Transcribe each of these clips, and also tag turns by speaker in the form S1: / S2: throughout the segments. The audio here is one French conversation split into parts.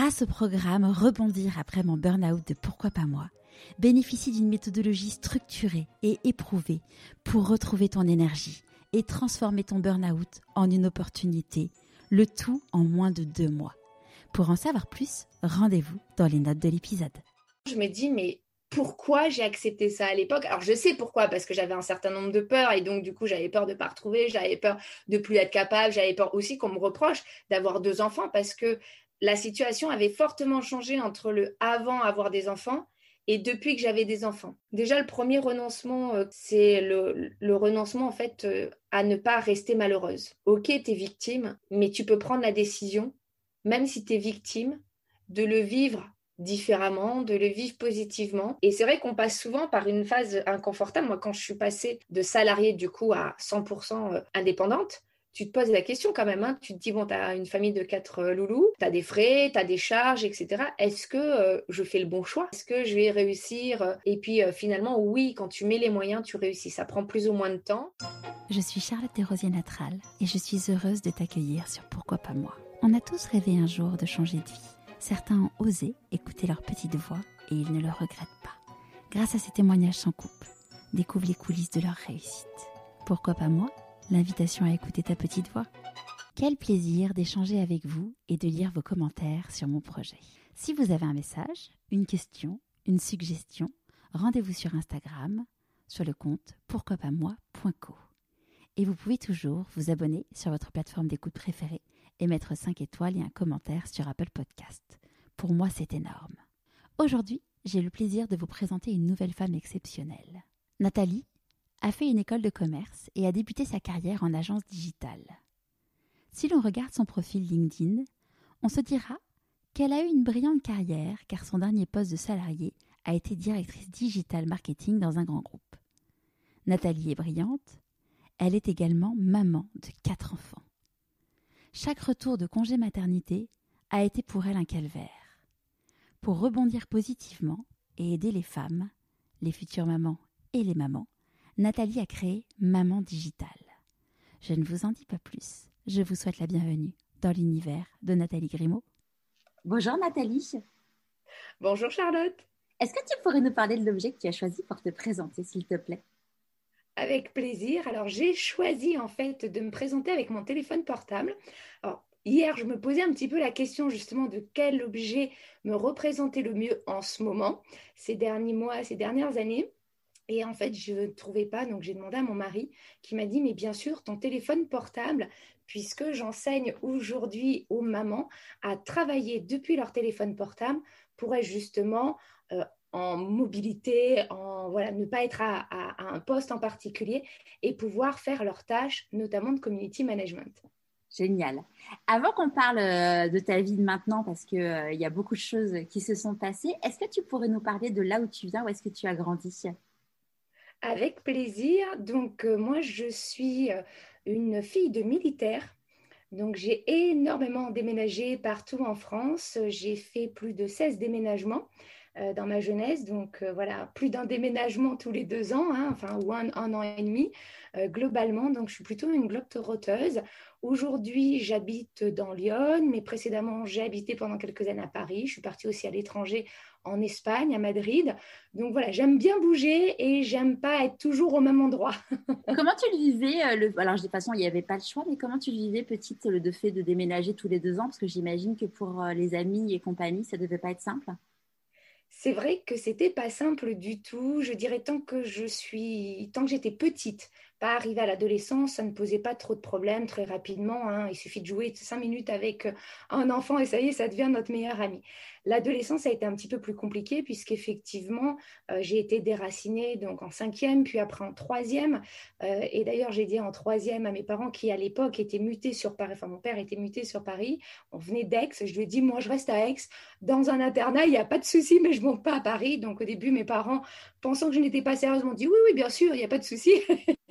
S1: grâce au programme Rebondir après mon burn-out de Pourquoi pas moi, bénéficie d'une méthodologie structurée et éprouvée pour retrouver ton énergie et transformer ton burn-out en une opportunité, le tout en moins de deux mois. Pour en savoir plus, rendez-vous dans les notes de l'épisode.
S2: Je me dis, mais pourquoi j'ai accepté ça à l'époque? Alors je sais pourquoi, parce que j'avais un certain nombre de peurs et donc du coup j'avais peur de ne pas retrouver, j'avais peur de plus être capable, j'avais peur aussi qu'on me reproche d'avoir deux enfants parce que la situation avait fortement changé entre le avant avoir des enfants et depuis que j'avais des enfants. Déjà, le premier renoncement, euh, c'est le, renoncement en fait euh, à ne pas rester malheureuse. Ok, tu es victime, mais tu peux prendre la décision, même si tu es victime, de le vivre différemment, de le vivre positivement. Et c'est vrai qu'on passe souvent par une phase inconfortable. Moi, quand je suis passée de salarié du coup à 100% euh, indépendante, tu te poses la question quand même. Hein. Tu te dis, bon, tu as une famille de quatre euh, loulous, tu as des frais, tu as des charges, etc. Est-ce que euh, je fais le bon choix? Est-ce que je vais réussir Et puis finalement, oui, quand tu mets les moyens, tu réussis. Ça prend plus ou moins de temps.
S1: Je suis Charlotte Desrosiers Natral et je suis heureuse de t'accueillir sur Pourquoi pas moi. On a tous rêvé un jour de changer de vie. Certains ont osé écouter leur petite voix et ils ne le regrettent pas. Grâce à ces témoignages sans coupe, découvre les coulisses de leur réussite. Pourquoi pas moi? L'invitation à écouter ta petite voix. Quel plaisir d'échanger avec vous et de lire vos commentaires sur mon projet. Si vous avez un message, une question, une suggestion, rendez-vous sur Instagram sur le compte pourquoipasmoi.co. Et vous pouvez toujours vous abonner sur votre plateforme d'écoute préférée et mettre 5 étoiles et un commentaire sur Apple Podcast. Pour moi, c'est énorme. Aujourd'hui, j'ai le plaisir de vous présenter une nouvelle femme exceptionnelle. Nathalie a fait une école de commerce et a débuté sa carrière en agence digitale. Si l'on regarde son profil LinkedIn, on se dira qu'elle a eu une brillante carrière car son dernier poste de salarié a été directrice digital marketing dans un grand groupe. Nathalie est brillante, elle est également maman de quatre enfants. Chaque retour de congé maternité a été pour elle un calvaire. Pour rebondir positivement et aider les femmes, les futures mamans et les mamans, Nathalie a créé Maman Digitale. Je ne vous en dis pas plus. Je vous souhaite la bienvenue dans l'univers de Nathalie Grimaud.
S3: Bonjour Nathalie.
S2: Bonjour Charlotte.
S3: Est-ce que tu pourrais nous parler de l'objet que tu as choisi pour te présenter, s'il te plaît?
S2: Avec plaisir. Alors, j'ai choisi en fait de me présenter avec mon téléphone portable. Alors, hier, je me posais un petit peu la question justement de quel objet me représentait le mieux en ce moment, ces derniers mois, ces dernières années. Et en fait, je ne trouvais pas, donc j'ai demandé à mon mari qui m'a dit, mais bien sûr, ton téléphone portable, puisque j'enseigne aujourd'hui aux mamans à travailler depuis leur téléphone portable, pourrait justement euh, en mobilité, en voilà, ne pas être à, un poste en particulier et pouvoir faire leurs tâches, notamment de community management.
S3: Génial. Avant qu'on parle euh, de ta vie de maintenant, parce qu'il euh, y a beaucoup de choses qui se sont passées, est-ce que tu pourrais nous parler de là où tu viens, où est-ce que tu as grandi?
S2: Avec plaisir. Donc, euh, moi, je suis une fille de militaire. Donc, j'ai énormément déménagé partout en France. J'ai fait plus de 16 déménagements. Euh, dans ma jeunesse. Donc euh, voilà, plus d'un déménagement tous les deux ans, hein, enfin, ou un, an et demi euh, globalement. Donc je suis plutôt une globe-trotteuse. Aujourd'hui, j'habite dans Lyon, mais précédemment, j'ai habité pendant quelques années à Paris. Je suis partie aussi à l'étranger en Espagne, à Madrid. Donc voilà, j'aime bien bouger et j'aime pas être toujours au même endroit.
S3: comment tu le vivais le... Alors, de toute façon, il n'y avait pas le choix, mais comment tu le vivais petite, le fait de déménager tous les deux ans? Parce que j'imagine que pour les amis et compagnie, ça devait pas être simple.
S2: C'est vrai que c'était pas simple du tout. Je dirais tant que je suis, tant que j'étais petite, pas arrivée à l'adolescence, ça ne posait pas trop de problèmes très rapidement. Hein. Il suffit de jouer cinq minutes avec euh, un enfant et ça y est, ça devient notre meilleur ami. L'adolescence a été un petit peu plus compliquée puisqu'effectivement, euh, j'ai été déracinée donc en cinquième, puis après en troisième. Euh, et d'ailleurs, j'ai dit en troisième à mes parents qui à l'époque étaient mutés sur Paris. Enfin, mon père était muté sur Paris. On venait d'Aix. Je lui ai dit, moi, je reste à Aix dans un internat. Il n'y a pas de souci, mais je monte pas à Paris. Donc au début, mes parents, pensant que je n'étais pas sérieuse, m'ont dit, oui, oui, bien sûr, il n'y a pas de souci.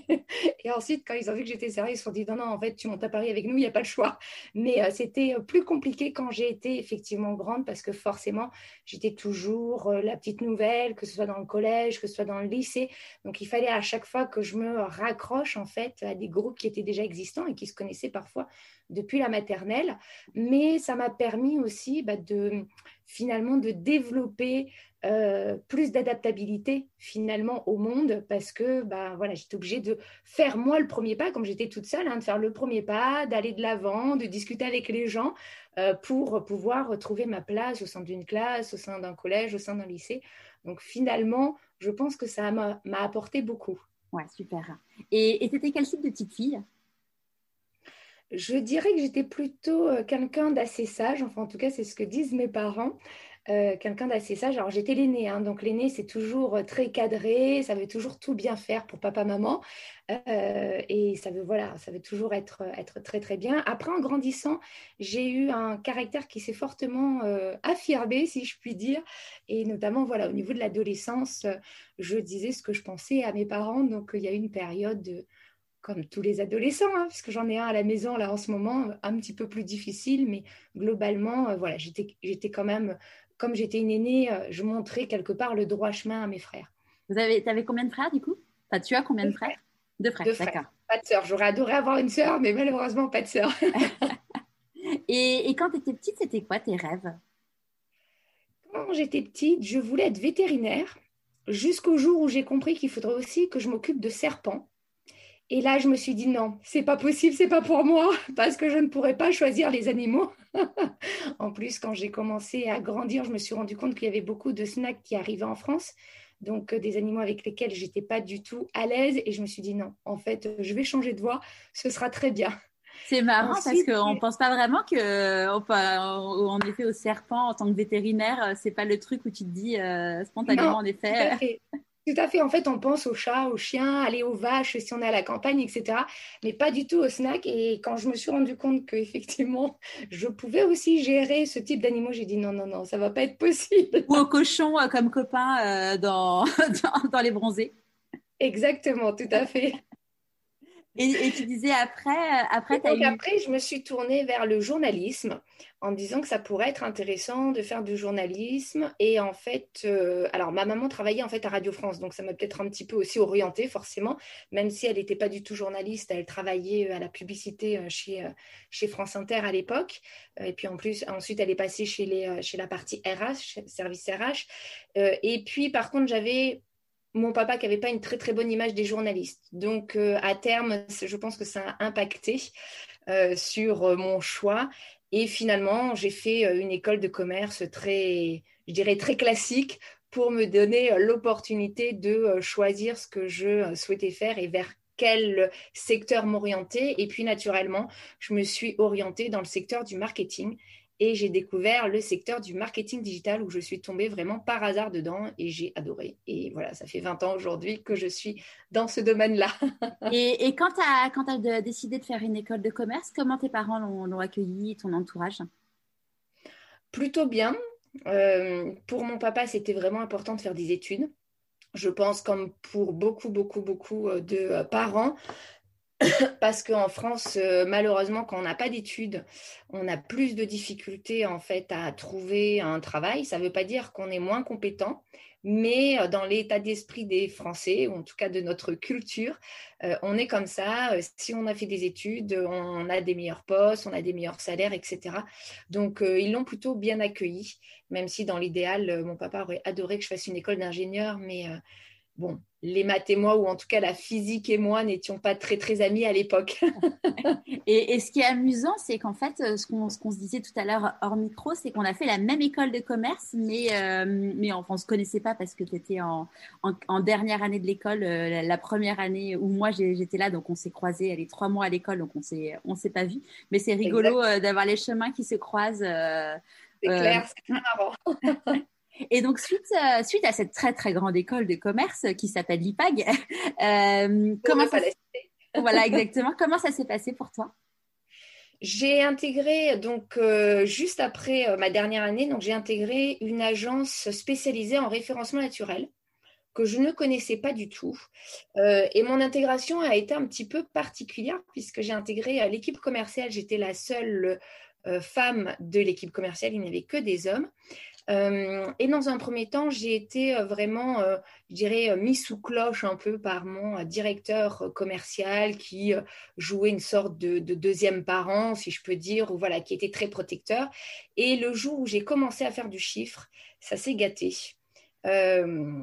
S2: et ensuite, quand ils ont vu que j'étais sérieuse, ils se sont dit non, non, en fait, tu montes à Paris avec nous, il n'y a pas le choix. Mais euh, c'était euh, plus compliqué quand j'ai été effectivement grande parce que forcément, j'étais toujours euh, la petite nouvelle, que ce soit dans le collège, que ce soit dans le lycée. Donc, il fallait à chaque fois que je me raccroche en fait à des groupes qui étaient déjà existants et qui se connaissaient parfois depuis la maternelle, mais ça m'a permis aussi bah, de finalement de développer euh, plus d'adaptabilité finalement au monde parce que bah, voilà, j'étais obligée de faire moi le premier pas, comme j'étais toute seule, hein, de faire le premier pas, d'aller de l'avant, de discuter avec les gens euh, pour pouvoir trouver ma place au sein d'une classe, au sein d'un collège, au sein d'un lycée. Donc finalement, je pense que ça m'a apporté beaucoup.
S3: Ouais, super. Et c'était quel type de petite fille?
S2: Je dirais que j'étais plutôt euh, quelqu'un d'assez sage, enfin en tout cas c'est ce que disent mes parents. Euh, quelqu'un d'assez sage. Alors j'étais l'aînée, hein, donc l'aînée c'est toujours euh, très cadré, ça veut toujours tout bien faire pour papa maman, et ça veut voilà, ça veut toujours être être très très bien. Après en grandissant, j'ai eu un caractère qui s'est fortement affirmé, si je puis dire, et notamment voilà au niveau de l'adolescence, je disais ce que je pensais à mes parents, donc il y a eu une période de comme tous les adolescents, hein, parce que j'en ai un à la maison là en ce moment, un petit peu plus difficile, mais globalement, euh, voilà, j'étais quand même, comme j'étais une aînée, euh, je montrais quelque part le droit chemin à mes frères.
S3: Vous avez, avais combien de frères du coup? Enfin, Tu as combien de frères?
S2: Deux frères, d'accord. Pas de sœur. J'aurais adoré avoir une sœur, mais malheureusement pas de sœur.
S3: et, et, quand tu étais petite, c'était quoi tes rêves?
S2: Quand j'étais petite, je voulais être vétérinaire, jusqu'au jour où j'ai compris qu'il faudrait aussi que je m'occupe de serpents et là, je me suis dit non, c'est pas possible, c'est pas pour moi, parce que je ne pourrais pas choisir les animaux. en plus, quand j'ai commencé à grandir, je me suis rendu compte qu'il y avait beaucoup de snacks qui arrivaient en France, donc euh, des animaux avec lesquels j'étais pas du tout à l'aise. Et je me suis dit non, en fait, je vais changer de voie, ce sera très bien.
S3: C'est marrant parce qu'on ne pense pas vraiment que, en effet, au serpent, en tant que vétérinaire, euh, c'est pas le truc où tu te dis euh, spontanément, en effet.
S2: Tout à fait. En fait, on pense aux chats, aux chiens, aller aux vaches si on est à la campagne, etc. Mais pas du tout aux snacks. Et quand je me suis rendu compte qu'effectivement, je pouvais aussi gérer ce type d'animaux, j'ai dit non, non, non, ça va pas être possible.
S3: Ou aux cochons euh, comme copains euh, dans, dans, les bronzés.
S2: Exactement, tout à fait.
S3: Et, tu disais après, euh, après,
S2: as après, je me suis tournée vers le journalisme en me disant que ça pourrait être intéressant de faire du journalisme. Et en fait, euh, alors ma maman travaillait en fait à Radio France, donc ça m'a peut-être un petit peu aussi orientée forcément, même si elle n'était pas du tout journaliste, elle travaillait euh, à la publicité chez, chez France Inter à l'époque. Et puis en plus, ensuite, elle est passée chez, les, chez la partie RH, service RH. Et puis par contre, j'avais mon papa qui n'avait pas une très très bonne image des journalistes. Donc euh, à terme, je pense que ça a impacté euh, sur euh, mon choix. Et finalement, j'ai fait une école de commerce très, je dirais, très classique pour me donner l'opportunité de choisir ce que je souhaitais faire et vers quel secteur m'orienter. Et puis naturellement, je me suis orientée dans le secteur du marketing et j'ai découvert le secteur du marketing digital où je suis tombée vraiment par hasard dedans et j'ai adoré. Et voilà, ça fait 20 ans aujourd'hui que je suis dans ce domaine-là.
S3: et, quand tu as, quand as décidé de faire une école de commerce, comment tes parents l'ont accueilli, ton entourage?
S2: Plutôt bien. Euh, pour mon papa, c'était vraiment important de faire des études. Je pense comme pour beaucoup, beaucoup, beaucoup euh, de euh, parents, parce qu'en France, euh, malheureusement, quand on n'a pas d'études, on a plus de difficultés en fait à trouver un travail. Ça ne veut pas dire qu'on est moins compétent, mais euh, dans l'état d'esprit des Français, ou en tout cas de notre culture, euh, on est comme ça. Si on a fait des études, on a des meilleurs postes, on a des meilleurs salaires, etc. Donc, ils l'ont plutôt bien accueilli, même si dans l'idéal, mon papa aurait adoré que je fasse une école d'ingénieur, mais bon, les maths et moi, ou en tout cas la physique et moi, n'étions pas très très amis à l'époque.
S3: et, ce qui est amusant, c'est qu'en fait, euh, ce qu'on se disait tout à l'heure hors micro, c'est qu'on a fait la même école de commerce, mais, euh, mais on ne se connaissait pas parce que tu étais en, en, dernière année de l'école, euh, la, première année où moi j'étais là, donc on s'est croisés, elle est trois mois à l'école, donc on s'est on s'est pas vu. Mais c'est rigolo d'avoir les chemins qui se croisent.
S2: c'est clair, c'est très marrant.
S3: Et donc, suite, euh, suite à cette très, très grande école de commerce qui s'appelle l'IPAG, euh, comment ça Voilà, exactement. comment ça s'est passé pour toi?
S2: J'ai intégré, donc euh, juste après ma dernière année, donc j'ai intégré une agence spécialisée en référencement naturel que je ne connaissais pas du tout. et mon intégration a été un petit peu particulière puisque j'ai intégré l'équipe commerciale. J'étais la seule femme de l'équipe commerciale, il n'y avait que des hommes. Euh, et dans un premier temps, j'ai été euh, vraiment, euh, je dirais, mis sous cloche un peu par mon directeur commercial qui jouait une sorte de, deuxième parent, si je peux dire, ou voilà, qui était très protecteur. Et le jour où j'ai commencé à faire du chiffre, ça s'est gâté. Euh,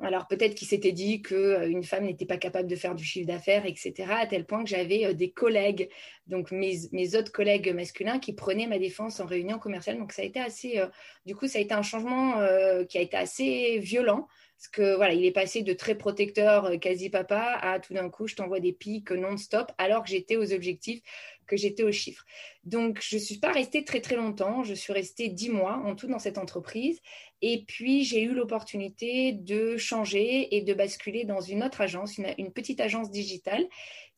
S2: alors peut-être qu'il s'était dit qu'une euh, femme n'était pas capable de faire du chiffre d'affaires, etc., à tel point que j'avais euh, des collègues, donc mes, autres collègues masculins, qui prenaient ma défense en réunion commerciale. Donc ça a été assez, du coup, ça a été un changement qui a été assez violent. Parce que voilà, il est passé de très protecteur, quasi papa, à tout d'un coup, je t'envoie des pics non-stop, alors que j'étais aux objectifs que j'étais aux chiffres. Donc, je ne suis pas restée très, très longtemps. Je suis restée dix mois en tout dans cette entreprise. Et puis, j'ai eu l'opportunité de changer et de basculer dans une autre agence, une petite agence digitale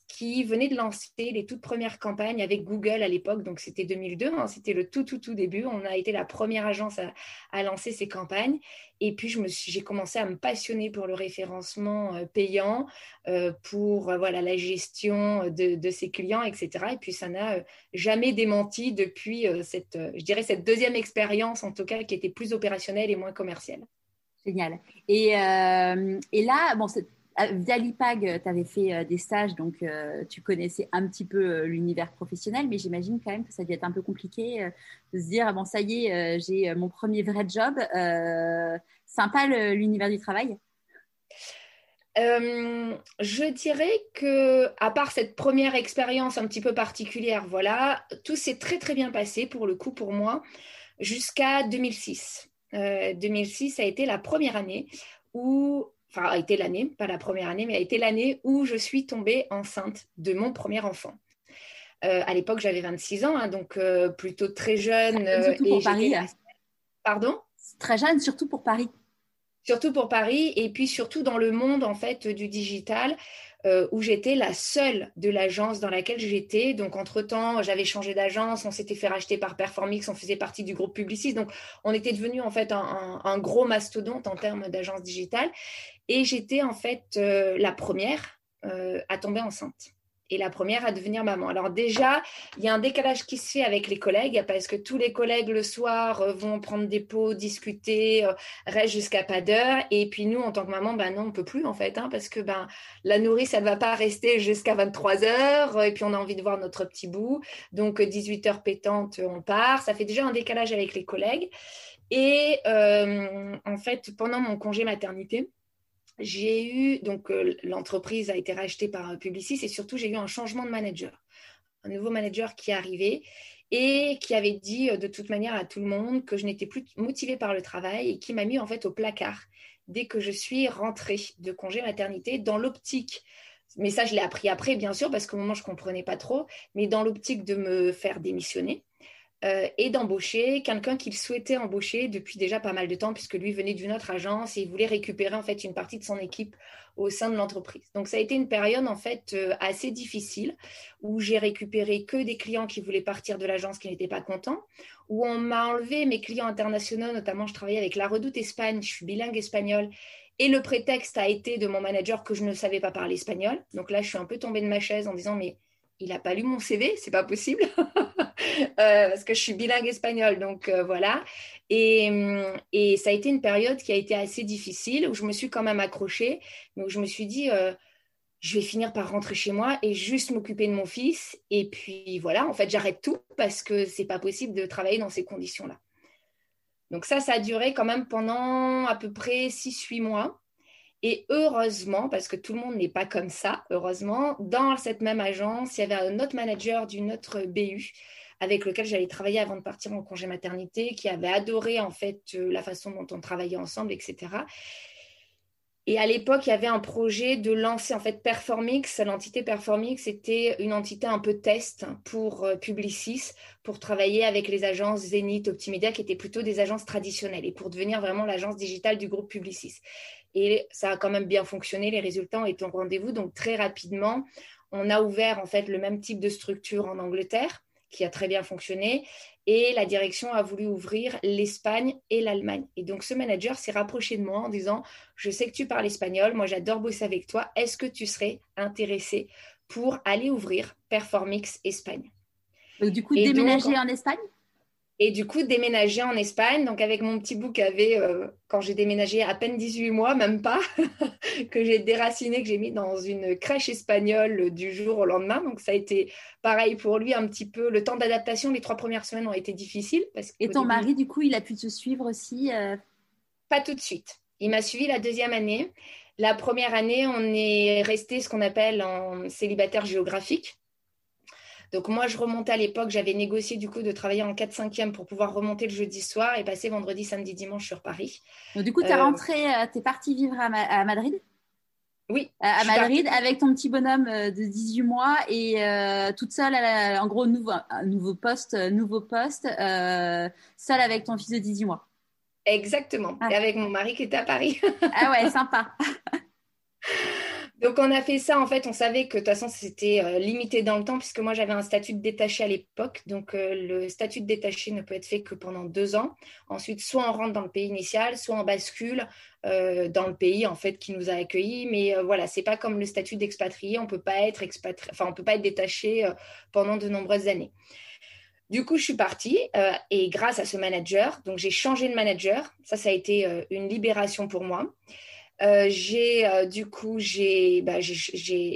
S2: qui venait de lancer les toutes premières campagnes avec Google à l'époque, donc c'était 2002, hein, c'était le tout tout tout début. On a été la première agence à, lancer ces campagnes. Et puis j'ai commencé à me passionner pour le référencement euh, payant, euh, pour euh, voilà la gestion de, de, ces clients, etc. Et puis ça n'a jamais démenti depuis cette, je dirais cette deuxième expérience en tout cas qui était plus opérationnelle et moins commerciale.
S3: Génial. Et, là, bon, via l'IPAG, tu avais fait euh, des stages, donc euh, tu connaissais un petit peu euh, l'univers professionnel, mais j'imagine quand même que ça devait être un peu compliqué de se dire, ah bon, ça y est, j'ai mon premier vrai job. sympa l'univers du travail?
S2: Je dirais que, à part cette première expérience un petit peu particulière, voilà, tout s'est très très bien passé pour le coup pour moi jusqu'à 2006. 2006 a été la première année où enfin a été l'année, pas la première année, mais a été l'année où je suis tombée enceinte de mon premier enfant. Euh, à l'époque, j'avais 26 ans, hein, donc euh, plutôt très jeune.
S3: surtout pour Paris.
S2: Pardon?
S3: Très jeune, surtout pour Paris.
S2: Surtout pour Paris, et puis surtout dans le monde en fait du digital. Euh, où j'étais la seule de l'agence dans laquelle j'étais. Donc, entre-temps, j'avais changé d'agence, on s'était fait racheter par Performix, on faisait partie du groupe Publicis. Donc, on était devenu en fait un, gros mastodonte en termes d'agence digitale. Et j'étais en fait euh, la première euh, à tomber enceinte et la première à devenir maman. Alors déjà, il y a un décalage qui se fait avec les collègues parce que tous les collègues le soir euh, vont prendre des pots, discuter, restent jusqu'à pas d'heure. Et puis nous, en tant que maman, ben non, on peut plus en fait, hein, parce que ben la nourrice, elle va pas rester jusqu'à 23 heures. Et puis on a envie de voir notre petit bout. Donc 18 heures pétantes, on part. Ça fait déjà un décalage avec les collègues. Et en fait, pendant mon congé maternité, j'ai eu, donc euh, l'entreprise a été rachetée par Publicis et surtout j'ai eu un changement de manager, un nouveau manager qui est arrivé et qui avait dit euh, de toute manière à tout le monde que je n'étais plus motivée par le travail et qui m'a mis en fait au placard dès que je suis rentrée de congé maternité dans l'optique. Mais ça, je l'ai appris après, bien sûr, parce qu'au moment, je ne comprenais pas trop, mais dans l'optique de me faire démissionner euh, et d'embaucher quelqu'un qu'il souhaitait embaucher depuis déjà pas mal de temps, puisque lui venait d'une autre agence et il voulait récupérer en fait une partie de son équipe au sein de l'entreprise. Donc ça a été une période en fait euh, assez difficile où j'ai récupéré que des clients qui voulaient partir de l'agence qui n'étaient pas contents, où on m'a enlevé mes clients internationaux, notamment je travaillais avec La Redoute Espagne, je suis bilingue espagnol. Et le prétexte a été de mon manager que je ne savais pas parler espagnol. Donc là, je suis un peu tombée de ma chaise en disant, mais il n'a pas lu mon CV, c'est pas possible. Euh, parce que je suis bilingue espagnol, donc euh, voilà. Et, et, ça a été une période qui a été assez difficile, où je me suis quand même accrochée. Donc je me suis dit, euh, je vais finir par rentrer chez moi et juste m'occuper de mon fils. Et puis voilà, en fait, j'arrête tout parce que c'est pas possible de travailler dans ces conditions-là. Donc ça, ça a duré quand même pendant à peu près 6-8 mois. Et heureusement, parce que tout le monde n'est pas comme ça, heureusement, dans cette même agence, il y avait un autre manager d'une autre BU avec lequel j'allais travailler avant de partir en congé maternité, qui avait adoré en fait euh, la façon dont on travaillait ensemble, etc. Et à l'époque, il y avait un projet de lancer en fait Performix. L'entité Performix était une entité un peu test pour euh, Publicis, pour travailler avec les agences Zenith, Optimedia, qui étaient plutôt des agences traditionnelles, et pour devenir vraiment l'agence digitale du groupe Publicis. Et ça a quand même bien fonctionné. Les résultats ont été au rendez-vous. Donc très rapidement, on a ouvert en fait le même type de structure en Angleterre qui a très bien fonctionné. Et la direction a voulu ouvrir l'Espagne et l'Allemagne. Et donc, ce manager s'est rapproché de moi en disant, je sais que tu parles espagnol, moi j'adore bosser avec toi, est-ce que tu serais intéressé pour aller ouvrir Performix Espagne?
S3: Du coup, déménager en Espagne?
S2: Et du coup, déménager en Espagne, donc avec mon petit bout qui avait, euh, quand j'ai déménagé, à peine 18 mois, même pas, que j'ai déraciné, que j'ai mis dans une crèche espagnole du jour au lendemain. Donc ça a été pareil pour lui, un petit peu. Le temps d'adaptation, les trois premières semaines ont été difficiles.
S3: Parce Et ton mari, du coup, il a pu te suivre aussi euh?
S2: Pas tout de suite. Il m'a suivi la deuxième année. La première année, on est resté ce qu'on appelle en célibataire géographique. Donc moi, je remontais à l'époque, j'avais négocié du coup de travailler en 4-5e pour pouvoir remonter le jeudi soir et passer vendredi, samedi, dimanche sur Paris.
S3: Donc du coup, tu es euh, rentré, euh, tu es parti vivre à, Madrid?
S2: Oui.
S3: À, Madrid avec ton petit bonhomme euh, de 18 mois et toute seule, en gros, nouveau, nouveau poste, nouveau poste, seule avec ton fils de 18 mois.
S2: Exactement. Ah. Et avec mon mari qui était à Paris.
S3: ah ouais, sympa.
S2: Donc on a fait ça, en fait, on savait que de toute façon c'était euh, limité dans le temps puisque moi j'avais un statut de détaché à l'époque. Donc euh, le statut de détaché ne peut être fait que pendant deux ans. Ensuite, soit on rentre dans le pays initial, soit on bascule euh, dans le pays en fait qui nous a accueillis. Mais voilà, c'est pas comme le statut d'expatrié, on peut pas être expatrié, enfin on peut pas être détaché pendant de nombreuses années. Du coup, je suis partie et grâce à ce manager, donc j'ai changé de manager. Ça, ça a été une libération pour moi. Euh, j'ai euh, du coup, j'ai, bah, je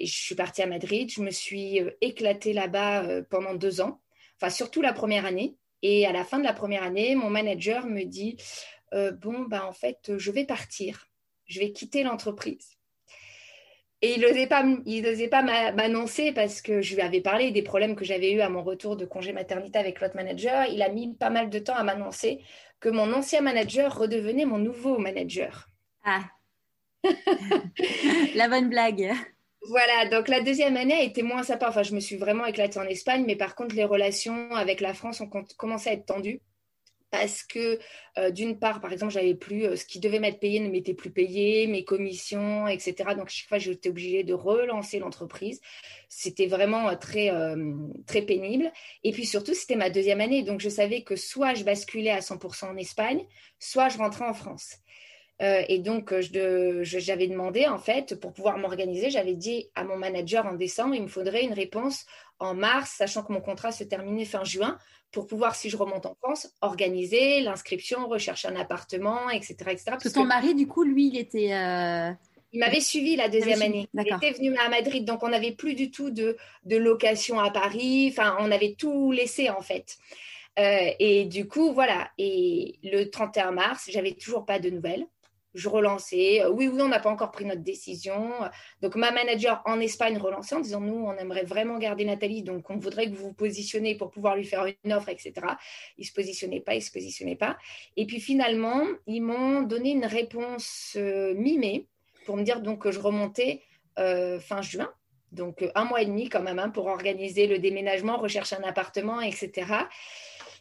S2: suis partie à Madrid. Je me suis euh, éclatée là-bas pendant deux ans, enfin surtout la première année. Et à la fin de la première année, mon manager me dit bon, bah en fait, je vais partir, je vais quitter l'entreprise. Et il n'osait pas, il n'osait pas m'annoncer parce que je lui avais parlé des problèmes que j'avais eu à mon retour de congé maternité avec l'autre manager. Il a mis pas mal de temps à m'annoncer que mon ancien manager redevenait mon nouveau manager.
S3: Ah. la bonne blague.
S2: Voilà, donc la deuxième année a été moins sympa. Enfin, je me suis vraiment éclatée en Espagne, mais par contre, les relations avec la France ont commencé à être tendues parce que euh, d'une part, par exemple, j'avais plus euh, ce qui devait m'être payé ne m'était plus payé, mes commissions, etc. Donc chaque fois, j'étais obligée de relancer l'entreprise. C'était vraiment euh, très très pénible. Et puis surtout, c'était ma deuxième année, donc je savais que soit je basculais à 100% en Espagne, soit je rentrais en France. Euh, et donc, euh, j'avais demandé, en fait, pour pouvoir m'organiser, j'avais dit à mon manager en décembre, il me faudrait une réponse en mars, sachant que mon contrat se terminait fin juin, pour pouvoir, si je remonte en France, organiser l'inscription, rechercher un appartement, etc. etc.
S3: parce que ton mari, du coup, lui, il était... Euh,
S2: il m'avait suivi la deuxième année. Il était venu à Madrid, donc on n'avait plus du tout de, de, location à Paris. Enfin, on avait tout laissé, en fait. et du coup, voilà. Et le 31 mars, j'avais toujours pas de nouvelles je relançais. Euh, oui, oui, on n'a pas encore pris notre décision. Donc, ma manager en Espagne relançait en disant Nous, on aimerait vraiment garder Nathalie, donc on voudrait que vous vous positionnez pour pouvoir lui faire une offre, etc. Ils ne se positionnaient pas, ils ne se positionnaient pas. Et puis finalement, ils m'ont donné une réponse euh, mi-mai pour me dire donc que je remontais euh, fin juin. Donc, un mois et demi quand même hein, pour organiser le déménagement, rechercher un appartement, etc.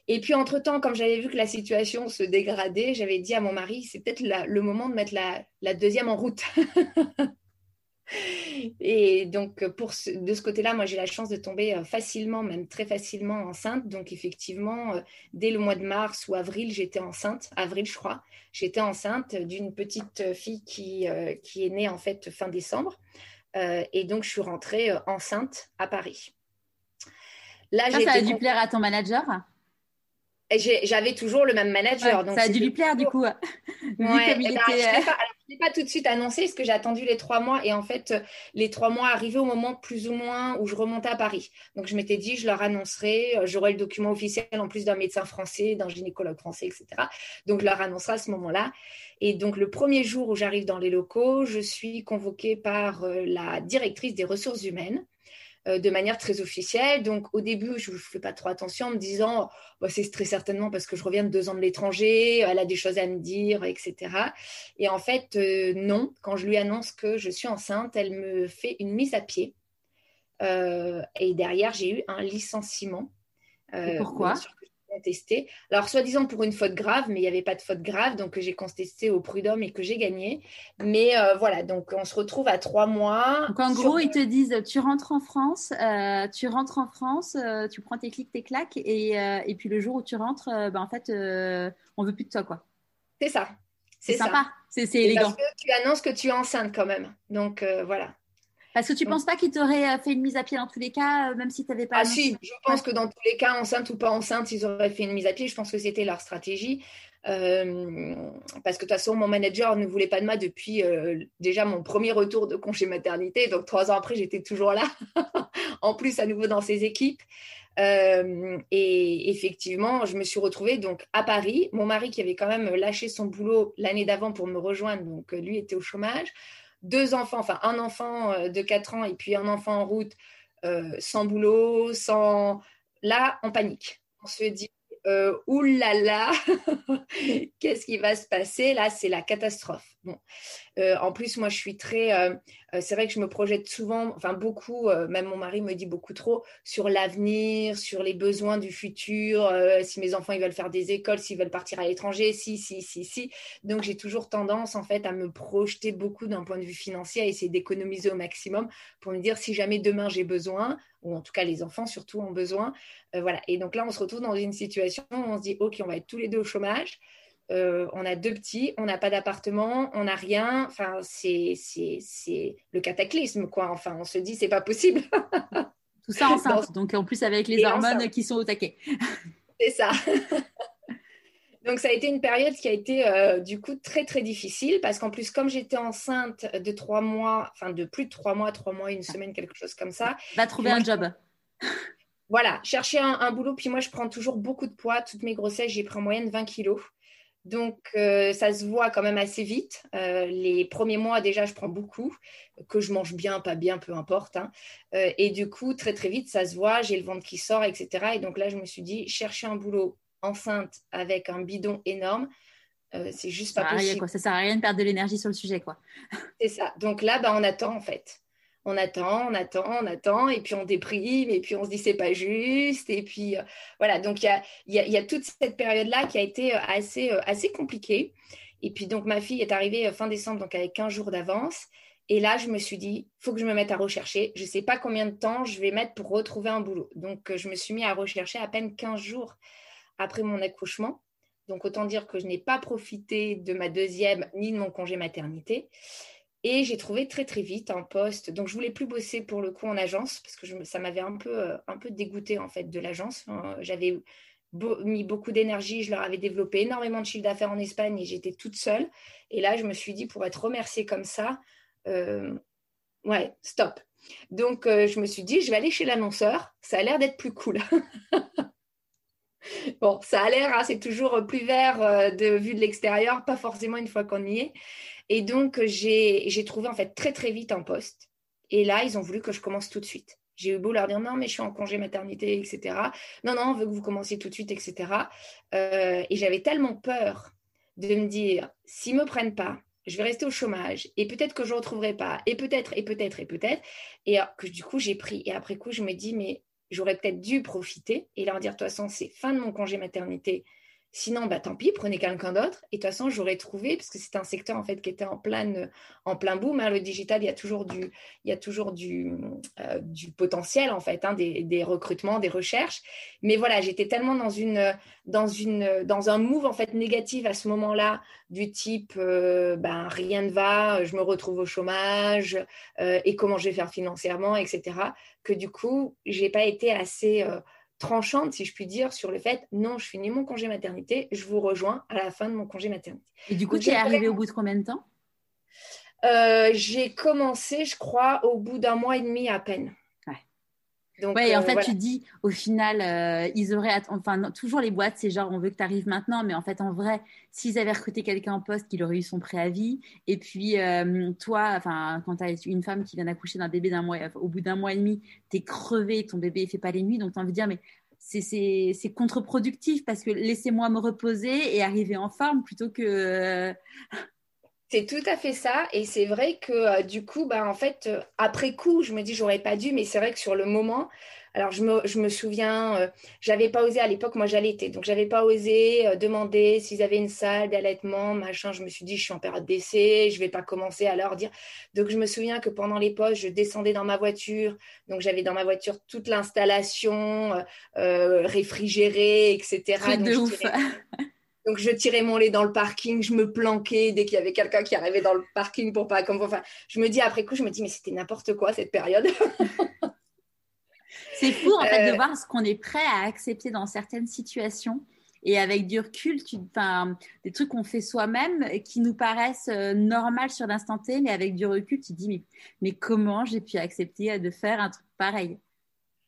S2: Et puis, entre-temps, comme j'avais vu que la situation se dégradait, j'avais dit à mon mari, c'est peut-être le moment de mettre la, deuxième en route. et donc, pour de ce côté-là, moi, j'ai la chance de tomber euh, facilement, même très facilement enceinte. Donc, effectivement, euh, dès le mois de mars ou avril, j'étais enceinte, avril, je crois, j'étais enceinte d'une petite fille qui, euh, qui est née en fait fin décembre. et donc, je suis rentrée enceinte à Paris.
S3: Là, ça, ça a dû plaire à ton manager?
S2: J'avais toujours le même manager.
S3: donc ça a dû lui plaire du coup. Ouais,
S2: eh ben, je ne l'ai pas, tout de suite annoncé parce que j'ai attendu les trois mois et en fait les trois mois arrivaient au moment plus ou moins où je remontais à Paris. Donc je m'étais dit je leur annoncerai, euh, j'aurai le document officiel en plus d'un médecin français, d'un gynécologue français, etc. Donc je leur annoncerai à ce moment-là. Et donc le premier jour où j'arrive dans les locaux, je suis convoquée par euh, la directrice des ressources humaines euh, de manière très officielle. Donc au début, je ne fais pas trop attention en me disant, bah, c'est très certainement parce que je reviens de deux ans de l'étranger, elle a des choses à me dire, etc. Et en fait, euh, non, quand je lui annonce que je suis enceinte, elle me fait une mise à pied. Euh, et derrière, j'ai eu un licenciement.
S3: pourquoi?
S2: Contesté. Alors, soi-disant pour une faute grave, mais il n'y avait pas de faute grave, donc j'ai contesté au prud'homme et que j'ai gagné. Mais euh, voilà, donc on se retrouve à trois mois.
S3: Donc en gros, ils te disent, tu rentres en France, euh, tu rentres en France, euh, tu prends tes clics, tes claques, et, et, puis le jour où tu rentres, ben, en fait, on veut plus de toi, quoi.
S2: C'est ça.
S3: C'est sympa, c'est élégant. Parce
S2: que tu annonces que tu es enceinte quand même. Donc voilà.
S3: Parce que tu ne penses pas qu'ils t'auraient fait une mise à pied dans tous les cas, même si tu n'avais pas.
S2: Ah si, je pense que dans tous les cas, enceinte ou pas enceinte, ils auraient fait une mise à pied. Je pense que c'était leur stratégie. Euh, parce que de toute façon, mon manager ne voulait pas de moi depuis euh, déjà mon premier retour de congé maternité. Donc, trois ans après, j'étais toujours là. en plus, à nouveau dans ses équipes. Euh, et effectivement, je me suis retrouvée donc à Paris. Mon mari qui avait quand même lâché son boulot l'année d'avant pour me rejoindre, donc lui était au chômage. Deux enfants, enfin un enfant de 4 ans et puis un enfant en route, sans boulot, sans... Là, en panique. On se dit, euh, oulala, qu'est-ce qui va se passer? Là, c'est la catastrophe. Bon. Euh, en plus, moi, je suis très. Euh, c'est vrai que je me projette souvent, enfin beaucoup, même mon mari me dit beaucoup trop, sur l'avenir, sur les besoins du futur, si mes enfants ils veulent faire des écoles, s'ils veulent partir à l'étranger, si, si, si, si. Donc, j'ai toujours tendance, en fait, à me projeter beaucoup d'un point de vue financier, à essayer d'économiser au maximum pour me dire si jamais demain j'ai besoin, ou en tout cas les enfants surtout ont besoin. Euh, voilà. Et donc là, on se retrouve dans une situation où on se dit, OK, on va être tous les deux au chômage. Euh, on a deux petits, on n'a pas d'appartement, on n'a rien. Enfin, c'est, c'est, le cataclysme, quoi. Enfin, on se dit, c'est pas possible.
S3: Tout ça enceinte. Donc, en plus, avec les hormones qui sont au taquet.
S2: c'est ça. Donc ça a été une période qui a été euh, du coup très très difficile parce qu'en plus comme j'étais enceinte de trois mois, enfin de plus de trois mois, trois mois, une semaine, quelque chose comme ça.
S3: Va trouver un job.
S2: Voilà, chercher un, boulot. Puis moi je prends toujours beaucoup de poids. Toutes mes grossesses, j'ai pris en moyenne 20 kilos. Donc euh, ça se voit quand même assez vite. Euh, les premiers mois déjà je prends beaucoup, que je mange bien, pas bien, peu importe. Hein. et du coup très très vite ça se voit, j'ai le ventre qui sort, etc. Et donc là je me suis dit chercher un boulot enceinte avec un bidon énorme, euh, c'est juste pas possible.
S3: quoi. Ça sert à rien de perdre de l'énergie sur le sujet, quoi.
S2: c'est ça. Donc là, bah, on attend en fait. On attend, on attend, on attend, et puis on déprime, et puis on se dit c'est pas juste, et puis euh, voilà. Donc il y a, toute cette période-là qui a été euh, assez, assez compliquée. Et puis donc ma fille est arrivée fin décembre, donc avec 15 jours d'avance. Et là, je me suis dit, faut que je me mette à rechercher. Je ne sais pas combien de temps je vais mettre pour retrouver un boulot. Donc, je me suis mis à rechercher à peine 15 jours après mon accouchement. Donc autant dire que je n'ai pas profité de ma deuxième ni de mon congé maternité. Et j'ai trouvé très très vite un poste. Donc je voulais plus bosser pour le coup en agence parce que ça m'avait un peu euh, un peu dégoûté en fait de l'agence. J'avais mis beaucoup d'énergie, je leur avais développé énormément de chiffre d'affaires en Espagne et j'étais toute seule. Et là je me suis dit pour être remerciée comme ça, euh, ouais stop. Donc euh, je me suis dit je vais aller chez l'annonceur. Ça a l'air d'être plus cool. Bon, ça a l'air, hein, c'est toujours plus vert euh, de vue de l'extérieur, pas forcément une fois qu'on y est. Et donc, j'ai trouvé en fait très très vite un poste. Et là, ils ont voulu que je commence tout de suite. J'ai eu beau leur dire non, mais je suis en congé maternité, etc. Non, non, on veut que vous commenciez tout de suite, etc. Euh, et j'avais tellement peur de me dire, s'ils ne me prennent pas, je vais rester au chômage et peut-être que je ne retrouverai pas et peut-être et peut-être et peut-être et que du coup j'ai pris et après coup je me dis mais j'aurais peut-être dû profiter et leur dire, de toute façon, c'est fin de mon congé maternité. Sinon, bah, tant pis, prenez quelqu'un d'autre. Et de toute façon, j'aurais trouvé, parce que c'est un secteur en fait qui était en plein, en plein boom. Hein, le digital, il y a toujours du, il y a toujours du, euh, potentiel en fait, hein, des, des, recrutements, des recherches. Mais voilà, j'étais tellement dans une, dans une, dans un move en fait négatif à ce moment-là, du type, euh, ben rien ne va, je me retrouve au chômage euh, et comment je vais faire financièrement, etc. Que du coup, j'ai pas été assez tranchante, si je puis dire, sur le fait non, je finis mon congé maternité, je vous rejoins à la fin de mon congé maternité.
S3: Et du coup, tu es arrivée au bout de combien de temps?
S2: Euh, J'ai commencé, je crois, au bout d'un mois et demi à peine.
S3: Donc, ouais, en euh, fait, tu dis, au final, euh, ils auraient, enfin, toujours les boîtes, c'est genre, on veut que tu arrives maintenant, mais en fait, en vrai, s'ils avaient recruté quelqu'un en poste, qu'il aurait eu son préavis, et puis toi, enfin, quand tu as une femme qui vient d'accoucher d'un bébé d'un mois, au bout d'un mois et demi, tu es crevé, ton bébé ne fait pas les nuits, donc tu as envie de dire, mais c'est contre-productif parce que laissez-moi me reposer et arriver en forme plutôt que.
S2: C'est tout à fait ça. Et c'est vrai que euh, du coup, bah, en fait, euh, après coup, je me dis, j'aurais pas dû, mais c'est vrai que sur le moment, alors, je me, je me souviens, euh, j'avais pas osé à l'époque, moi j'allaitais, donc j'avais pas osé demander s'ils avaient une salle d'allaitement, machin. Je me suis dit, je suis en période d'essai, je vais pas commencer à leur dire. Donc, je me souviens que pendant les postes, je descendais dans ma voiture, donc j'avais dans ma voiture toute l'installation réfrigérée, etc.
S3: de ouf.
S2: Donc, je tirais mon lait dans le parking, je me planquais dès qu'il y avait quelqu'un qui arrivait dans le parking pour pas. Comme, enfin, je me dis après coup, je me dis, mais c'était n'importe quoi cette période.
S3: C'est fou en fait de euh. voir ce qu'on est prêt à accepter dans certaines situations. Et avec du recul, tu, des trucs qu'on fait soi-même qui nous paraissent euh, normales sur l'instant T, mais avec du recul, tu te dis mais, mais comment j'ai pu accepter de faire un truc pareil?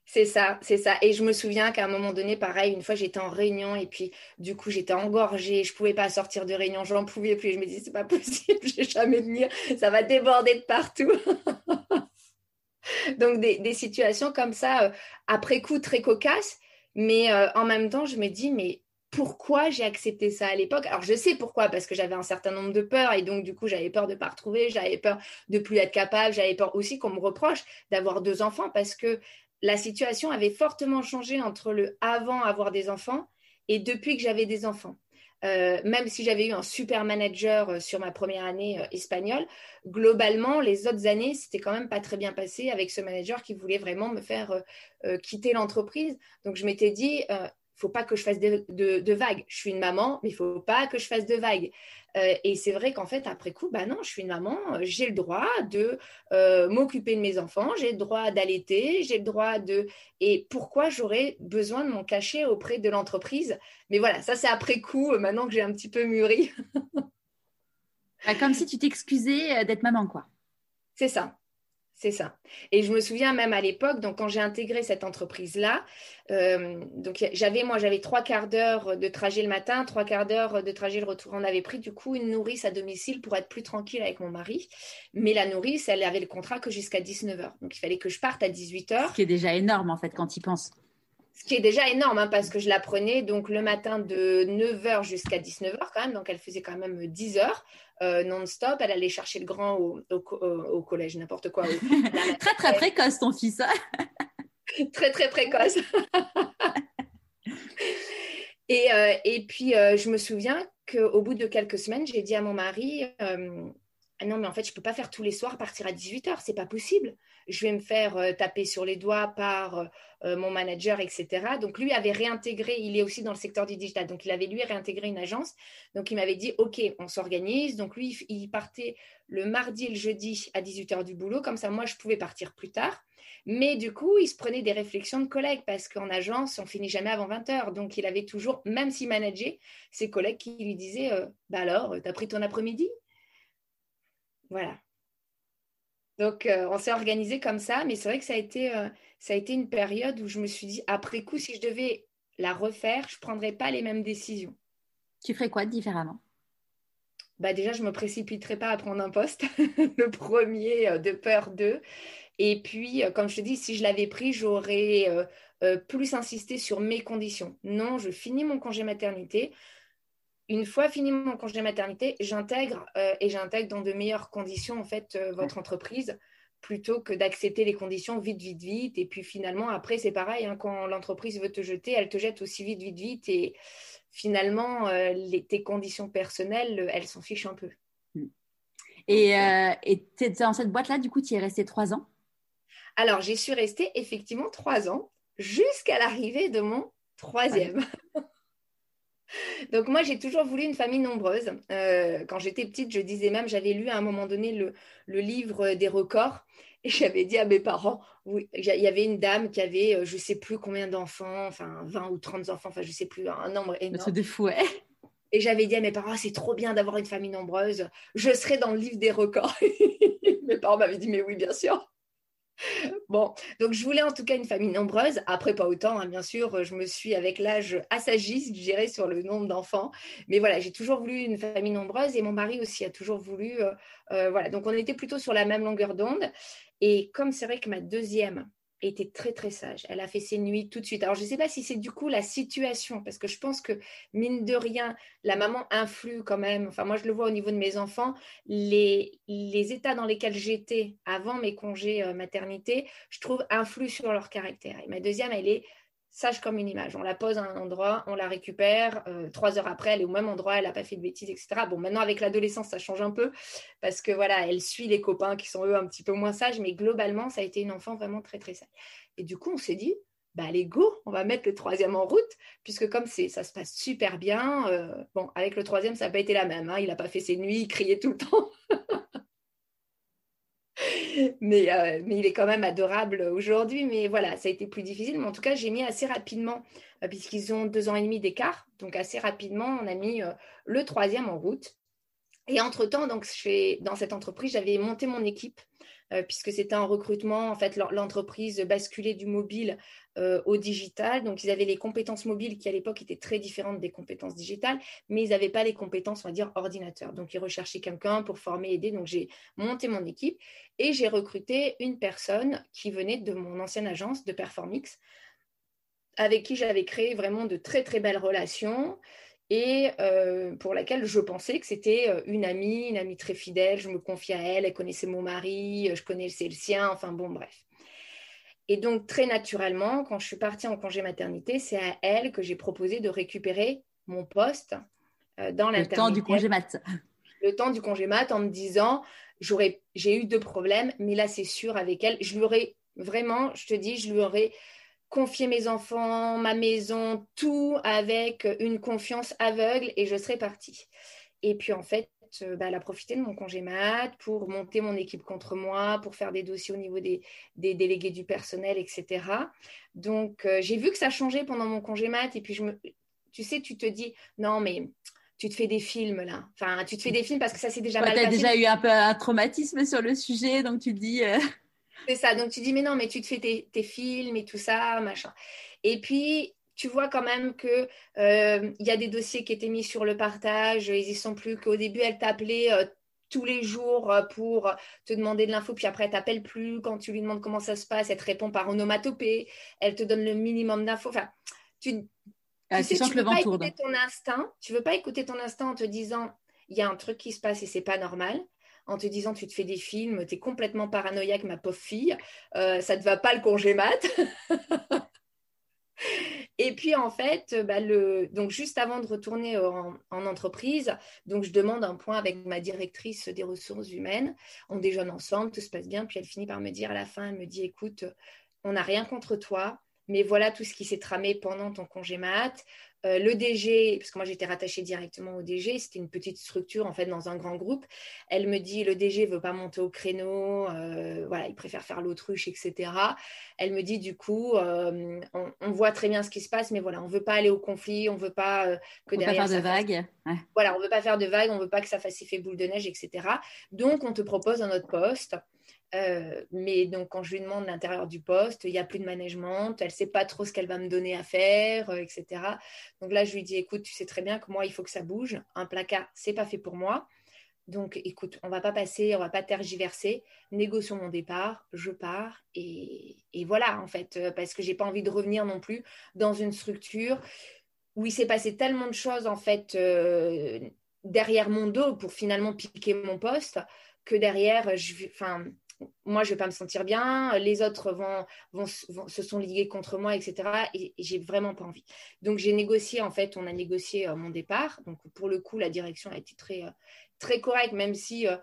S2: C'est ça, c'est ça. Et je me souviens qu'à un moment donné, pareil, une fois j'étais en réunion et puis du coup j'étais engorgée, je pouvais pas sortir de réunion, j'en pouvais plus. Je me disais c'est pas possible, je vais jamais venir, ça va déborder de partout. Donc des, situations comme ça, euh, après coup, très cocasses, mais euh, en même temps, je me dis, mais pourquoi j'ai accepté ça à l'époque? Alors je sais pourquoi, parce que j'avais un certain nombre de peurs et donc du coup j'avais peur de ne pas retrouver, j'avais peur de plus être capable, j'avais peur aussi qu'on me reproche d'avoir deux enfants parce que la situation avait fortement changé entre le avant avoir des enfants et depuis que j'avais des enfants. Euh, même si j'avais eu un super manager euh, sur ma première année euh, espagnole, globalement, les autres années, c'était quand même pas très bien passé avec ce manager qui voulait vraiment me faire quitter l'entreprise. Donc, je m'étais dit, faut pas que je fasse de, vagues. Je suis une maman, mais il faut pas que je fasse de vagues. Euh, et c'est vrai qu'en fait, après coup, bah non, je suis une maman, j'ai le droit de euh, m'occuper de mes enfants, j'ai le droit d'allaiter, j'ai le droit de... Et pourquoi j'aurais besoin de m'en cacher auprès de l'entreprise? Mais voilà, ça c'est après coup, euh, maintenant que j'ai un petit peu mûri.
S3: Bah, comme si tu t'excusais d'être maman, quoi.
S2: C'est ça. C'est ça. Et je me souviens même à l'époque, donc quand j'ai intégré cette entreprise-là, euh, donc j'avais moi j'avais trois quarts d'heure de trajet le matin, trois quarts d'heure de trajet le retour. On avait pris du coup une nourrice à domicile pour être plus tranquille avec mon mari. Mais la nourrice, elle avait le contrat que jusqu'à 19h. Donc il fallait que je parte à 18h.
S3: Ce qui est déjà énorme en fait quand tu penses.
S2: Ce qui est déjà énorme hein, parce que je la prenais donc le matin de 9h jusqu'à 19h quand même. Donc elle faisait quand même 10 heures. Euh, non-stop. Elle allait chercher le grand au, collège, n'importe quoi.
S3: très, très précoce, ton fils. Hein.
S2: très, très précoce. et, euh, et, puis, euh, je me souviens qu'au bout de quelques semaines, j'ai dit à mon mari ah non, mais en fait, je ne peux pas faire tous les soirs partir à 18h, c'est pas possible. Je vais me faire euh, taper sur les doigts par euh, euh, mon manager, etc. Donc, lui avait réintégré, il est aussi dans le secteur du digital, donc il avait lui réintégré une agence. Donc, il m'avait dit, OK, on s'organise. Donc, lui, il partait le mardi et le jeudi à 18h du boulot, comme ça, moi, je pouvais partir plus tard. Mais du coup, il se prenait des réflexions de collègues parce qu'en agence, on finit jamais avant 20h. Donc, il avait toujours, même s'il manageait, ses collègues qui lui disaient Bah alors, t'as pris ton après-midi? Voilà. Donc, euh, on s'est organisé comme ça, mais c'est vrai que ça a, été, euh, ça a été une période où je me suis dit, après coup, si je devais la refaire, je ne prendrais pas les mêmes décisions.
S3: Tu ferais quoi différemment?
S2: Bah déjà, je ne me précipiterais pas à prendre un poste, le premier euh, de peur d'eux. Et puis, comme je te dis, si je l'avais pris, j'aurais plus insisté sur mes conditions. Non, je finis mon congé maternité une fois fini mon congé maternité, j'intègre euh, et j'intègre dans de meilleures conditions en fait euh, votre entreprise plutôt que d'accepter les conditions vite, vite, vite. Et puis finalement, après, c'est pareil, hein, quand l'entreprise veut te jeter, elle te jette aussi vite, vite, vite. Et finalement, euh, les, tes conditions personnelles, elles s'en fichent un peu. Mm.
S3: Et tu dans cette boîte-là, du coup, tu y es resté trois ans?
S2: Alors, j'y suis restée effectivement trois ans jusqu'à l'arrivée de mon troisième. Donc moi, j'ai toujours voulu une famille nombreuse. Euh, quand j'étais petite, je disais même, j'avais lu à un moment donné le, livre des records et j'avais dit à mes parents, oui, il y avait une dame qui avait, euh, je ne sais plus combien d'enfants, enfin 20 ou 30 enfants, enfin je ne sais plus, un nombre énorme.
S3: de fou,
S2: Et j'avais dit à mes parents, ah, c'est trop bien d'avoir une famille nombreuse, je serai dans le livre des records. mes parents m'avaient dit, mais oui, bien sûr. Bon, donc je voulais en tout cas une famille nombreuse. Après, pas autant, hein, bien sûr. Je me suis, avec l'âge, assagie, je sur le nombre d'enfants. Mais voilà, j'ai toujours voulu une famille nombreuse et mon mari aussi a toujours voulu. Euh, euh, voilà, donc on était plutôt sur la même longueur d'onde. Et comme c'est vrai que ma deuxième était très très sage. Elle a fait ses nuits tout de suite. Alors je ne sais pas si c'est du coup la situation, parce que je pense que mine de rien, la maman influe quand même. Enfin moi je le vois au niveau de mes enfants, les, états dans lesquels j'étais avant mes congés euh, maternité, je trouve influent sur leur caractère. Et ma deuxième, elle est sage comme une image. On la pose à un endroit, on la récupère. Euh, trois heures après, elle est au même endroit, elle n'a pas fait de bêtises, etc. Bon, maintenant, avec l'adolescence, ça change un peu parce que voilà, elle suit les copains qui sont eux un petit peu moins sages, mais globalement, ça a été une enfant vraiment très, très sage. Et du coup, on s'est dit, bah allez go, on va mettre le troisième en route, puisque comme c'est, ça se passe super bien, euh, bon, avec le troisième, ça n'a pas été la même, hein. il n'a pas fait ses nuits, il criait tout le temps. mais, euh, mais il est quand même adorable aujourd'hui, mais voilà, ça a été plus difficile, mais en tout cas, j'ai mis assez rapidement, euh, puisqu'ils ont deux ans et demi d'écart, donc assez rapidement, on a mis le troisième en route. Et entre-temps, donc, dans cette entreprise, j'avais monté mon équipe euh, puisque c'était un recrutement. En fait, l'entreprise basculait du mobile euh, au digital. Donc, ils avaient les compétences mobiles qui, à l'époque, étaient très différentes des compétences digitales, mais ils n'avaient pas les compétences, on va dire, ordinateur. Donc, ils recherchaient quelqu'un pour former, aider. Donc, j'ai monté mon équipe et j'ai recruté une personne qui venait de mon ancienne agence de Performix, avec qui j'avais créé vraiment de très, très belles relations et euh, pour laquelle je pensais que c'était euh, une amie, une amie très fidèle. Je me confiais à elle, elle connaissait mon mari, euh, je connaissais le sien, enfin bon, bref. Et donc, très naturellement, quand je suis partie en congé maternité, c'est à elle que j'ai proposé de récupérer mon poste dans
S3: l'internet. Le temps du congé mat.
S2: Le temps du congé mat en me disant, j'ai eu deux problèmes, mais là, c'est sûr, avec elle, je lui aurais vraiment, je te dis, je lui aurais confier mes enfants, ma maison, tout avec une confiance aveugle et je serais partie. Et puis en fait, euh, bah, elle a profité de mon congé mat pour monter mon équipe contre moi, pour faire des dossiers au niveau des, délégués du personnel, etc. Donc euh, j'ai vu que ça changeait pendant mon congé mat et puis je me, tu sais, tu te dis non mais tu te fais des films là. Enfin, tu te fais des films parce que ça c'est déjà mal
S3: passé.
S2: Tu as
S3: déjà eu un peu un traumatisme sur le sujet, donc tu te dis. Euh,
S2: c'est ça. Donc tu dis, mais non, mais tu te fais tes, films et tout ça, machin. Et puis, tu vois quand même qu'il euh, y a des dossiers qui étaient mis sur le partage. Ils y sont plus qu'au début, elle t'appelait euh, tous les jours euh, pour te demander de l'info, puis après, elle t'appelle plus. Quand tu lui demandes comment ça se passe, elle te répond par onomatopée. Elle te donne le minimum d'infos. Enfin, tu,
S3: ah, tu, sais, tu veux pas
S2: écouter ton instinct. Tu veux pas écouter ton instinct en te disant, il y a un truc qui se passe et c'est pas normal en te disant tu te fais des films, tu es complètement paranoïaque, ma pauvre fille, euh, ça ne te va pas le congé mat. Et puis en fait, bah, le... donc juste avant de retourner en, entreprise, donc je demande un point avec ma directrice des ressources humaines. On déjeune ensemble, tout se passe bien. Puis elle finit par me dire à la fin, elle me dit écoute, on n'a rien contre toi, mais voilà tout ce qui s'est tramé pendant ton congé mat. Euh, le DG, parce que moi j'étais rattachée directement au DG, c'était une petite structure en fait dans un grand groupe. Elle me dit le DG veut pas monter au créneau, euh, voilà, il préfère faire l'autruche, etc. Elle me dit du coup, euh, on, voit très bien ce qui se passe, mais voilà, on veut pas aller au conflit, on veut pas
S3: que on derrière. Veut pas faire de vagues.
S2: Voilà, on veut pas faire de vagues, on veut pas que ça fasse effet boule de neige, etc. Donc on te propose un autre poste. Euh, mais donc, quand je lui demande l'intérieur du poste, il n'y a plus de management, elle ne sait pas trop ce qu'elle va me donner à faire, euh, etc. Donc là, je lui dis, écoute, tu sais très bien que moi, il faut que ça bouge. Un placard, c'est pas fait pour moi. Donc, écoute, on va pas passer, on va pas tergiverser. Négocions mon départ, je pars et, voilà, en fait, euh, parce que j'ai pas envie de revenir non plus dans une structure où il s'est passé tellement de choses, en fait, derrière mon dos pour finalement piquer mon poste que derrière, je, enfin, moi, je vais pas me sentir bien, les autres vont, vont, se sont ligués contre moi, etc. Et, j'ai vraiment pas envie. Donc, j'ai négocié, en fait, on a négocié euh, mon départ. Donc, pour le coup, la direction a été très, euh, très correcte, même si euh,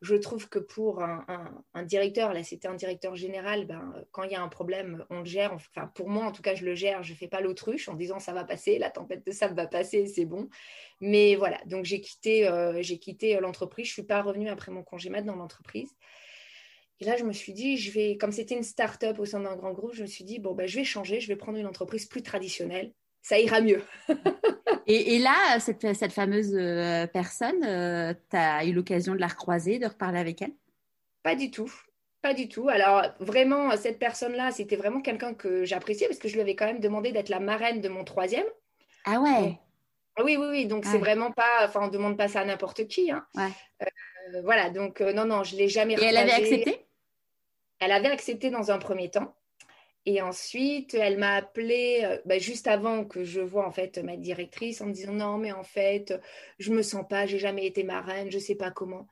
S2: je trouve que pour un, directeur, là, c'était un directeur général, ben, quand il y a un problème, on le gère. Enfin, pour moi, en tout cas, je le gère. Je fais pas l'autruche en disant ça va passer, la tempête de sable va passer, c'est bon. Mais voilà, donc j'ai quitté, j'ai quitté l'entreprise. Je suis pas revenue après mon congé mat dans l'entreprise. Et là, je me suis dit, je vais, comme c'était une start-up au sein d'un grand groupe, je me suis dit, bon, ben, je vais changer, je vais prendre une entreprise plus traditionnelle. Ça ira mieux.
S3: et, là, cette, cette fameuse euh, personne, euh, tu as eu l'occasion de la recroiser, de reparler avec elle?
S2: Pas du tout. Pas du tout. Alors, vraiment, cette personne-là, c'était vraiment quelqu'un que j'appréciais parce que je lui avais quand même demandé d'être la marraine de mon troisième.
S3: Ah ouais?
S2: Oui, oui, oui. Donc, c'est vraiment pas. Enfin, on ne demande pas ça à n'importe qui. Hein. Ouais. Euh, voilà. Donc, non, non, je ne l'ai jamais
S3: Et elle avait accepté?
S2: Elle avait accepté dans un premier temps. Et ensuite, elle m'a appelé euh, bah, juste avant que je vois en fait ma directrice en me disant non, mais en fait, je me sens pas, j'ai jamais été marraine, je sais pas comment.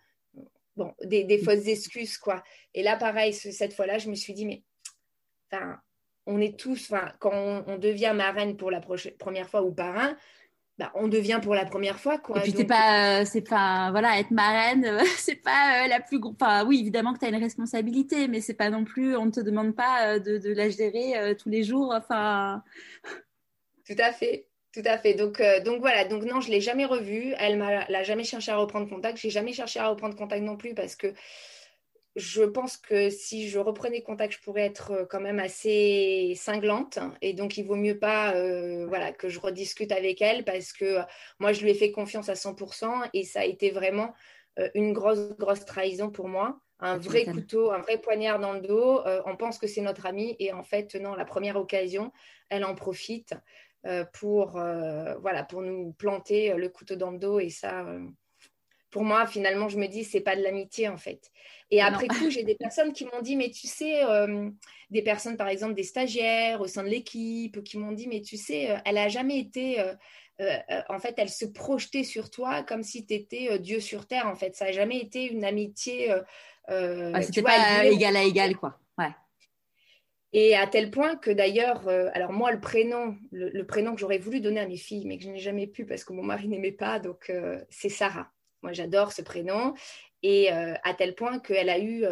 S2: Bon, des, fausses excuses quoi. Et là, pareil, cette fois-là, je me suis dit mais, enfin, on est tous, quand on, devient marraine pour la première fois ou parrain, bah, on devient pour la première fois quoi.
S3: Et puis c'est pas, c'est pas, voilà, être marraine, c'est pas la plus, enfin oui évidemment que tu as une responsabilité, mais c'est pas non plus, on ne te demande pas de, de la gérer tous les jours, enfin.
S2: Tout à fait. Tout à fait. Donc, euh, donc voilà. Donc non, je l'ai jamais revue. Elle m'a jamais cherché à reprendre contact. J'ai jamais cherché à reprendre contact non plus parce que je pense que si je reprenais contact, je pourrais être euh, quand même assez cinglante. Et donc, il vaut mieux pas euh, voilà, que je rediscute avec elle parce que moi, je lui ai fait confiance à 100% et ça a été vraiment une grosse, grosse trahison pour moi. Un vrai couteau, un vrai poignard dans le dos. on pense que c'est notre amie et en fait, non, la première occasion, elle en profite. Euh, pour, euh, voilà, pour nous planter euh, le couteau dans le dos. Et ça, pour moi, finalement, je me dis, c'est pas de l'amitié en fait. Et après tout, j'ai des personnes qui m'ont dit, mais tu sais, des personnes, par exemple, des stagiaires au sein de l'équipe, qui m'ont dit, mais tu sais, elle a jamais été. en fait, elle se projetait sur toi comme si tu étais Dieu sur terre. En fait, ça n'a jamais été une amitié.
S3: Ah, c'était pas égal à égal, quoi. Ouais.
S2: Et à tel point que d'ailleurs, euh, alors moi, le prénom, le, prénom que j'aurais voulu donner à mes filles, mais que je n'ai jamais pu parce que mon mari n'aimait pas, donc euh, c'est Sarah. Moi, j'adore ce prénom. Et euh, à tel point qu'elle a eu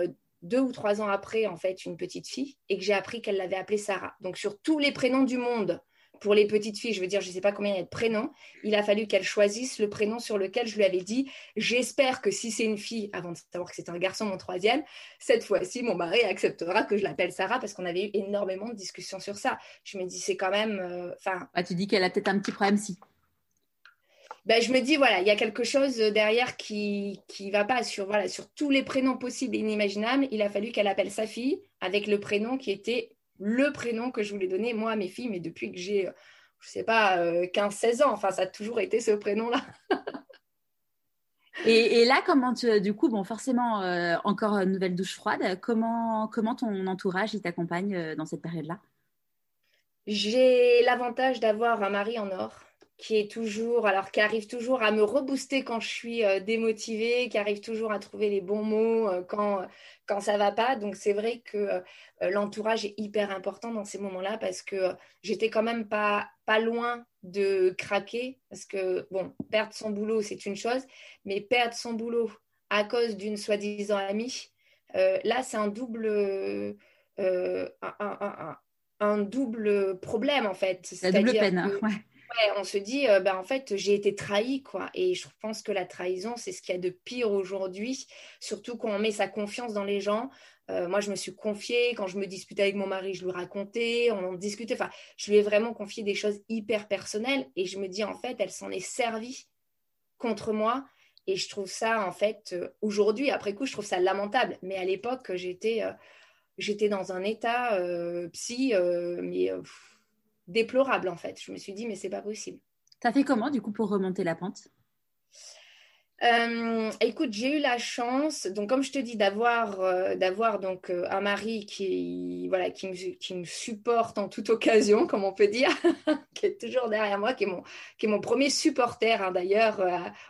S2: deux ou trois ans après, en fait, une petite fille et que j'ai appris qu'elle l'avait appelée Sarah. Donc, sur tous les prénoms du monde, pour les petites filles, je veux dire, je ne sais pas combien il y a de prénoms, il a fallu qu'elle choisisse le prénom sur lequel je lui avais dit j'espère que si c'est une fille, avant de savoir que c'est un garçon, mon troisième, cette fois-ci, mon mari acceptera que je l'appelle Sarah parce qu'on avait eu énormément de discussions sur ça. Je me dis, c'est quand même. Euh, enfin.
S3: ah, tu dis qu'elle a peut-être un petit problème si.
S2: Ben, je me dis, voilà, il y a quelque chose derrière qui ne va pas sur, voilà, sur tous les prénoms possibles et inimaginables. Il a fallu qu'elle appelle sa fille avec le prénom qui était le prénom que je voulais donner, moi, à mes filles, mais depuis que j'ai, je sais pas, 15-16 euh, ans. Enfin, ça a toujours été ce prénom-là.
S3: et, là, comment tu, du coup, bon, forcément, euh, encore une nouvelle douche froide. Comment, comment ton entourage, il t'accompagne euh, dans cette période-là?
S2: J'ai l'avantage d'avoir un mari en or qui est toujours, alors qui arrive toujours à me rebooster quand je suis euh, démotivée, qui arrive toujours à trouver les bons mots euh, quand, quand ça va pas. Donc c'est vrai que euh, l'entourage est hyper important dans ces moments-là parce que j'étais quand même pas, pas loin de craquer parce que bon, perdre son boulot c'est une chose, mais perdre son boulot à cause d'une soi-disant amie, là c'est un double, un, un, double problème en fait.
S3: La double peine, hein, ouais
S2: on se dit, euh, bah, en fait, j'ai été trahi, quoi. Et je pense que la trahison, c'est ce qu'il y a de pire aujourd'hui, surtout quand on met sa confiance dans les gens. Euh, moi, je me suis confiée, quand je me disputais avec mon mari, je lui racontais, on en discutait. Enfin, je lui ai vraiment confié des choses hyper personnelles. Et je me dis, en fait, elle s'en est servie contre moi. Et je trouve ça, en fait, euh, aujourd'hui, après coup, je trouve ça lamentable. Mais à l'époque, j'étais, j'étais dans un état psy, mais déplorable en fait. Je me suis dit, mais c'est pas possible.
S3: T'as fait comment du coup pour remonter la pente?
S2: Euh, écoute, j'ai eu la chance, donc comme je te dis, d'avoir euh, d'avoir donc euh, un mari qui voilà qui me, qui me, supporte en toute occasion, comme on peut dire, qui est toujours derrière moi, qui est mon qui est mon premier supporter hein, d'ailleurs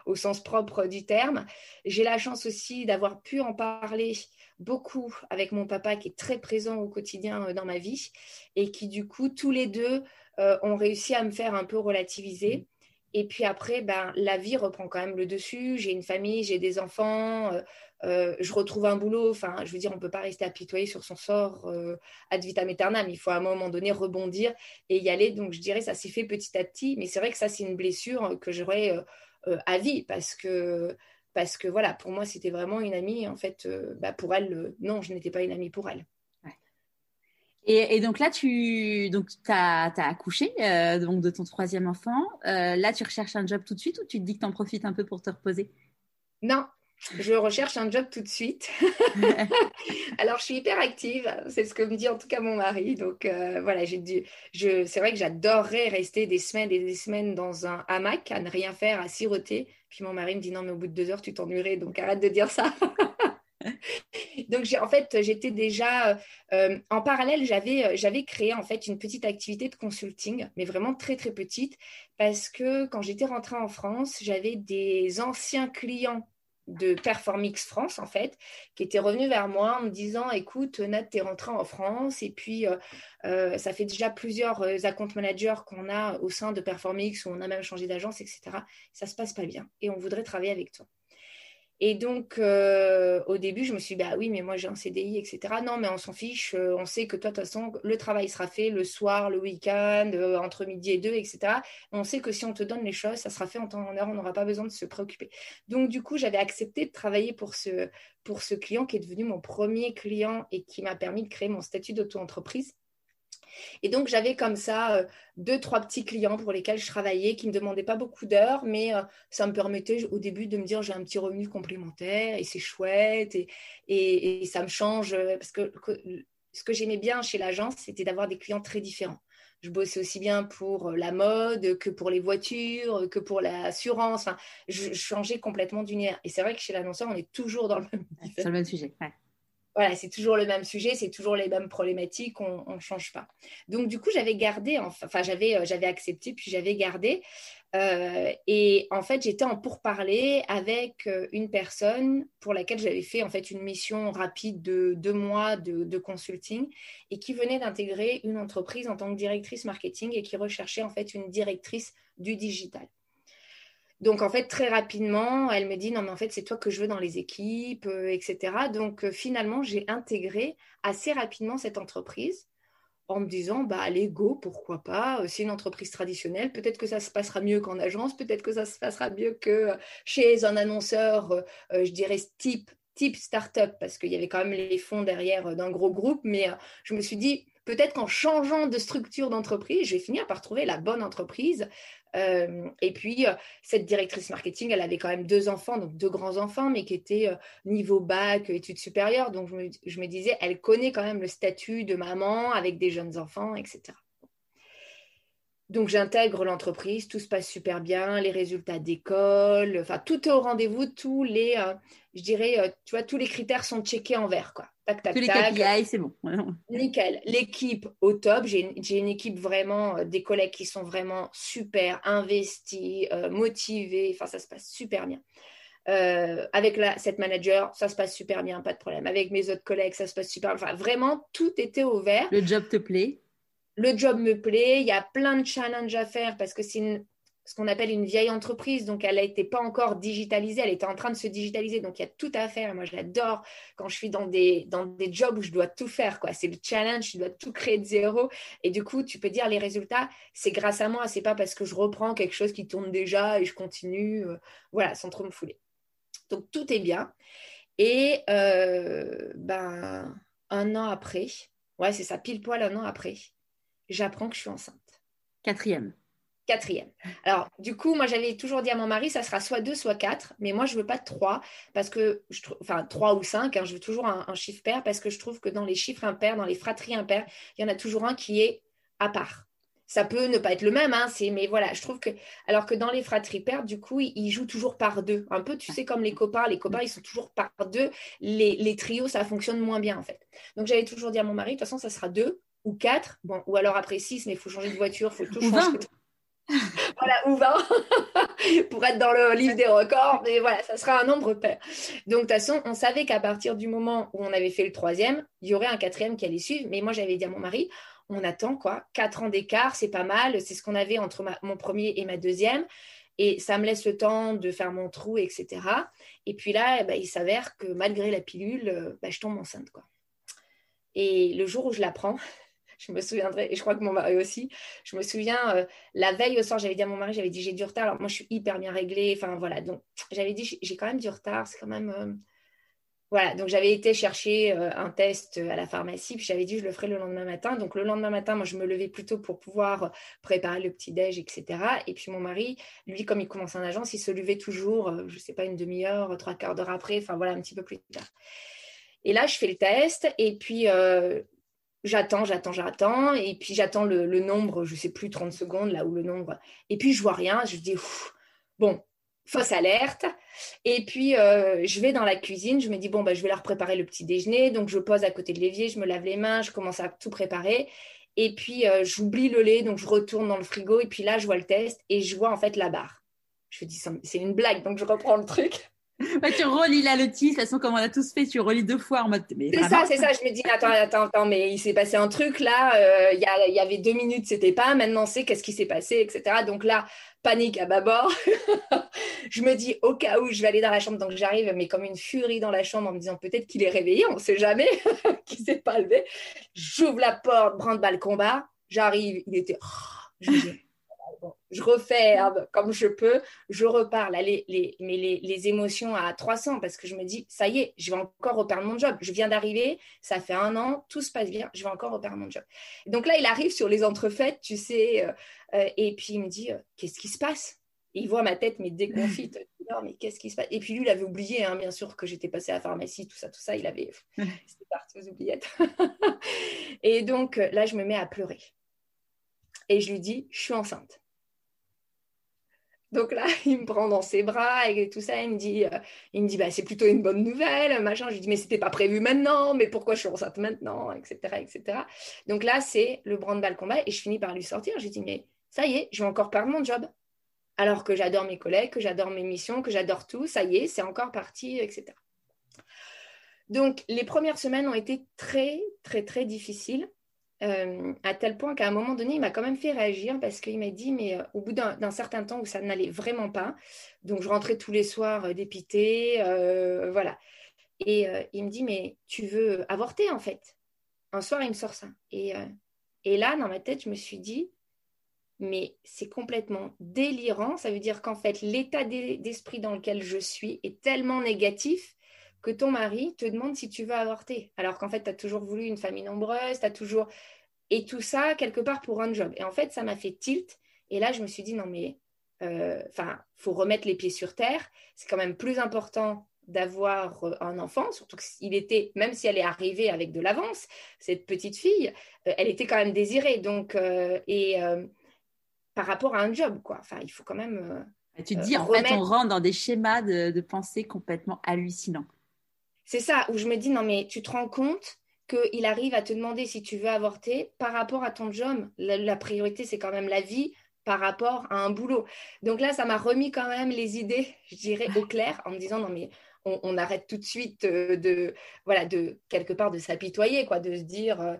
S2: au sens propre du terme. J'ai la chance aussi d'avoir pu en parler beaucoup avec mon papa qui est très présent au quotidien dans ma vie et qui du coup tous les deux ont réussi à me faire un peu relativiser. Et puis après, ben, la vie reprend quand même le dessus. J'ai une famille, j'ai des enfants, euh, euh, je retrouve un boulot. Enfin, je veux dire, on ne peut pas rester apitoyé sur son sort euh, ad vitam aeternam. Il faut à un moment donné rebondir et y aller. Donc, je dirais, ça s'est fait petit à petit. Mais c'est vrai que ça, c'est une blessure que j'aurais à vie parce que, parce que, voilà, pour moi, c'était vraiment une amie. En fait, bah, pour elle, non, je n'étais pas une amie pour elle.
S3: Et, donc là, tu donc as, accouché euh, donc de ton troisième enfant. Euh, là, tu recherches un job tout de suite ou tu te dis que tu en profites un peu pour te reposer?
S2: Non, je recherche un job tout de suite. Alors, je suis hyper active. C'est ce que me dit en tout cas mon mari. Donc, euh, voilà, j'ai dû. Je, c'est vrai que j'adorerais rester des semaines et des semaines dans un hamac, à ne rien faire, à siroter. Puis mon mari me dit non, mais au bout de deux heures, tu t'ennuierais. Donc, arrête de dire ça. Donc, en fait, j'étais déjà euh, en parallèle, j'avais, euh, j'avais créé en fait une petite activité de consulting, mais vraiment très très petite, parce que quand j'étais rentrée en France, j'avais des anciens clients de Performix France, en fait, qui était revenu vers moi en me disant Écoute, Nat, tu es rentré en France, et puis euh, euh, ça fait déjà plusieurs euh, account managers qu'on a au sein de Performix, où on a même changé d'agence, etc. Ça se passe pas bien, et on voudrait travailler avec toi. Et donc, euh, au début, je me suis dit, bah oui, mais moi j'ai un CDI, etc. Non, mais on s'en fiche. Euh, on sait que toi, de toute façon, le travail sera fait le soir, le week-end, euh, entre midi et deux, etc. On sait que si on te donne les choses, ça sera fait en temps et en heure. On n'aura pas besoin de se préoccuper. Donc, du coup, j'avais accepté de travailler pour ce, pour ce client qui est devenu mon premier client et qui m'a permis de créer mon statut d'auto-entreprise. Et donc, j'avais comme ça euh, deux, trois petits clients pour lesquels je travaillais qui ne me demandaient pas beaucoup d'heures, mais euh, ça me permettait au début de me dire j'ai un petit revenu complémentaire et c'est chouette et, ça me change euh, parce que, ce que j'aimais bien chez l'agence, c'était d'avoir des clients très différents. Je bossais aussi bien pour la mode que pour les voitures, que pour l'assurance. Enfin, je, changeais complètement d'univers. Et c'est vrai que chez l'annonceur, on est toujours dans le même,
S3: sujet.
S2: Voilà, c'est toujours le même sujet, c'est toujours les mêmes problématiques, on ne change pas. Donc, du coup, j'avais gardé, enfin, j'avais, euh, j'avais accepté, puis j'avais gardé. Euh, et en fait, j'étais en pourparler avec euh, une personne pour laquelle j'avais fait en fait une mission rapide de deux mois de, de consulting et qui venait d'intégrer une entreprise en tant que directrice marketing et qui recherchait en fait une directrice du digital. Donc, en fait, très rapidement, elle me dit non, mais en fait, c'est toi que je veux dans les équipes, euh, etc. Donc, euh, finalement, j'ai intégré assez rapidement cette entreprise en me disant bah allez go pourquoi pas. Euh, c'est une entreprise traditionnelle. Peut-être que ça se passera mieux qu'en agence. Peut-être que ça se passera mieux que chez un annonceur je dirais type type startup parce qu'il y avait quand même les fonds derrière d'un gros groupe. Mais je me suis dit peut-être qu'en changeant de structure d'entreprise, je vais finir par trouver la bonne entreprise euh, et puis, euh, cette directrice marketing, elle avait quand même deux enfants, donc deux grands enfants, mais qui étaient euh, niveau bac, études supérieures. Donc, je me, je me, disais, elle connaît quand même le statut de maman avec des jeunes enfants, etc. Donc, j'intègre l'entreprise, tout se passe super bien, les résultats d'école, enfin, tout est au rendez-vous, tous les, je dirais, tu vois, tous les critères sont checkés en vert, quoi.
S3: Tac, tac, Tous les KPI, c'est bon.
S2: Nickel. L'équipe au top. J'ai une équipe vraiment, euh, des collègues qui sont vraiment super investis, euh, motivés. Enfin, ça se passe super bien. Euh, avec la, cette manager, ça se passe super bien, pas de problème. Avec mes autres collègues, ça se passe super bien. Enfin, vraiment, tout était ouvert.
S3: Le job te plaît?
S2: Le job me plaît. Il y a plein de challenges à faire parce que c'est une ce qu'on appelle une vieille entreprise, donc elle n'était pas encore digitalisée, elle était en train de se digitaliser, donc il y a tout à faire. Moi, je l'adore quand je suis dans des, jobs où je dois tout faire, quoi. C'est le challenge, je dois tout créer de zéro. Et du coup, tu peux dire les résultats, c'est grâce à moi, c'est pas parce que je reprends quelque chose qui tourne déjà et je continue, euh, voilà, sans trop me fouler. Donc tout est bien. Et euh, ben, un an après, ouais, c'est ça, pile poil un an après, j'apprends que je suis enceinte.
S3: Quatrième
S2: quatrième. Alors, du coup, moi, j'avais toujours dit à mon mari, ça sera soit deux, soit quatre, mais moi, je veux pas trois, parce que, je enfin, trois ou cinq, hein, je veux toujours un, chiffre pair, parce que je trouve que dans les chiffres impairs, dans les fratries impaires, il y en a toujours un qui est à part. Ça peut ne pas être le même, hein, mais voilà, je trouve que, alors que dans les fratries paires, du coup, ils, jouent toujours par deux. Un peu, tu sais, comme les copains, les copains, ils sont toujours par deux. Les, les trios, ça fonctionne moins bien, en fait. Donc, j'avais toujours dit à mon mari, de toute façon, ça sera deux ou quatre, bon, ou alors après six, mais il faut changer de voiture, il faut tout changer voilà, ou 20 pour être dans le livre des records, mais voilà, ça sera un nombre pair. Donc, de toute façon, on savait qu'à partir du moment où on avait fait le troisième, il y aurait un quatrième qui allait suivre. Mais moi, j'avais dit à mon mari, on attend quoi Quatre ans d'écart, c'est pas mal. C'est ce qu'on avait entre mon premier et ma deuxième. Et ça me laisse le temps de faire mon trou, etc. Et puis là, eh ben, il s'avère que malgré la pilule, euh, ben, je tombe enceinte. Quoi. Et le jour où je la prends, je me souviendrai, et je crois que mon mari aussi, je me souviens, euh, la veille au soir, j'avais dit à mon mari, j'avais dit j'ai du retard, alors moi je suis hyper bien réglée, enfin voilà, donc j'avais dit j'ai quand même du retard, c'est quand même... Euh, voilà, donc j'avais été chercher euh, un test à la pharmacie, puis j'avais dit je le ferai le lendemain matin. Donc le lendemain matin, moi je me levais plutôt pour pouvoir préparer le petit-déj, etc. Et puis mon mari, lui, comme il commence en agence, il se levait toujours, je ne sais pas, une demi-heure, trois quarts d'heure après, enfin voilà, un petit peu plus tard. Et là, je fais le test, et puis J'attends, j'attends, j'attends. Et puis j'attends le, nombre, je sais plus, 30 secondes, là où le nombre. Et puis je vois rien. Je dis, bon, fausse alerte. Et puis euh, je vais dans la cuisine. Je me dis, bon, bah, je vais leur préparer le petit déjeuner. Donc je pose à côté de l'évier, je me lave les mains, je commence à tout préparer. Et puis euh, j'oublie le lait, donc je retourne dans le frigo. Et puis là, je vois le test et je vois en fait la barre. Je me dis, c'est une blague. Donc je reprends le truc.
S3: tu relis la notice, de toute façon, comme on a tous fait, tu relis deux fois en mode.
S2: C'est ça, c'est ça. Je me dis, attends, attends, attends, mais il s'est passé un truc là. Euh, il y, y, avait deux minutes, c'était pas. Maintenant, c'est qu'est-ce qui s'est passé, etc. Donc là, panique à bâbord. je me dis, au cas où, je vais aller dans la chambre. Donc j'arrive, mais comme une furie dans la chambre en me disant, peut-être qu'il est réveillé, on ne sait jamais, qu'il s'est pas levé. J'ouvre la porte, branle-balle combat. J'arrive, il était. Je je referme comme je peux, je repars les, mais les, émotions à 300 parce que je me dis, ça y est, je vais encore reperdre mon job. Je viens d'arriver, ça fait un an, tout se passe bien, je vais encore reperdre mon job. donc là, il arrive sur les entrefaites, tu sais, euh, euh, et puis il me dit, euh, qu'est-ce qui se passe? Il voit ma tête, mais déconfite. non, mais qu'est-ce qui se passe? Et puis lui, il avait oublié, hein, bien sûr, que j'étais passée à la pharmacie, tout ça, tout ça, il avait. C'était parti aux oubliettes. et donc là, je me mets à pleurer. Et je lui dis, je suis enceinte. Donc là, il me prend dans ses bras et tout ça. Il me dit, euh, il me dit bah, c'est plutôt une bonne nouvelle, machin. Je lui dis, mais c'était pas prévu maintenant, mais pourquoi je suis enceinte maintenant, etc. etc. Donc là, c'est le branle-balle combat et je finis par lui sortir. J'ai dit, mais ça y est, je vais encore perdre mon job. Alors que j'adore mes collègues, que j'adore mes missions, que j'adore tout, ça y est, c'est encore parti, etc. Donc les premières semaines ont été très, très, très difficiles. Euh, à tel point qu'à un moment donné, il m'a quand même fait réagir parce qu'il m'a dit, mais euh, au bout d'un certain temps où ça n'allait vraiment pas, donc je rentrais tous les soirs euh, dépité, voilà. Et il me dit, mais tu veux avorter en fait Un soir, il me sort ça. Et, et là, dans ma tête, je me suis dit, mais c'est complètement délirant. Ça veut dire qu'en fait, l'état d'esprit dans lequel je suis est tellement négatif que ton mari te demande si tu veux avorter. Alors qu'en fait, tu as toujours voulu une famille nombreuse, tu as toujours... Et tout ça, quelque part, pour un job. Et en fait, ça m'a fait tilt. Et là, je me suis dit, non, mais... Euh, enfin, faut remettre les pieds sur terre. C'est quand même plus important d'avoir euh, un enfant, surtout qu'il était, même si elle est arrivée avec de l'avance, cette petite fille, euh, elle était quand même désirée. Donc, et par rapport à un job, quoi. Enfin, il faut quand même.
S3: tu te dis, en fait, on rentre dans des schémas de, de pensée complètement hallucinants.
S2: C'est ça, où je me dis, non, mais tu te rends compte qu'il arrive à te demander si tu veux avorter par rapport à ton job. La, priorité, c'est quand même la vie par rapport à un boulot. Donc là, ça m'a remis quand même les idées, je dirais, au clair, en me disant, non, mais on, arrête tout de suite euh, de, voilà, de quelque part de s'apitoyer, quoi, de se dire. Euh,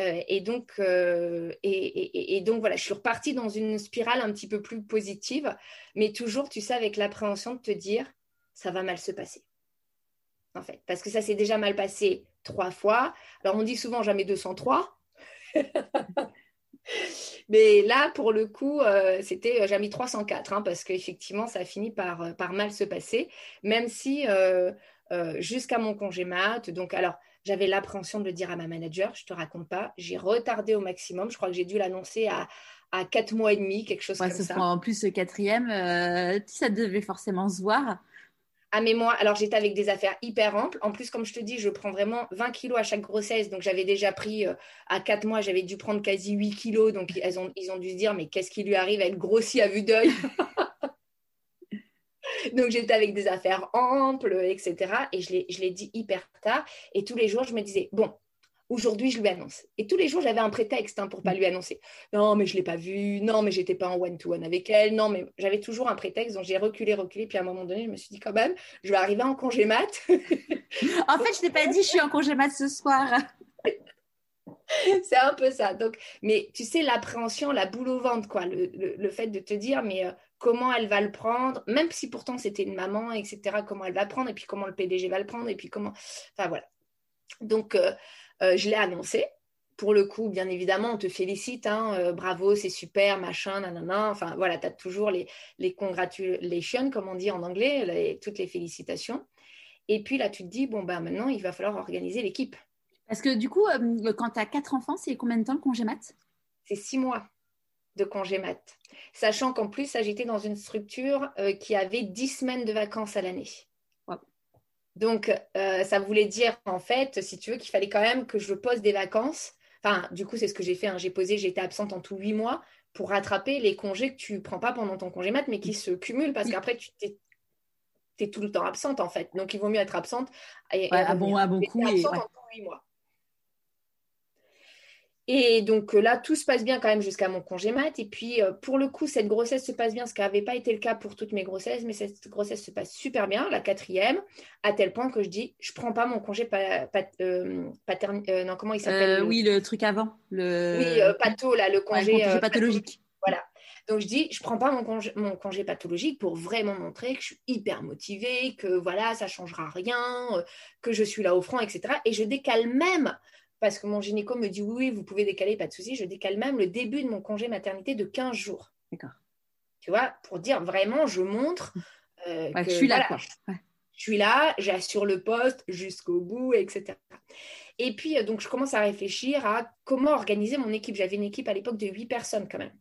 S2: euh, et donc, et, et, donc voilà, je suis repartie dans une spirale un petit peu plus positive, mais toujours, tu sais, avec l'appréhension de te dire, ça va mal se passer en fait, parce que ça s'est déjà mal passé trois fois. Alors on dit souvent jamais 203. Mais là, pour le coup, euh, c'était euh, jamais 304, hein, parce qu'effectivement, ça a fini par, euh, par mal se passer, même si jusqu'à mon congé mat, donc alors j'avais l'appréhension de le dire à ma manager, je te raconte pas, j'ai retardé au maximum, je crois que j'ai dû l'annoncer à, à 4 mois et demi, quelque chose comme ça.
S3: En plus, ce quatrième, ça devait forcément se voir
S2: à mes mois. Alors, j'étais avec des affaires hyper amples. En plus, comme je te dis, je prends vraiment 20 kilos à chaque grossesse. Donc, j'avais déjà pris euh, à 4 mois, j'avais dû prendre quasi 8 kilos. Donc, ils ont dû se dire, mais qu'est-ce qui lui arrive? Elle grossit à vue d'œil. donc, j'étais avec des affaires amples, etc. Et je l'ai dit hyper tard. Et tous les jours, je me disais, bon, aujourd'hui, je lui annonce. Et tous les jours, j'avais un prétexte hein, pour pas mm. lui annoncer. Non, mais je l'ai pas vue. Non, mais j'étais pas en one-to-one avec elle. Non, mais j'avais toujours un prétexte. Donc, j'ai reculé, reculé. Puis à un moment donné, je me suis dit, quand même, je vais arriver en congé mat.
S3: en fait, je t'ai pas dit, je suis en congé mat ce soir.
S2: c'est un peu ça. Donc, mais tu sais, l'appréhension, la boule au ventre, quoi. Le, fait de te dire, mais euh, comment elle va le prendre, même si pourtant c'était une maman, etc., comment elle va le prendre, et puis comment le PDG va le prendre, et puis comment. Enfin, voilà. Donc, euh, je l'ai annoncé. Pour le coup, bien évidemment, on te félicite, hein, euh, bravo, c'est super, machin, nanana. Enfin, voilà, tu as toujours les, les congratulations, comme on dit en anglais, toutes les félicitations. Et puis là, tu te dis, bon, ben maintenant, il va falloir organiser l'équipe.
S3: Parce que du coup, euh, quand tu as quatre enfants, c'est combien de temps le congé mat?
S2: C'est six mois de congé mat. Sachant qu'en plus, j'étais dans une structure qui avait dix semaines de vacances à l'année. Donc, euh, ça voulait dire, en fait, si tu veux, qu'il fallait quand même que je pose des vacances. Enfin, du coup, c'est ce que j'ai fait. Hein. J'ai posé, j'étais absente en tout huit mois pour rattraper les congés que tu ne prends pas pendant ton congé mat, mais qui se cumulent parce qu'après, tu es, tout le temps absente, en fait. Donc, il vaut mieux être absente.
S3: Et, à bon, à bon coup.
S2: Et... Absente en tout huit mois. Et donc là, tout se passe bien quand même jusqu'à mon congé mat. Et puis, pour le coup, cette grossesse se passe bien, ce qui n'avait pas été le cas pour toutes mes grossesses, mais cette grossesse se passe super bien, la quatrième, à tel point que je dis, je prends pas mon congé paternité. non, comment il s'appelle
S3: Oui, le truc avant. Le...
S2: Oui, patho, là, le congé,
S3: pathologique.
S2: Voilà. Donc je dis, je prends pas mon congé, mon congé, pathologique pour vraiment montrer que je suis hyper motivée, que voilà, ça changera rien, euh, que je suis là au front, etc. Et je décale même, parce que mon gynéco me dit oui, vous pouvez décaler, pas de souci, je décale même le début de mon congé maternité de 15 jours.
S3: D'accord.
S2: Tu vois, pour dire vraiment, je montre
S3: euh, que je suis là.
S2: Je suis là, j'assure le poste jusqu'au bout, etc. Et puis, euh, donc, je commence à réfléchir à comment organiser mon équipe. J'avais une équipe à l'époque de 8 personnes quand même.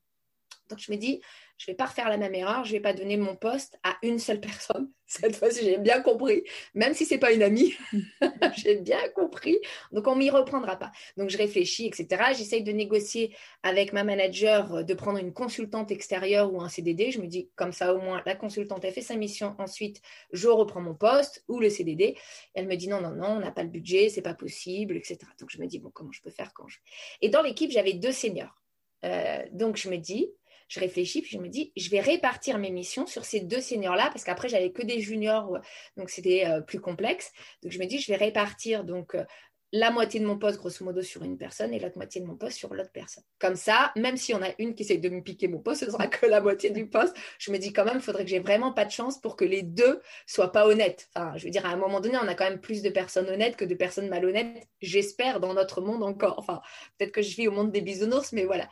S2: Donc je me dis, je ne vais pas refaire la même erreur, je ne vais pas donner mon poste à une seule personne. Cette fois-ci, j'ai bien compris, même si ce n'est pas une amie, j'ai bien compris. Donc on m'y reprendra pas. Donc je réfléchis, etc. J'essaye de négocier avec ma manager de prendre une consultante extérieure ou un CDD. Je me dis, comme ça au moins, la consultante a fait sa mission. Ensuite, je reprends mon poste ou le CDD. Elle me dit, non, non, non, on n'a pas le budget, c'est pas possible, etc. Donc je me dis, bon, comment je peux faire quand je... Et dans l'équipe, j'avais deux seniors. Euh, donc je me dis, je réfléchis, puis je me dis, je vais répartir mes missions sur ces deux seniors-là, parce qu'après, j'avais que des juniors, donc c'était euh, plus complexe. Donc, je me dis, je vais répartir donc euh, la moitié de mon poste, grosso modo, sur une personne et l'autre moitié de mon poste sur l'autre personne. Comme ça, même si on a une qui essaye de me piquer mon poste, ce sera que la moitié du poste. Je me dis quand même, il faudrait que j'ai vraiment pas de chance pour que les deux soient pas honnêtes. Enfin, je veux dire, à un moment donné, on a quand même plus de personnes honnêtes que de personnes malhonnêtes, j'espère, dans notre monde encore. Enfin, peut-être que je vis au monde des bisounours, mais voilà.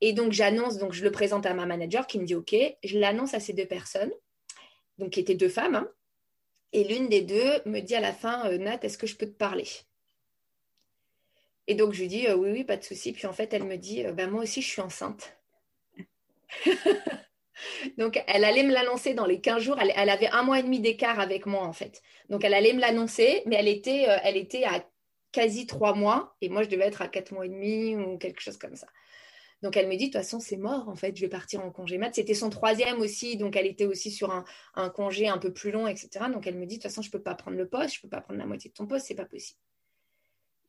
S2: Et donc, j'annonce, donc je le présente à ma manager qui me dit OK. Je l'annonce à ces deux personnes, donc qui étaient deux femmes. Hein. et l'une des deux me dit à la fin euh, Nat, est-ce que je peux te parler? Et donc, je lui dis euh, Oui, oui, pas de souci. Puis en fait, elle me dit euh, ben, Moi aussi, je suis enceinte. donc, elle allait me l'annoncer dans les 15 jours. Elle, avait un mois et demi d'écart avec moi, en fait. Donc, elle allait me l'annoncer, mais elle était, elle était à quasi trois mois. Et moi, je devais être à quatre mois et demi ou quelque chose comme ça. Donc elle me dit, de toute façon, c'est mort, en fait, je vais partir en congé mat. C'était son troisième aussi, donc elle était aussi sur un, congé un peu plus long, etc. Donc elle me dit, de toute façon, je ne peux pas prendre le poste, je ne peux pas prendre la moitié de ton poste, c'est pas possible.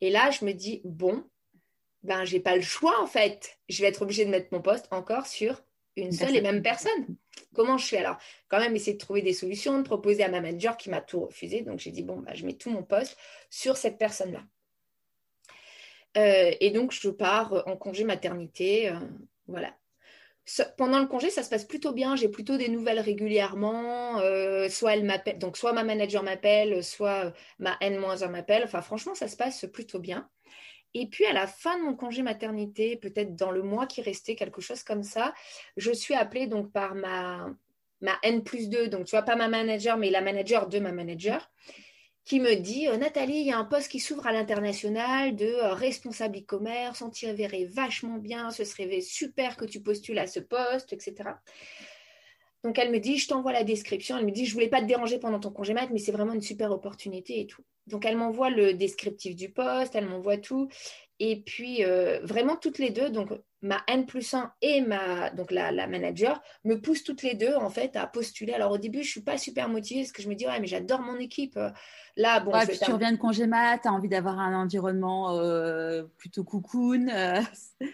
S2: Et là, je me dis, bon, ben, j'ai pas le choix, en fait. Je vais être obligée de mettre mon poste encore sur une seule et même personne. Comment je fais alors? Quand même essayer de trouver des solutions, de proposer à ma manager qui m'a tout refusé. Donc j'ai dit, bon, ben, je mets tout mon poste sur cette personne-là. Euh, et donc, je pars en congé maternité. Euh, voilà. pendant le congé, ça se passe plutôt bien. J'ai plutôt des nouvelles régulièrement. Euh, soit elle m'appelle, donc soit ma manager m'appelle, soit ma N-1 m'appelle. Enfin, franchement, ça se passe plutôt bien. Et puis à la fin de mon congé maternité, peut-être dans le mois qui restait, quelque chose comme ça, je suis appelée donc par ma, ma N plus 2, donc tu vois, pas ma manager, mais la manager de ma manager, qui me dit euh, Nathalie, il y a un poste qui s'ouvre à l'international de euh, responsable e-commerce, on t'y verrait vachement bien, ce serait super que tu postules à ce poste, etc. Donc elle me dit Je t'envoie la description. Elle me dit Je voulais pas te déranger pendant ton congé mat, mais c'est vraiment une super opportunité et tout. Donc elle m'envoie le descriptif du poste, elle m'envoie tout. Et puis, euh, vraiment, toutes les deux, donc ma N plus 1 et ma, donc la, manager, me poussent toutes les deux, en fait, à postuler. Alors, au début, je ne suis pas super motivée parce que je me dis, ouais, mais j'adore mon équipe. Là, bon.
S3: Ouais, tu reviens de congé mat, tu as envie d'avoir un environnement euh, plutôt cocoon. Euh.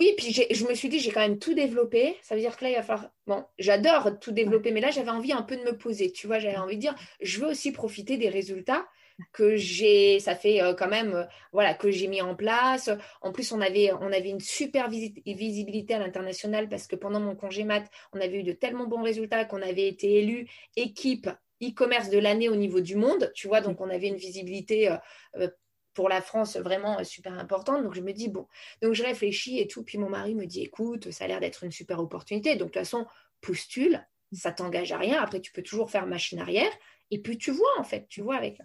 S2: Oui, puis je me suis dit, j'ai quand même tout développé. Ça veut dire que là, il va falloir. Bon, j'adore tout développer, mais là, j'avais envie un peu de me poser. Tu vois, j'avais envie de dire, je veux aussi profiter des résultats que j'ai, ça fait euh, quand même, euh, voilà, que j'ai mis en place. En plus, on avait, on avait une super visibilité à l'international parce que pendant mon congé mat, on avait eu de tellement bons résultats qu'on avait été élu équipe e-commerce de l'année au niveau du monde, tu vois, donc on avait une visibilité euh, pour la France vraiment super importante. Donc je me dis, bon, donc je réfléchis et tout. Puis mon mari me dit, écoute, ça a l'air d'être une super opportunité. Donc de toute façon, postule, ça t'engage à rien. Après, tu peux toujours faire machine arrière. Et puis tu vois, en fait, tu vois avec.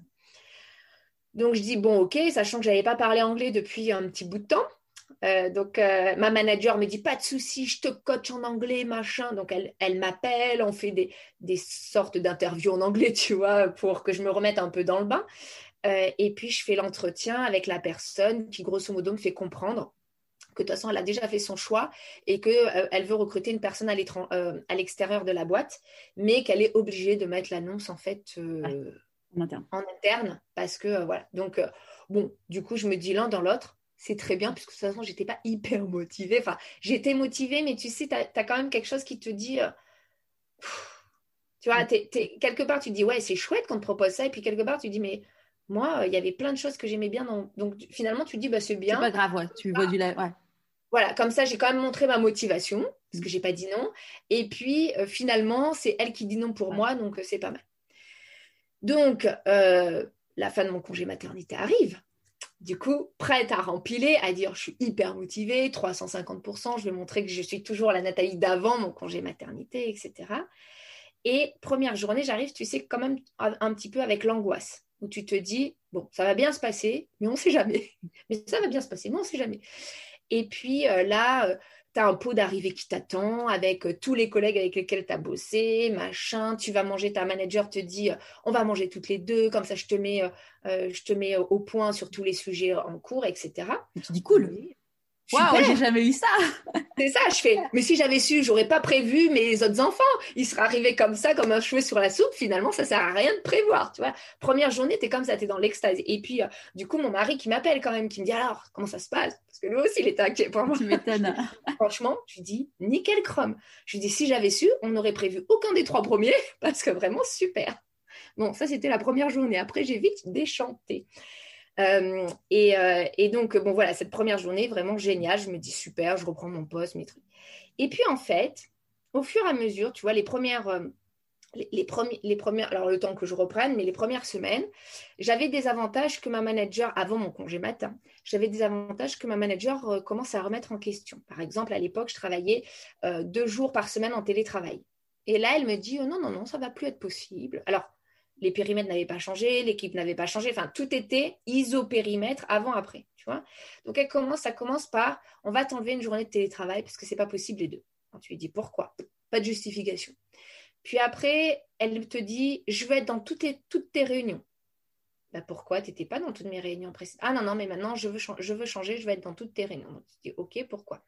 S2: Donc je dis bon ok, sachant que je n'avais pas parlé anglais depuis un petit bout de temps. Euh, donc euh, ma manager me dit pas de souci, je te coach en anglais, machin. Donc elle, elle m'appelle, on fait des, des sortes d'interviews en anglais, tu vois, pour que je me remette un peu dans le bain. Euh, et puis je fais l'entretien avec la personne qui grosso modo me fait comprendre que de toute façon elle a déjà fait son choix et qu'elle elle veut recruter une personne à l'extérieur de la boîte, mais qu'elle est obligée de mettre l'annonce en fait
S3: en interne.
S2: En interne, parce que euh, voilà. Donc, euh, bon, du coup, je me dis l'un dans l'autre. c'est très bien, puisque de toute façon, j'étais pas hyper motivée. Enfin, j'étais motivée, mais tu sais, tu as, quand même quelque chose qui te dit. Euh, tu vois, quelque part, tu te dis, ouais, c'est chouette qu'on te propose ça. Et puis, quelque part, tu te dis, mais moi, il y avait plein de choses que j'aimais bien. Donc, finalement, tu te dis, bah, c'est bien.
S3: C'est pas grave, ouais. Tu vois du. Ouais.
S2: Voilà, comme ça, j'ai quand même montré ma motivation, parce que j'ai pas dit non. Et puis, euh, finalement, c'est elle qui dit non pour moi, donc euh, c'est pas mal. Donc, la fin de mon congé maternité arrive. Du coup, prête à rempiler, à dire je suis hyper motivée, 350%, je vais montrer que je suis toujours la Nathalie d'avant mon congé maternité, etc. Et première journée, j'arrive, tu sais, quand même un petit peu avec l'angoisse, où tu te dis, bon, ça va bien se passer, mais on ne sait jamais. Mais ça va bien se passer, mais on ne sait jamais. Et puis euh, là, euh, tu as un pot d'arrivée qui t'attend avec euh, tous les collègues avec lesquels tu as bossé, machin. Tu vas manger, ta manager te dit on va manger toutes les deux, comme ça je te mets, je te mets au point sur tous les sujets en cours, etc.
S3: tu dis cool. Waouh, j'ai jamais eu ça.
S2: C'est ça, je fais. Mais si j'avais su, j'aurais pas prévu mes autres enfants. Ils seraient arrivés comme ça, comme un cheveu sur la soupe. Finalement, ça sert à rien de prévoir, tu vois. Première journée, tu es comme ça, tu es dans l'extase. Et puis, euh, du coup, mon mari qui m'appelle quand même, qui me dit alors, comment ça se passe? Parce que lui aussi, il était inquiet pour moi.
S3: Tu m'étonnes.
S2: Franchement, je lui dis nickel chrome. Je lui dis si j'avais su, on n'aurait prévu aucun des trois premiers parce que vraiment super. Bon, ça c'était la première journée. Après, j'ai vite déchanté. Euh, euh, et, donc, bon, voilà, cette première journée, vraiment géniale. Je me dis, super, je reprends mon poste, mes trucs. Et puis, en fait, au fur et à mesure, tu vois, les premières, euh, les, les premières, alors le temps que je reprenne, mais les premières semaines, j'avais des avantages que ma manager, avant mon congé matin, j'avais des avantages que ma manager commence à remettre en question. Par exemple, à l'époque, je travaillais deux jours par semaine en télétravail. Et là, elle me dit, oh, non, non, non, ça va plus être possible. Alors, les périmètres n'avaient pas changé, l'équipe n'avait pas changé, enfin tout était iso-périmètre avant-après. Donc elle commence, ça commence par on va t'enlever une journée de télétravail parce que c'est pas possible les deux. tu lui dis pourquoi? Pas de justification. Puis après, elle te dit je veux être dans toutes tes, réunions. Bah pourquoi? Tu n'étais pas dans toutes mes réunions précédentes Ah non, non, mais maintenant je veux, changer, je veux être dans toutes tes réunions. Tu dis ok, pourquoi?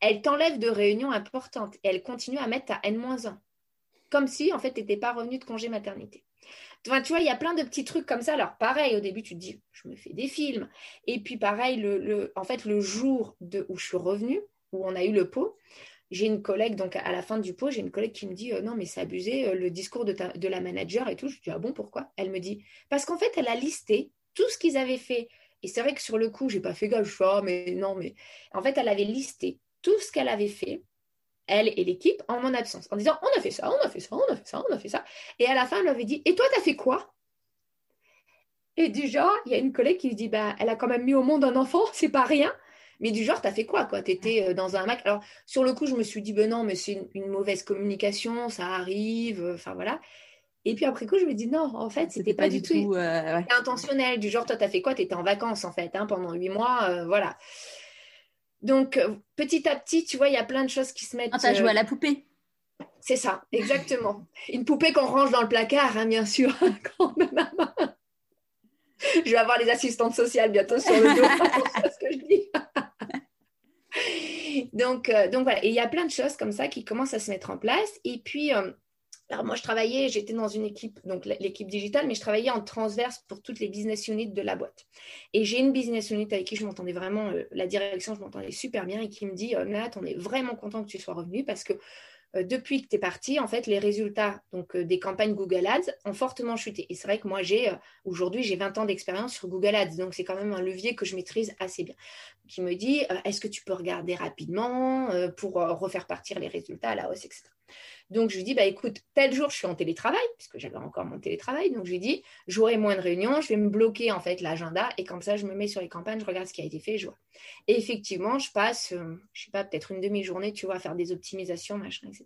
S2: Elle t'enlève de réunions importantes et elle continue à mettre ta N-1. Comme si en fait tu n'étais pas revenu de congé maternité tu vois, il y a plein de petits trucs comme ça. Alors, pareil, au début, tu te dis, je me fais des films. Et puis, pareil, en fait, le jour de, où je suis revenue, où on a eu le pot, j'ai une collègue, donc à la fin du pot, j'ai une collègue qui me dit, euh, non, mais c'est abusé, euh, le discours de, la manager et tout. Je dis, ah bon, pourquoi? Elle me dit, parce qu'en fait, elle a listé tout ce qu'ils avaient fait. Et c'est vrai que sur le coup, j'ai pas fait gaffe, je ah, mais non, mais en fait, elle avait listé tout ce qu'elle avait fait elle et l'équipe, en mon absence, en disant on a fait ça, on a fait ça, on a fait ça, on a fait ça. Et à la fin, elle m'avait dit et toi, tu as fait quoi? Et du genre, il y a une collègue qui se dit bah, elle a quand même mis au monde un enfant, c'est pas rien. Mais du genre, tu as fait quoi quoi? Tu étais euh, dans un Mac. Alors, sur le coup, je me suis dit ben non, mais c'est une, mauvaise communication, ça arrive, euh, enfin voilà. Et puis après coup, je me dis non, en fait, c'était pas, pas, du tout, euh, intentionnel. Du genre, toi, tu as fait quoi? Tu étais en vacances, en fait, hein, pendant huit mois, voilà. Donc, euh, petit à petit, tu vois, il y a plein de choses qui se mettent.
S3: Ah, t'as joué à la poupée.
S2: C'est ça, exactement. Une poupée qu'on range dans le placard, hein, bien sûr. je vais avoir les assistantes sociales bientôt sur le dos. ce que je dis. donc, euh, donc voilà, et il y a plein de choses comme ça qui commencent à se mettre en place. Et puis, euh, moi, je travaillais, j'étais dans une équipe, donc l'équipe digitale, mais je travaillais en transverse pour toutes les business units de la boîte. Et j'ai une business unit avec qui je m'entendais vraiment, euh, la direction, je m'entendais super bien et qui me dit, euh, Nat, on est vraiment content que tu sois revenu parce que euh, depuis que tu es parti, en fait, les résultats donc, des campagnes Google Ads ont fortement chuté. Et c'est vrai que moi, j'ai aujourd'hui, j'ai 20 ans d'expérience sur Google Ads, donc c'est quand même un levier que je maîtrise assez bien. Qui me dit, est-ce que tu peux regarder rapidement pour refaire partir les résultats à la hausse, etc. Donc, je lui dis, bah, écoute, tel jour, je suis en télétravail, puisque j'avais encore mon télétravail. Donc, je lui dis, j'aurai moins de réunions, je vais me bloquer, en fait, l'agenda. Et comme ça, je me mets sur les campagnes, je regarde ce qui a été fait, je vois. Et effectivement, je passe, euh, je sais pas, peut-être une demi-journée, tu vois, à faire des optimisations, machin, etc.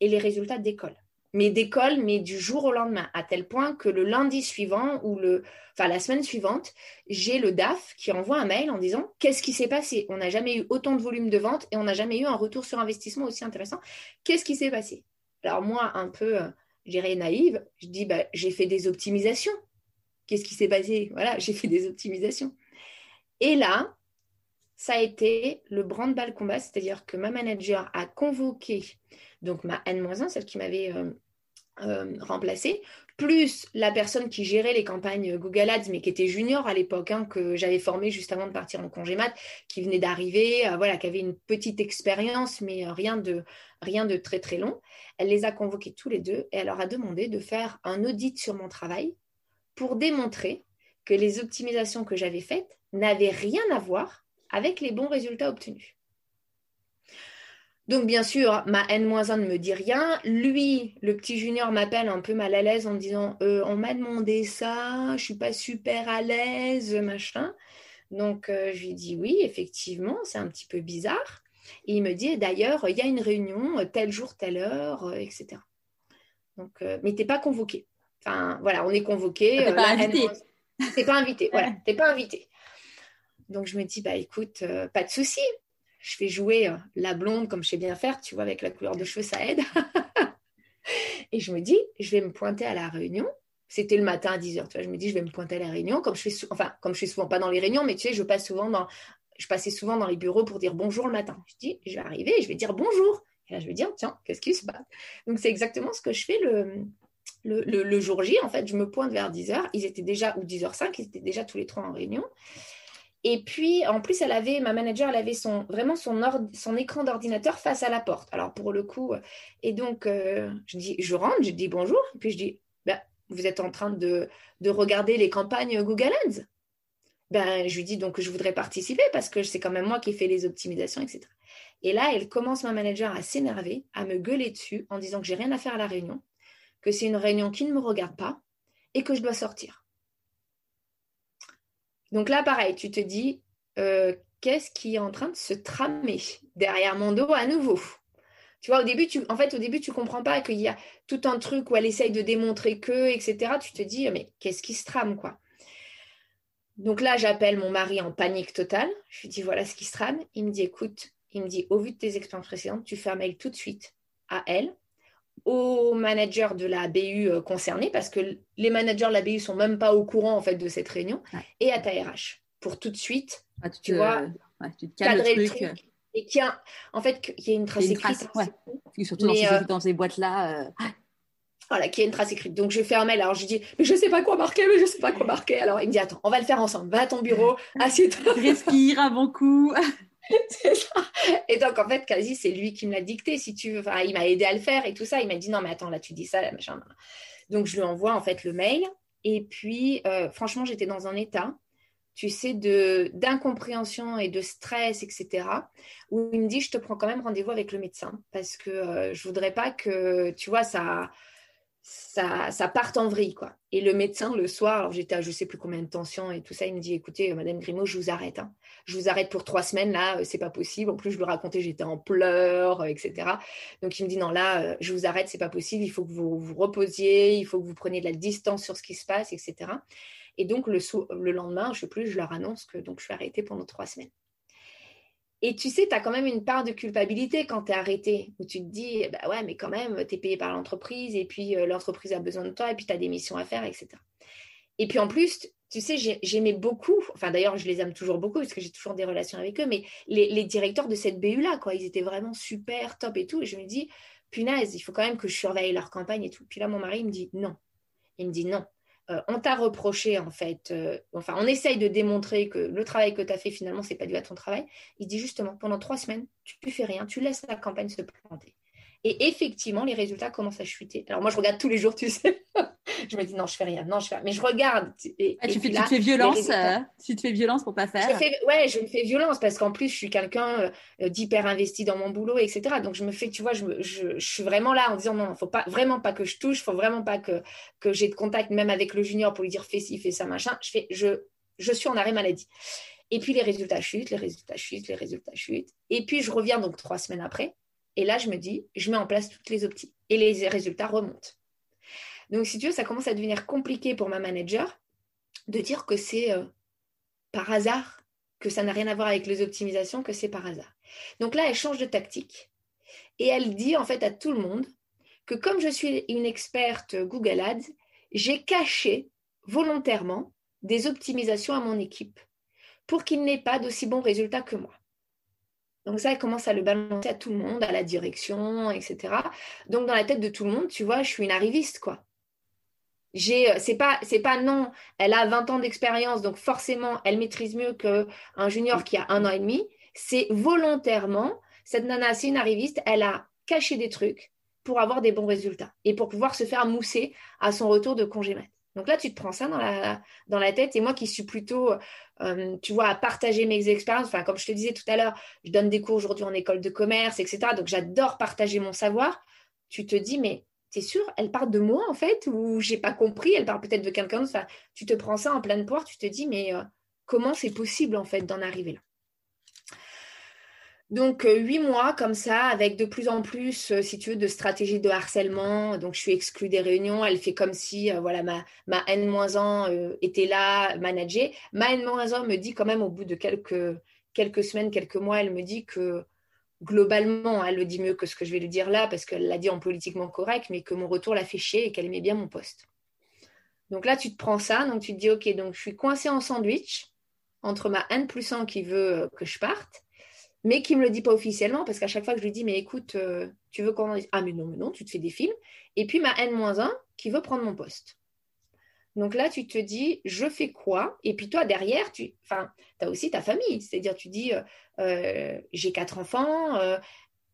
S2: Et les résultats décollent mais décolle, mais du jour au lendemain, à tel point que le lundi suivant ou le, enfin la semaine suivante, j'ai le DAF qui envoie un mail en disant qu'est-ce qui s'est passé? On n'a jamais eu autant de volume de vente et on n'a jamais eu un retour sur investissement aussi intéressant. Qu'est-ce qui s'est passé? Alors moi, un peu, euh, j'irai naïve, je dis bah, j'ai fait des optimisations. Qu'est-ce qui s'est passé? Voilà, j'ai fait des optimisations. Et là, ça a été le brand-ball combat, c'est-à-dire que ma manager a convoqué donc ma N-1, celle qui m'avait euh, euh, remplacée, plus la personne qui gérait les campagnes Google Ads, mais qui était junior à l'époque, hein, que j'avais formé juste avant de partir en congé mat, qui venait d'arriver, euh, voilà, qui avait une petite expérience, mais rien, de, rien de très très long. Elle les a convoqués tous les deux et elle leur a demandé de faire un audit sur mon travail pour démontrer que les optimisations que j'avais faites n'avaient rien à voir avec les bons résultats obtenus. Donc, bien sûr, ma N-1 ne me dit rien. Lui, le petit junior, m'appelle un peu mal à l'aise en me disant euh, On m'a demandé ça, je suis pas super à l'aise, machin. Donc, euh, je lui dis Oui, effectivement, c'est un petit peu bizarre. Et il me dit D'ailleurs, il y a une réunion, tel jour, telle heure, euh, etc. Donc, mais t'es pas convoqué. Enfin, voilà, on est convoqué.
S3: T'es pas invité.
S2: T'es pas invité, voilà, t'es pas invité. Donc, je me dis Bah écoute, pas de souci je fais jouer euh, la blonde comme je sais bien faire, tu vois, avec la couleur de cheveux, ça aide. et je me dis, je vais me pointer à la réunion. C'était le matin à 10h, tu vois, je me dis, je vais me pointer à la réunion, comme je fais, enfin, comme je suis souvent pas dans les réunions, mais tu sais, je passe souvent dans, passais souvent dans les bureaux pour dire bonjour le matin. Je dis, je vais arriver et je vais dire bonjour. Et là, je vais dire, tiens, qu'est-ce qui se passe? Donc, c'est exactement ce que je fais le, le, le, jour J. En fait, je me pointe vers 10h. Ils étaient déjà, ou 10h05, ils étaient déjà tous les trois en réunion. Et puis, en plus, elle avait, ma manager, elle avait son, vraiment son, écran d'ordinateur face à la porte. Alors, pour le coup, et donc, euh, je, dis, je rentre, je dis bonjour, et puis je dis, ben, vous êtes en train de, de regarder les campagnes Google Ads? Ben, Je lui dis donc que je voudrais participer parce que c'est quand même moi qui fais les optimisations, etc. Et là, elle commence, ma manager, à s'énerver, à me gueuler dessus en disant que j'ai rien à faire à la réunion, que c'est une réunion qui ne me regarde pas et que je dois sortir. Donc là, pareil, tu te dis, euh, qu'est-ce qui est en train de se tramer derrière mon dos à nouveau? Tu vois, au début, tu, en fait, au début, tu comprends pas qu'il y a tout un truc où elle essaye de démontrer que, etc. Tu te dis, mais qu'est-ce qui se trame, quoi? Donc là, j'appelle mon mari en panique totale. Je lui dis, voilà ce qui se trame. Il me dit, écoute, il me dit, au vu de tes expériences précédentes, tu fais un mail tout de suite à elle au manager de la BU euh, concernée, parce que les managers de la BU sont même pas au courant en fait de cette réunion, et à ta RH pour tout de suite, tu, vois, tu te cadrer le truc, et qu'il y a, en fait, qu'il y ait une trace écrite.
S3: surtout dans, ces, euh, dans, ces, boîtes-là. Euh,
S2: voilà, qu'il y ait une trace écrite. Donc, je fais un mail. Alors, je dis, mais je sais pas quoi marquer, mais je sais pas quoi marquer. Alors, il me dit, attends, on va le faire ensemble. Va à ton bureau, assieds-toi.
S3: Respire bon coup.
S2: Et donc, en fait, quasi, c'est lui qui me l'a dicté, si tu veux. Il m'a aidé à le faire et tout ça. Il m'a dit, non, mais attends, là, tu dis ça. Donc, je lui envoie, en fait, le mail. Et puis, euh, franchement, j'étais dans un état, tu sais, de d'incompréhension et de stress, etc., où il me dit, je te prends quand même rendez-vous avec le médecin parce que euh, je voudrais pas que, tu vois, ça ça, ça parte en vrille, quoi. Et le médecin, le soir, alors j'étais à je sais plus combien de tension et tout ça, il me dit, écoutez, euh, Madame Grimaud, je vous arrête. Hein. Je vous arrête pour trois semaines, là, euh, c'est pas possible. En plus, je lui racontais, j'étais en pleurs, euh, etc. Donc, il me dit, non, là, je vous arrête, c'est pas possible. Il faut que vous vous reposiez, il faut que vous preniez de la distance sur ce qui se passe, etc. Et donc, le, le lendemain, je sais plus, je leur annonce que donc, je suis arrêtée pendant trois semaines. Et tu sais, tu as quand même une part de culpabilité quand tu es arrêté, où tu te dis, bah ouais, mais quand même, tu es payé par l'entreprise, et puis euh, l'entreprise a besoin de toi, et puis tu as des missions à faire, etc. Et puis en plus, tu sais, j'aimais beaucoup, enfin d'ailleurs, je les aime toujours beaucoup, parce que j'ai toujours des relations avec eux, mais les, directeurs de cette BU-là, quoi, ils étaient vraiment super, top et tout. Et je me dis, punaise, il faut quand même que je surveille leur campagne et tout. Puis là, mon mari, il me dit, non. Il me dit, non, euh, on t'a reproché, en fait, euh, enfin, on essaye de démontrer que le travail que tu as fait, finalement, c'est pas dû à ton travail. Il dit justement, pendant trois semaines, tu ne fais rien, tu laisses la campagne se planter. Et effectivement, les résultats commencent à chuter. Alors moi, je regarde tous les jours, tu sais. je me dis non, je fais rien, non, je fais rien. Mais je regarde.
S3: Et, ah, tu, fais, tu, te fais violence, euh, tu te fais violence pour pas faire.
S2: Je fais, ouais, je me fais violence parce qu'en plus, je suis quelqu'un euh, d'hyper investi dans mon boulot, etc. Donc je me fais, tu vois, je, je, suis vraiment là en disant non, faut pas vraiment pas que je touche, faut vraiment pas que que j'ai de contact même avec le junior pour lui dire fais ci, fais ça, machin. Je fais, je je suis en arrêt maladie. Et puis les résultats chutent, les résultats chutent, les résultats chutent. Et puis je reviens donc trois semaines après et là, je me dis, je mets en place toutes les optis. Et les résultats remontent. Donc, si tu veux, ça commence à devenir compliqué pour ma manager de dire que c'est euh, par hasard, que ça n'a rien à voir avec les optimisations, que c'est par hasard. Donc là, elle change de tactique. Et elle dit en fait à tout le monde que comme je suis une experte Google Ads, j'ai caché volontairement des optimisations à mon équipe pour qu'il n'ait pas d'aussi bons résultats que moi. Donc ça, elle commence à le balancer à tout le monde, à la direction, etc. Donc dans la tête de tout le monde, tu vois, je suis une arriviste, quoi. j'ai c'est pas c'est pas non elle a 20 ans d'expérience donc forcément elle maîtrise mieux qu'un junior qui a un an et demi c'est volontairement cette nana c'est une arriviste elle a caché des trucs pour avoir des bons résultats et pour pouvoir se faire mousser à son retour de congé mat donc là, tu te prends ça dans la, tête. Et moi qui suis plutôt, euh, tu vois, à partager mes expériences, enfin, comme je te disais tout à l'heure, je donne des cours aujourd'hui en école de commerce, etc. Donc j'adore partager mon savoir. Tu te dis, mais t'es sûr, elle parle de moi en fait, ou j'ai pas compris, elle parle peut-être de quelqu'un d'autre. Tu te prends ça en pleine poire, tu te dis, mais euh, comment c'est possible en fait d'en arriver là? Donc, euh, huit mois comme ça, avec de plus en plus, euh, si tu veux, de stratégies de harcèlement. Donc, je suis exclue des réunions. Elle fait comme si, euh, voilà, ma, ma N-1 était là, managée. Ma N-1 me dit quand même, au bout de quelques, quelques semaines, quelques mois, elle me dit que globalement, elle le dit mieux que ce que je vais lui dire là, parce qu'elle l'a dit en politiquement correct, mais que mon retour l'a fait chier et qu'elle aimait bien mon poste. Donc là, tu te prends ça, donc tu te dis, OK, donc je suis coincée en sandwich entre ma N plus 1 qui veut que je parte mais qui ne me le dit pas officiellement, parce qu'à chaque fois que je lui dis, mais écoute, euh, tu veux qu'on en dise Ah, mais non, mais non, tu te fais des films. Et puis ma N-1 qui veut prendre mon poste. Donc là, tu te dis, je fais quoi? Et puis toi, derrière, tu as aussi ta famille. C'est-à-dire, tu dis, euh, euh, j'ai quatre enfants,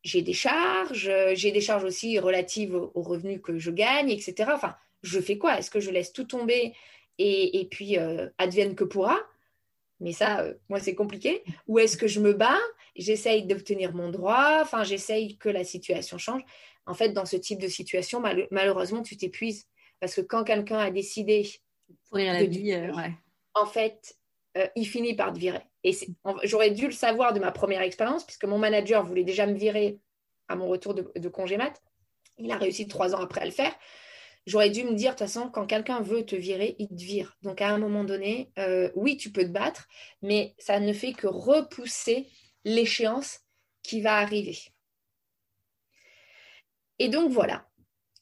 S2: j'ai des charges, j'ai des charges aussi relatives aux, revenus que je gagne, etc. Enfin, je fais quoi? Est-ce que je laisse tout tomber et puis advienne que pourra? Mais ça, euh, moi, c'est compliqué. Ou est-ce que je me bats, j'essaye d'obtenir mon droit, enfin, j'essaye que la situation change. En fait, dans ce type de situation, malheureusement, tu t'épuises. Parce que quand quelqu'un a décidé
S3: la vie, euh,
S2: en fait, euh, il finit par te virer. Et j'aurais dû le savoir de ma première expérience, puisque mon manager voulait déjà me virer à mon retour de, de congé mat. Il a réussi trois ans après à le faire. J'aurais dû me dire, de toute façon, quand quelqu'un veut te virer, il te vire. Donc à un moment donné, euh, oui, tu peux te battre, mais ça ne fait que repousser l'échéance qui va arriver. Et donc voilà.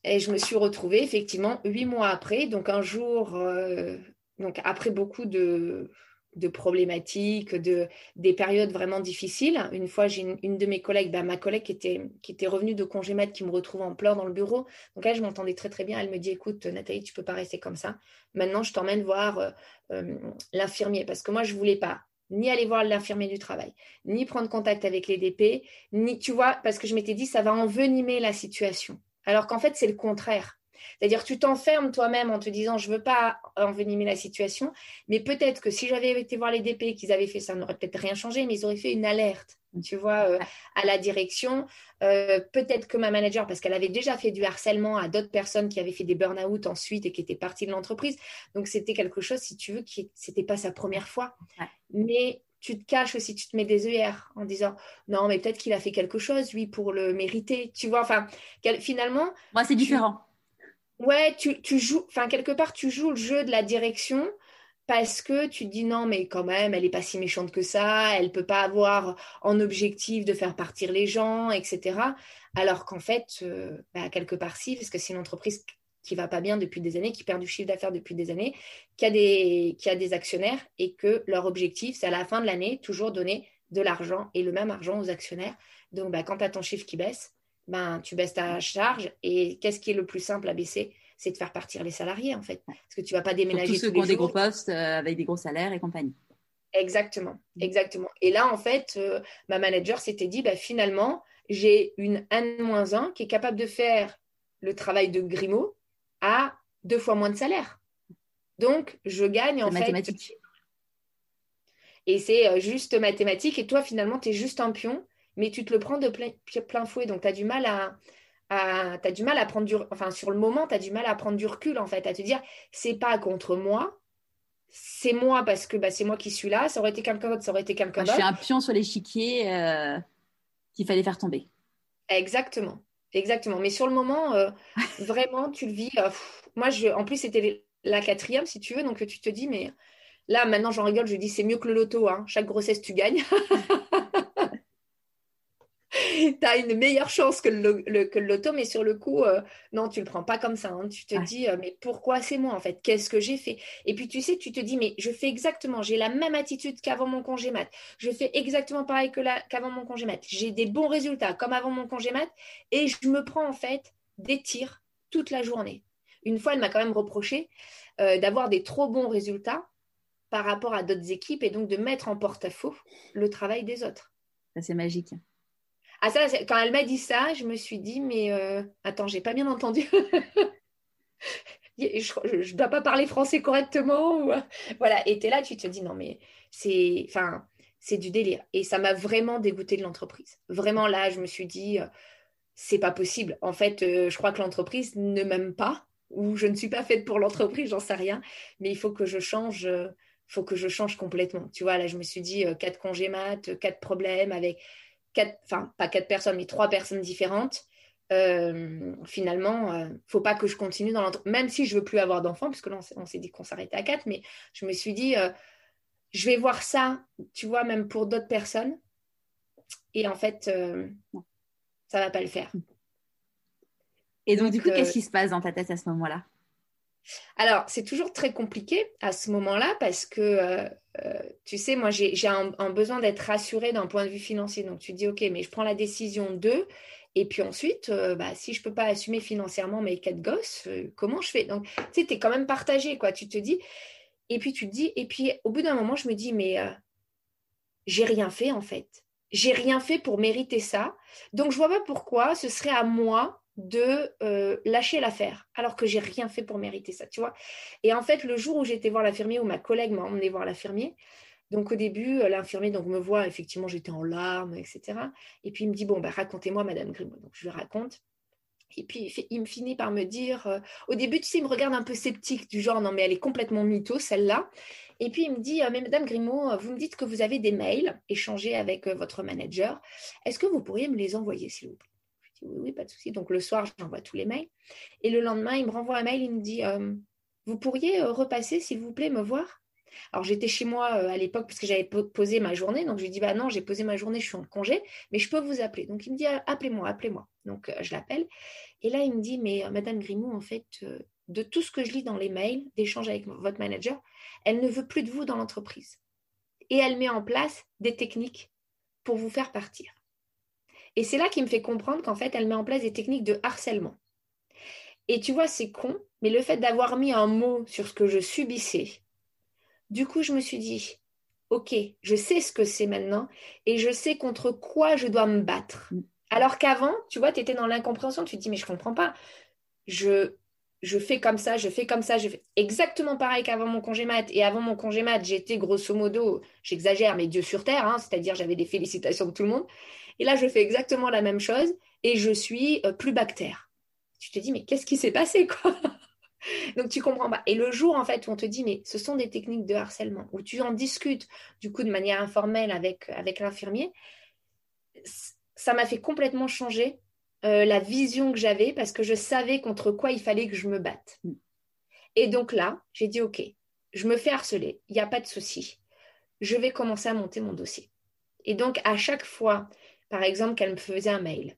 S2: Et je me suis retrouvée effectivement huit mois après, donc un jour, euh, donc après beaucoup de, de problématiques, de, des périodes vraiment difficiles. Une fois, j'ai une, de mes collègues, bah, ma collègue qui était, qui revenue de congé mat, qui me retrouve en pleurs dans le bureau. Donc là, je m'entendais très très bien. Elle me dit, écoute, Nathalie, tu peux pas rester comme ça. Maintenant, je t'emmène voir euh, euh, l'infirmier parce que moi, je voulais pas ni aller voir l'infirmier du travail, ni prendre contact avec les DP, ni, tu vois, parce que je m'étais dit, ça va envenimer la situation. Alors qu'en fait, c'est le contraire. C'est-à-dire tu t'enfermes toi-même en te disant je ne veux pas envenimer la situation, mais peut-être que si j'avais été voir les DP qu'ils avaient fait ça, n'aurait peut-être rien changé, mais ils auraient fait une alerte, tu vois, euh, à la direction. Euh, peut-être que ma manager, parce qu'elle avait déjà fait du harcèlement à d'autres personnes qui avaient fait des burn-out ensuite et qui étaient parties de l'entreprise, donc c'était quelque chose, si tu veux, qui n'était pas sa première fois. Mais tu te caches aussi, tu te mets des œillères en disant non, mais peut-être qu'il a fait quelque chose, lui, pour le mériter. Tu vois, enfin, finalement.
S3: Moi, c'est différent
S2: ouais, tu, joues, enfin, quelque part, tu joues le jeu de la direction parce que tu te dis non, mais quand même, elle n'est pas si méchante que ça, elle peut pas avoir en objectif de faire partir les gens, etc. Alors qu'en fait, euh, bah, quelque part, si, parce que c'est une entreprise qui va pas bien depuis des années, qui perd du chiffre d'affaires depuis des années, qui a des, qui a des actionnaires et que leur objectif, c'est à la fin de l'année, toujours donner de l'argent et le même argent aux actionnaires. Donc, bah, quand tu as ton chiffre qui baisse, ben, tu baisses ta charge. Et qu'est-ce qui est le plus simple à baisser? C'est de faire partir les salariés, en fait. Parce que tu vas pas déménager.
S3: tous ceux qui ont des gros postes euh, avec des gros salaires et compagnie.
S2: Exactement, exactement. Et là, en fait, euh, ma manager s'était dit, bah, finalement, j'ai une N-1 qui est capable de faire le travail de Grimaud à deux fois moins de salaire. Donc, je gagne en fait. Et c'est euh, juste mathématique. Et toi, finalement, tu es juste un pion mais tu te le prends de plein, plein fouet. Donc, tu as du mal à, as du mal à prendre du enfin sur le moment tu as du mal à prendre du recul en fait à te dire c'est pas contre moi c'est moi parce que bah, c'est moi qui suis là ça aurait été quelqu'un d'autre ça aurait été quelqu'un d'autre
S3: je suis un pion sur l'échiquier euh, qu'il fallait faire tomber.
S2: Exactement. Exactement. Mais sur le moment euh, vraiment tu le vis euh, moi je en plus c'était la quatrième si tu veux donc tu te dis mais là maintenant j'en rigole je dis c'est mieux que le loto hein. chaque grossesse tu gagnes tu as une meilleure chance que le, que le loto, mais sur le coup, euh, non, tu le prends pas comme ça. Hein. Tu te dis, euh, mais pourquoi c'est moi en fait? Qu'est-ce que j'ai fait? Et puis tu sais, tu te dis, mais je fais exactement, j'ai la même attitude qu'avant mon congé mat. Je fais exactement pareil que qu'avant mon congé mat. J'ai des bons résultats comme avant mon congé mat et je me prends en fait des tirs toute la journée. une fois, elle m'a quand même reproché euh, d'avoir des trop bons résultats par rapport à d'autres équipes et donc de mettre en porte-à-faux le travail des autres.
S3: Ça, c'est magique.
S2: Ah, ça, quand elle m'a dit ça, je me suis dit, mais euh, attends, j'ai pas bien entendu. je ne dois pas parler français correctement. Ou... Voilà, et tu es là, tu te dis, non, mais c'est enfin, c'est du délire. Et ça m'a vraiment dégoûté de l'entreprise. Vraiment, là, je me suis dit, euh, c'est pas possible. En fait, euh, je crois que l'entreprise ne m'aime pas, ou je ne suis pas faite pour l'entreprise, j'en sais rien. Mais il faut que je change. Euh, faut que je change complètement. Tu vois, là, je me suis dit, quatre congés maths, quatre problèmes avec quatre, enfin, pas quatre personnes, mais trois personnes différentes. Euh, finalement, euh, faut pas que je continue dans l'entreprise, même si je veux plus avoir d'enfants, puisque là, on s'est dit qu'on s'arrêtait à quatre, mais je me suis dit, euh, je vais voir ça, tu vois, même pour d'autres personnes. Et en fait, euh, ça va pas le faire.
S3: Et donc, du coup, qu'est-ce qui se passe dans ta tête à ce moment-là?
S2: Alors, c'est toujours très compliqué à ce moment-là parce que, tu sais, moi, j'ai un, besoin d'être rassurée d'un point de vue financier. Donc, tu dis, OK, mais je prends la décision de, et puis ensuite, euh, bah, si je ne peux pas assumer financièrement mes quatre gosses, euh, comment je fais? Donc, tu sais, tu es quand même partagé, quoi. Tu te dis, et puis tu te dis, et puis au bout d'un moment, je me dis, mais euh, j'ai rien fait en fait. J'ai rien fait pour mériter ça. Donc, je vois pas pourquoi ce serait à moi de lâcher l'affaire, alors que j'ai rien fait pour mériter ça, tu vois. Et en fait, le jour où j'étais voir l'infirmier, où ma collègue m'a emmené voir l'infirmier, donc au début, euh, l'infirmier donc me voit, effectivement, j'étais en larmes, etc. Et puis il me dit bon bah racontez-moi, Madame Grimaud. Donc je lui raconte. Et puis il, me finit par me dire, euh, au début, tu sais, il me regarde un peu sceptique, du genre non mais elle est complètement mytho celle-là. Et puis il me dit, euh, mais Madame Grimaud, vous me dites que vous avez des mails échangés avec votre manager. Est-ce que vous pourriez me les envoyer, s'il vous plaît? Oui, oui, pas de souci. Donc le soir, j'envoie tous les mails. Et le lendemain, il me renvoie un mail, il me dit, vous pourriez repasser, s'il vous plaît, me voir? Alors j'étais chez moi euh, à l'époque parce que j'avais posé ma journée, donc je lui dis bah non, j'ai posé ma journée, je suis en congé, mais je peux vous appeler. Donc il me dit ah, appelez-moi, appelez-moi. Donc euh, je l'appelle et là il me dit mais euh, Madame Grimaud en fait de tout ce que je lis dans les mails d'échange avec votre manager, elle ne veut plus de vous dans l'entreprise et elle met en place des techniques pour vous faire partir. Et c'est là qu'il me fait comprendre qu'en fait elle met en place des techniques de harcèlement. Et tu vois, c'est con, mais le fait d'avoir mis un mot sur ce que je subissais, du coup, je me suis dit, OK, je sais ce que c'est maintenant et je sais contre quoi je dois me battre. Mm. Alors qu'avant, tu vois, tu étais dans l'incompréhension, tu te dis, mais je comprends pas. Je, je fais comme ça, je fais comme ça, je fais exactement pareil qu'avant mon congé mat. Et avant mon congé mat, j'étais grosso modo, j'exagère, mais Dieu sur terre, hein, c'est-à-dire j'avais des félicitations de tout le monde. Et là, je fais exactement la même chose et je suis euh, plus bactère. Tu te dis, mais qu'est-ce qui s'est passé, quoi? Donc tu comprends pas. Et le jour en fait où on te dit mais ce sont des techniques de harcèlement, où tu en discutes du coup de manière informelle avec, avec l'infirmier, ça m'a fait complètement changer euh, la vision que j'avais parce que je savais contre quoi il fallait que je me batte. Mm. Et donc là, j'ai dit ok, je me fais harceler, il n'y a pas de souci. Je vais commencer à monter mon dossier. Et donc à chaque fois, par exemple, qu'elle me faisait un mail,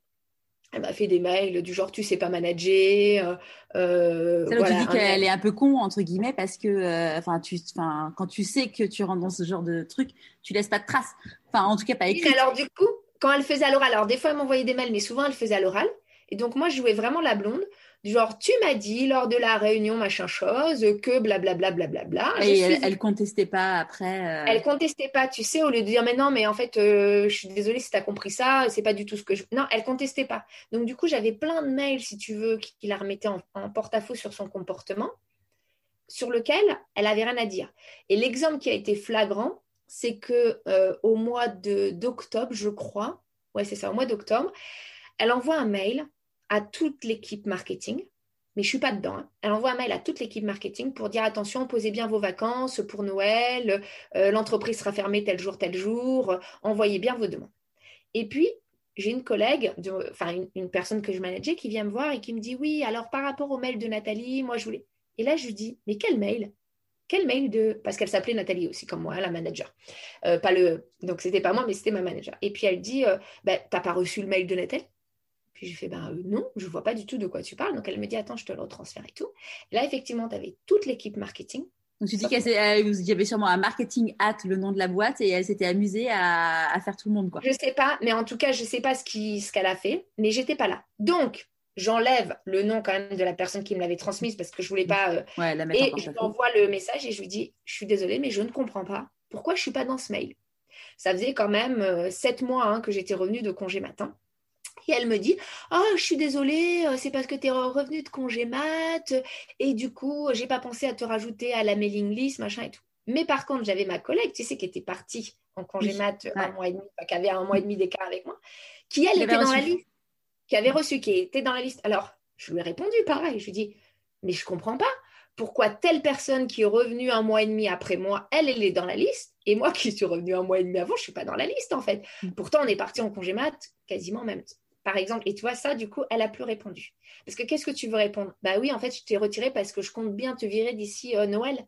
S2: elle m'a fait des mails du genre tu sais pas manager.
S3: Euh, tu dis qu'elle est un peu con entre guillemets parce que euh, enfin tu quand tu sais que tu rentres dans ce genre de truc, tu laisses pas de traces. Enfin en tout cas pas écrit.
S2: alors du coup, quand elle faisait à l'oral, alors des fois elle m'envoyait des mails mais souvent elle faisait à l'oral et donc moi je jouais vraiment la blonde genre tu m'as dit lors de la réunion machin chose que blablabla bla, bla,
S3: et elle, contestait pas après
S2: euh... elle contestait pas tu sais au lieu de dire mais non mais en fait euh, je suis désolée si tu as compris ça c'est pas du tout ce que je non elle contestait pas. Donc du coup j'avais plein de mails si tu veux qui, la remettaient en, porte-à-faux sur son comportement sur lequel elle avait rien à dire. Et l'exemple qui a été flagrant c'est que euh, au mois d'octobre je crois ouais c'est ça au mois d'octobre elle envoie un mail à toute l'équipe marketing, mais je suis pas dedans. Hein. Elle envoie un mail à toute l'équipe marketing pour dire attention, posez bien vos vacances pour Noël, euh, l'entreprise sera fermée tel jour, tel jour, envoyez bien vos demandes. Et puis, j'ai une collègue, enfin une, personne que je manageais qui vient me voir et qui me dit oui, alors par rapport au mail de Nathalie, moi je voulais. Et là, je lui dis mais quel mail? Quel mail de parce qu'elle s'appelait Nathalie aussi comme moi la manager euh, pas le donc c'était pas moi mais c'était ma manager et puis elle dit euh, ben, t'as pas reçu le mail de Nathalie? Puis j'ai fait, ben non, je ne vois pas du tout de quoi tu parles. Donc elle me dit, attends, je te le retransfère et tout. là, effectivement, tu avais toute l'équipe marketing.
S3: Donc tu dis qu'il y avait sûrement un marketing at le nom de la boîte et elle s'était amusée à, faire tout le monde. Quoi.
S2: Je sais pas, mais en tout cas, je sais pas ce qu'elle ce a fait, mais j'étais pas là. Donc, j'enlève le nom quand même de la personne qui me l'avait transmise parce que je voulais pas. Euh, et je lui envoie le message et je lui dis Je suis désolée, mais je ne comprends pas. Pourquoi je suis pas dans ce mail Ça faisait quand même euh, sept mois hein, que j'étais revenue de congé matin. Et elle me dit Oh, je suis désolée, euh, c'est parce que tu es revenue de congé mat et du coup, j'ai pas pensé à te rajouter à la mailing list, machin et tout. Mais par contre, j'avais ma collègue, tu sais, qui était partie en congé mat un mois et demi, qui avait un mois et demi d'écart avec moi, qui elle était dans la liste qui avait reçu, qui était dans la liste. Alors, je lui ai répondu pareil. Je lui ai dit, mais je ne comprends pas. Pourquoi telle personne qui est revenue un mois et demi après moi, elle, elle est dans la liste, et moi qui suis revenue un mois et demi avant, je ne suis pas dans la liste en fait. Mm. Pourtant, on est parti en congé mat quasiment même par exemple. Et tu vois, ça, du coup, elle a plus répondu. Parce que qu'est-ce que tu veux répondre? Bah oui, en fait, je t'ai retiré parce que je compte bien te virer d'ici euh, Noël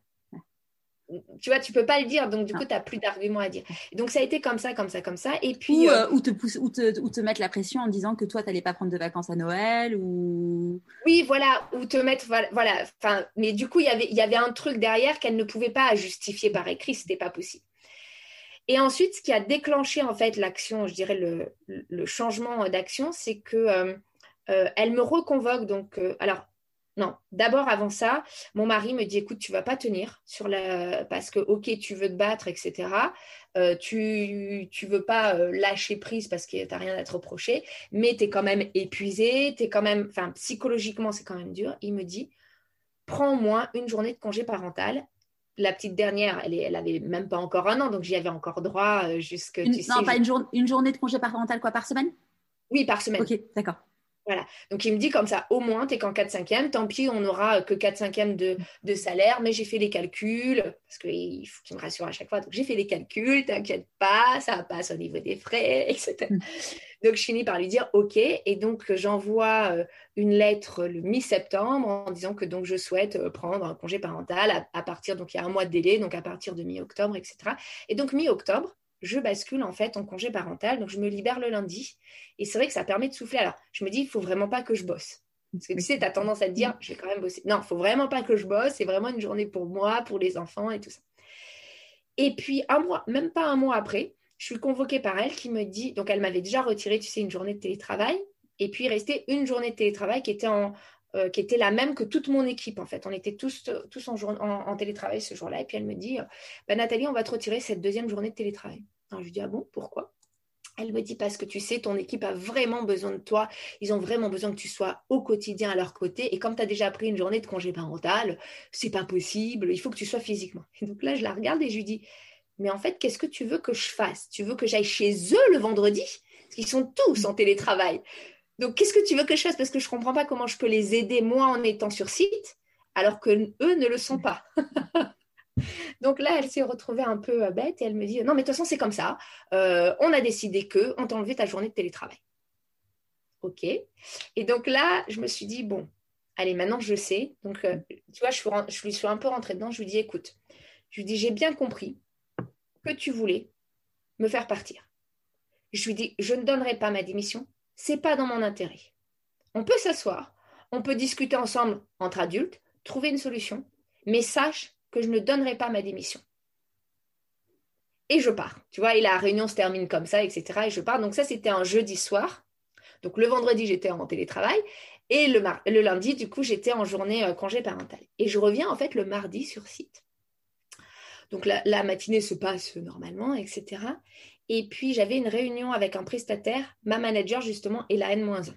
S2: tu vois, tu peux pas le dire, donc du coup, tu n'as plus d'arguments à dire. donc, ça a été comme ça, comme ça, comme ça. Et puis,
S3: ou, euh, euh, te, pousse, ou, te, ou te mettre la pression en disant que toi, tu n'allais pas prendre de vacances à Noël ou...
S2: Oui, voilà, ou te mettre, voilà, enfin, mais du coup, y il y avait un truc derrière qu'elle ne pouvait pas justifier par écrit, c'était pas possible. Et ensuite, ce qui a déclenché en fait l'action, je dirais le, changement d'action, c'est que euh, elle me reconvoque. Donc, alors non, d'abord avant ça, mon mari me dit écoute, tu vas pas tenir sur la parce que ok, tu veux te battre, etc. Euh, tu tu veux pas euh, lâcher prise parce que tu n'as rien à te reprocher, mais tu es quand même épuisé, es quand même, enfin psychologiquement c'est quand même dur. Il me dit prends au moins une journée de congé parental. La petite dernière, elle, est, elle avait même pas encore un an, donc j'y avais encore droit euh, jusque.
S3: non, pas une, une journée de congé parental quoi par semaine?
S2: Oui, par semaine.
S3: Ok, d'accord.
S2: Voilà. Donc, il me dit comme ça, au moins, tu es qu'en 4 5 tant pis, on n'aura que 4 5 de, de salaire, mais j'ai fait les calculs, parce qu'il faut qu'il me rassure à chaque fois. Donc, j'ai fait les calculs, t'inquiète pas, ça passe au niveau des frais, etc. Mm. Donc, je finis par lui dire OK. Et donc, j'envoie euh, une lettre le mi-septembre en disant que donc je souhaite euh, prendre un congé parental à, partir, donc il y a un mois de délai, donc à partir de mi-octobre, etc. Et donc, mi-octobre, je bascule en fait en congé parental, donc je me libère le lundi. Et c'est vrai que ça permet de souffler. Alors, je me dis, il faut vraiment pas que je bosse. Parce que tu sais, tu as tendance à te dire, je vais quand même bosser. Non, il faut vraiment pas que je bosse. C'est vraiment une journée pour moi, pour les enfants et tout ça. Et puis, un mois, même pas un mois après, je suis convoquée par elle qui me dit, donc elle m'avait déjà retiré, tu sais, une journée de télétravail. Et puis, il restait une journée de télétravail qui était en, euh, qui était la même que toute mon équipe en fait. On était tous, tous en, en, télétravail ce jour-là. Et puis elle me dit, bah, Nathalie, on va te retirer cette deuxième journée de télétravail. Alors je lui dis, ah bon, pourquoi? Elle me dit parce que tu sais, ton équipe a vraiment besoin de toi. Ils ont vraiment besoin que tu sois au quotidien à leur côté. Et comme tu as déjà pris une journée de congé parental, c'est pas possible. Il faut que tu sois physiquement. Et donc là, je la regarde et je lui dis, mais en fait, qu'est-ce que tu veux que je fasse? Tu veux que j'aille chez eux le vendredi? Parce qu'ils sont tous en télétravail. Donc, qu'est-ce que tu veux que je fasse? Parce que je ne comprends pas comment je peux les aider, moi, en étant sur site, alors que eux ne le sont pas. Donc là, elle s'est retrouvée un peu euh, bête et elle me dit Non, mais de toute façon, c'est comme ça. Euh, on a décidé que on t'a enlevé ta journée de télétravail. OK. Et donc là, je me suis dit Bon, allez, maintenant je sais. Donc, euh, tu vois, je, je, lui suis un peu rentrée dedans. Je lui dis Écoute, je lui dis J'ai bien compris que tu voulais me faire partir. Je lui dis Je ne donnerai pas ma démission c'est pas dans mon intérêt. On peut s'asseoir, on peut discuter ensemble entre adultes, trouver une solution, mais sache que je ne donnerai pas ma démission. Et je pars. Tu vois, et la réunion se termine comme ça, etc. Et je pars. Donc ça, c'était un jeudi soir. Donc le vendredi, j'étais en télétravail. Et le, lundi, du coup, j'étais en journée euh, congé parental. Et je reviens en fait le mardi sur site. Donc la matinée se passe normalement, etc. Et puis, j'avais une réunion avec un prestataire, ma manager justement, et la N-1.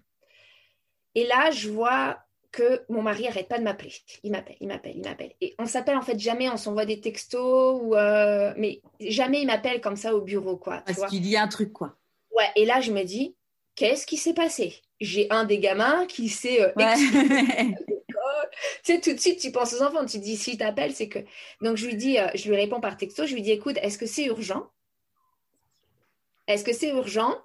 S2: Et là, je vois que mon mari arrête pas de m'appeler. Il m'appelle, il m'appelle, il m'appelle. Et on s'appelle en fait jamais, on s'envoie des textos, ou euh, mais jamais il m'appelle comme ça au bureau, quoi.
S3: Parce qu'il y a un truc, quoi.
S2: Ouais, et là, je me dis, qu'est-ce qui s'est passé? J'ai un des gamins qui s'est... Euh, tu sais, tout de suite, tu penses aux enfants, tu te dis, s'il t'appelle, c'est que... Donc, je lui dis, euh, je lui réponds par texto, je lui dis, écoute, est-ce que c'est urgent? Est-ce que c'est urgent?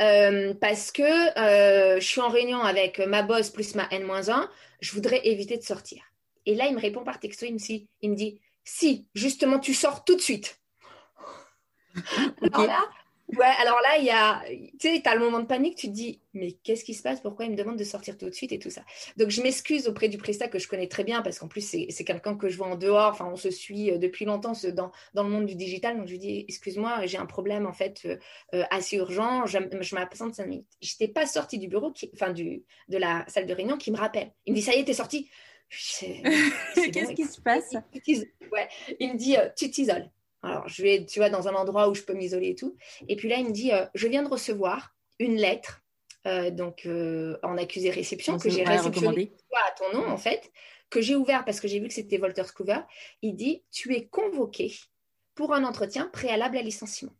S2: Euh, Parce que euh, je suis en réunion avec ma boss plus ma N-1, je voudrais éviter de sortir. Et là, il me répond par texto, il me dit, il si, justement, tu sors tout de suite. Alors là, Ouais, alors là, il y a, tu sais, tu as le moment de panique, tu te dis, mais qu'est-ce qui se passe? Pourquoi il me demande de sortir tout de suite et tout ça? Donc, je m'excuse auprès du prestat que je connais très bien parce qu'en plus, c'est quelqu'un que je vois en dehors. Enfin, on se suit euh, depuis longtemps dans, dans le monde du digital. Donc, je lui dis, excuse-moi, j'ai un problème en fait euh, euh, assez urgent. Je, je m'absente 5 minutes. Je n'étais pas sortie du bureau, enfin, du, de la salle de réunion qui me rappelle. Il me dit, ça y est, t'es sortie.
S3: Qu'est-ce qui se passe?
S2: ouais. Il me dit, tu t'isoles. Alors, je vais, tu vois, dans un endroit où je peux m'isoler et tout. Et puis là, il me dit, euh, je viens de recevoir une lettre, euh, donc euh, en accusé réception, que j'ai réceptionnée à ton nom, en fait, que j'ai ouvert parce que j'ai vu que c'était Walter Scoover. Il dit, tu es convoqué pour un entretien préalable à licenciement.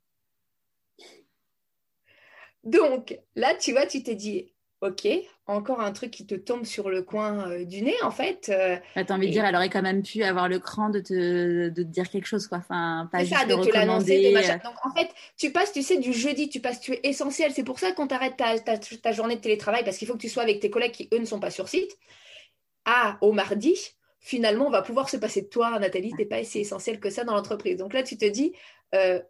S2: Donc, là, tu vois, tu t'es dit, ok, encore un truc qui te tombe sur le coin euh, du nez, en fait. Euh,
S3: bah, T'as envie de dire, elle aurait quand même pu avoir le cran de te, de dire quelque chose, quoi. Enfin, pas juste ça, de, te l'annoncer.
S2: Euh. Donc, en fait, tu passes, tu sais, du jeudi, tu passes, tu es essentiel. C'est pour ça qu'on t'arrête ta, ta, journée de télétravail, parce qu'il faut que tu sois avec tes collègues qui, eux, ne sont pas sur site. Ah, au mardi, finalement, on va pouvoir se passer de toi, Nathalie, t'es pas si essentiel que ça dans l'entreprise. Donc là, tu te dis,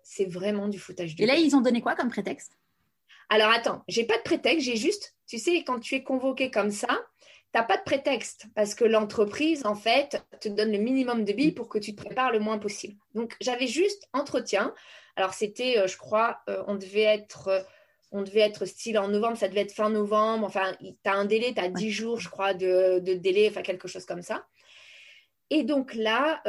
S2: c'est vraiment du foutage du
S3: Et là, ils ont donné quoi comme prétexte?
S2: Alors attends, j'ai pas de prétexte, j'ai juste, tu sais, quand tu es convoqué comme ça, tu n'as pas de prétexte parce que l'entreprise, en fait, te donne le minimum de billes pour que tu te prépares le moins possible. Donc j'avais juste entretien. Alors c'était, euh, je crois, euh, on devait être. Euh, on devait être style en novembre, ça devait être fin novembre. Enfin, tu as un délai, tu as 10 jours, je crois, de, de, délai, enfin quelque chose comme ça. Et donc là,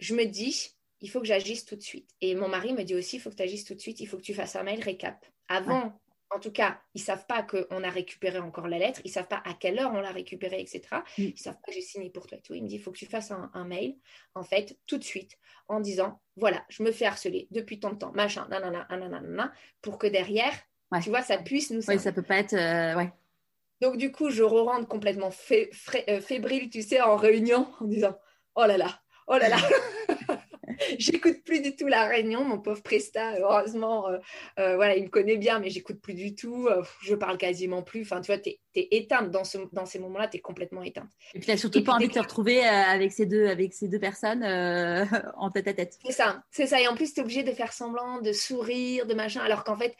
S2: je me dis, il faut que j'agisse tout de suite. Et mon mari me dit aussi, il faut que tu agisses tout de suite, il faut que tu fasses un mail récap. Avant, en tout cas, ils ne savent pas qu'on a récupéré encore la lettre, ils ne savent pas à quelle heure on l'a récupérée, etc. Mm. Ils ne savent pas que j'ai signé pour toi et tout. Il me dit, il faut que tu fasses un, mail, en fait, tout de suite, en disant, voilà, je me fais harceler depuis tant de temps, machin, nanana, nanana, pour que derrière, tu vois, ça puisse nous...
S3: Oui, ça peut pas être... Euh, ouais.
S2: Donc, du coup, je rentre complètement euh, fébrile, tu sais, en réunion, en disant, oh là là, oh là là j'écoute plus du tout la réunion, mon pauvre Presta. Heureusement, euh, euh, voilà, il me connaît bien, mais j'écoute plus du tout. Euh, je parle quasiment plus. Enfin, tu vois, tu es, éteinte dans, ce, dans ces moments-là, tu es complètement éteinte.
S3: Et puis, tu n'as surtout pas envie de te retrouver avec ces deux, avec ces deux personnes en tête à tête.
S2: C'est ça, c'est ça. Et en plus, tu es obligé de faire semblant, de sourire, de machin, alors qu'en fait,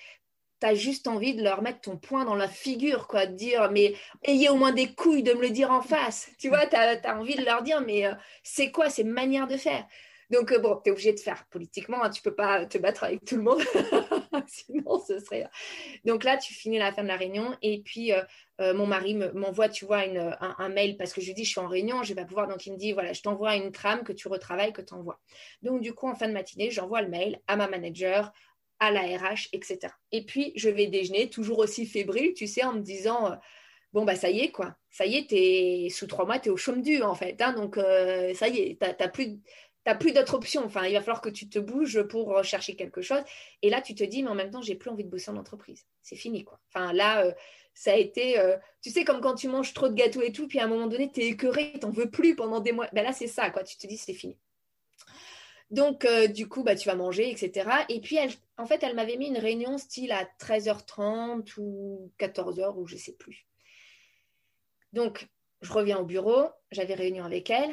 S2: tu as juste envie de leur mettre ton poing dans la figure, quoi, de dire, mais ayez au moins des couilles de me le dire en face. Tu vois, tu as, as, envie de leur dire, mais c'est quoi ces manières de faire? Donc, euh, bon, tu es obligé de faire politiquement, hein, tu peux pas te battre avec tout le monde, sinon ce serait. Donc là, tu finis la fin de la réunion et puis euh, euh, mon mari m'envoie, tu vois, un, mail parce que je lui dis, je suis en réunion, je vais pas pouvoir. Donc il me dit, voilà, je t'envoie une trame que tu retravailles, que tu envoies. Donc du coup, en fin de matinée, j'envoie le mail à ma manager, à la RH, etc. Et puis, je vais déjeuner, toujours aussi fébrile, tu sais, en me disant bon, bah ça y est, quoi. Ça y est, es, sous trois mois, tu es au chaume du, en fait. Hein, donc, ça y est, tu n'as plus, n'as plus d'autres options. Enfin, il va falloir que tu te bouges pour chercher quelque chose. Et là, tu te dis, mais en même temps, j'ai plus envie de bosser en entreprise. C'est fini, quoi. Enfin, là, euh, ça a été, euh, tu sais, comme quand tu manges trop de gâteaux et tout, puis à un moment donné, tu es écœuré, tu n'en veux plus pendant des mois. Ben là, c'est ça, quoi. Tu te dis, c'est fini. Donc, euh, du coup, bah, tu vas manger, etc. Et puis, en fait, elle m'avait mis une réunion style à 13h30 ou 14h, ou je ne sais plus. Donc, je reviens au bureau, j'avais réunion avec elle.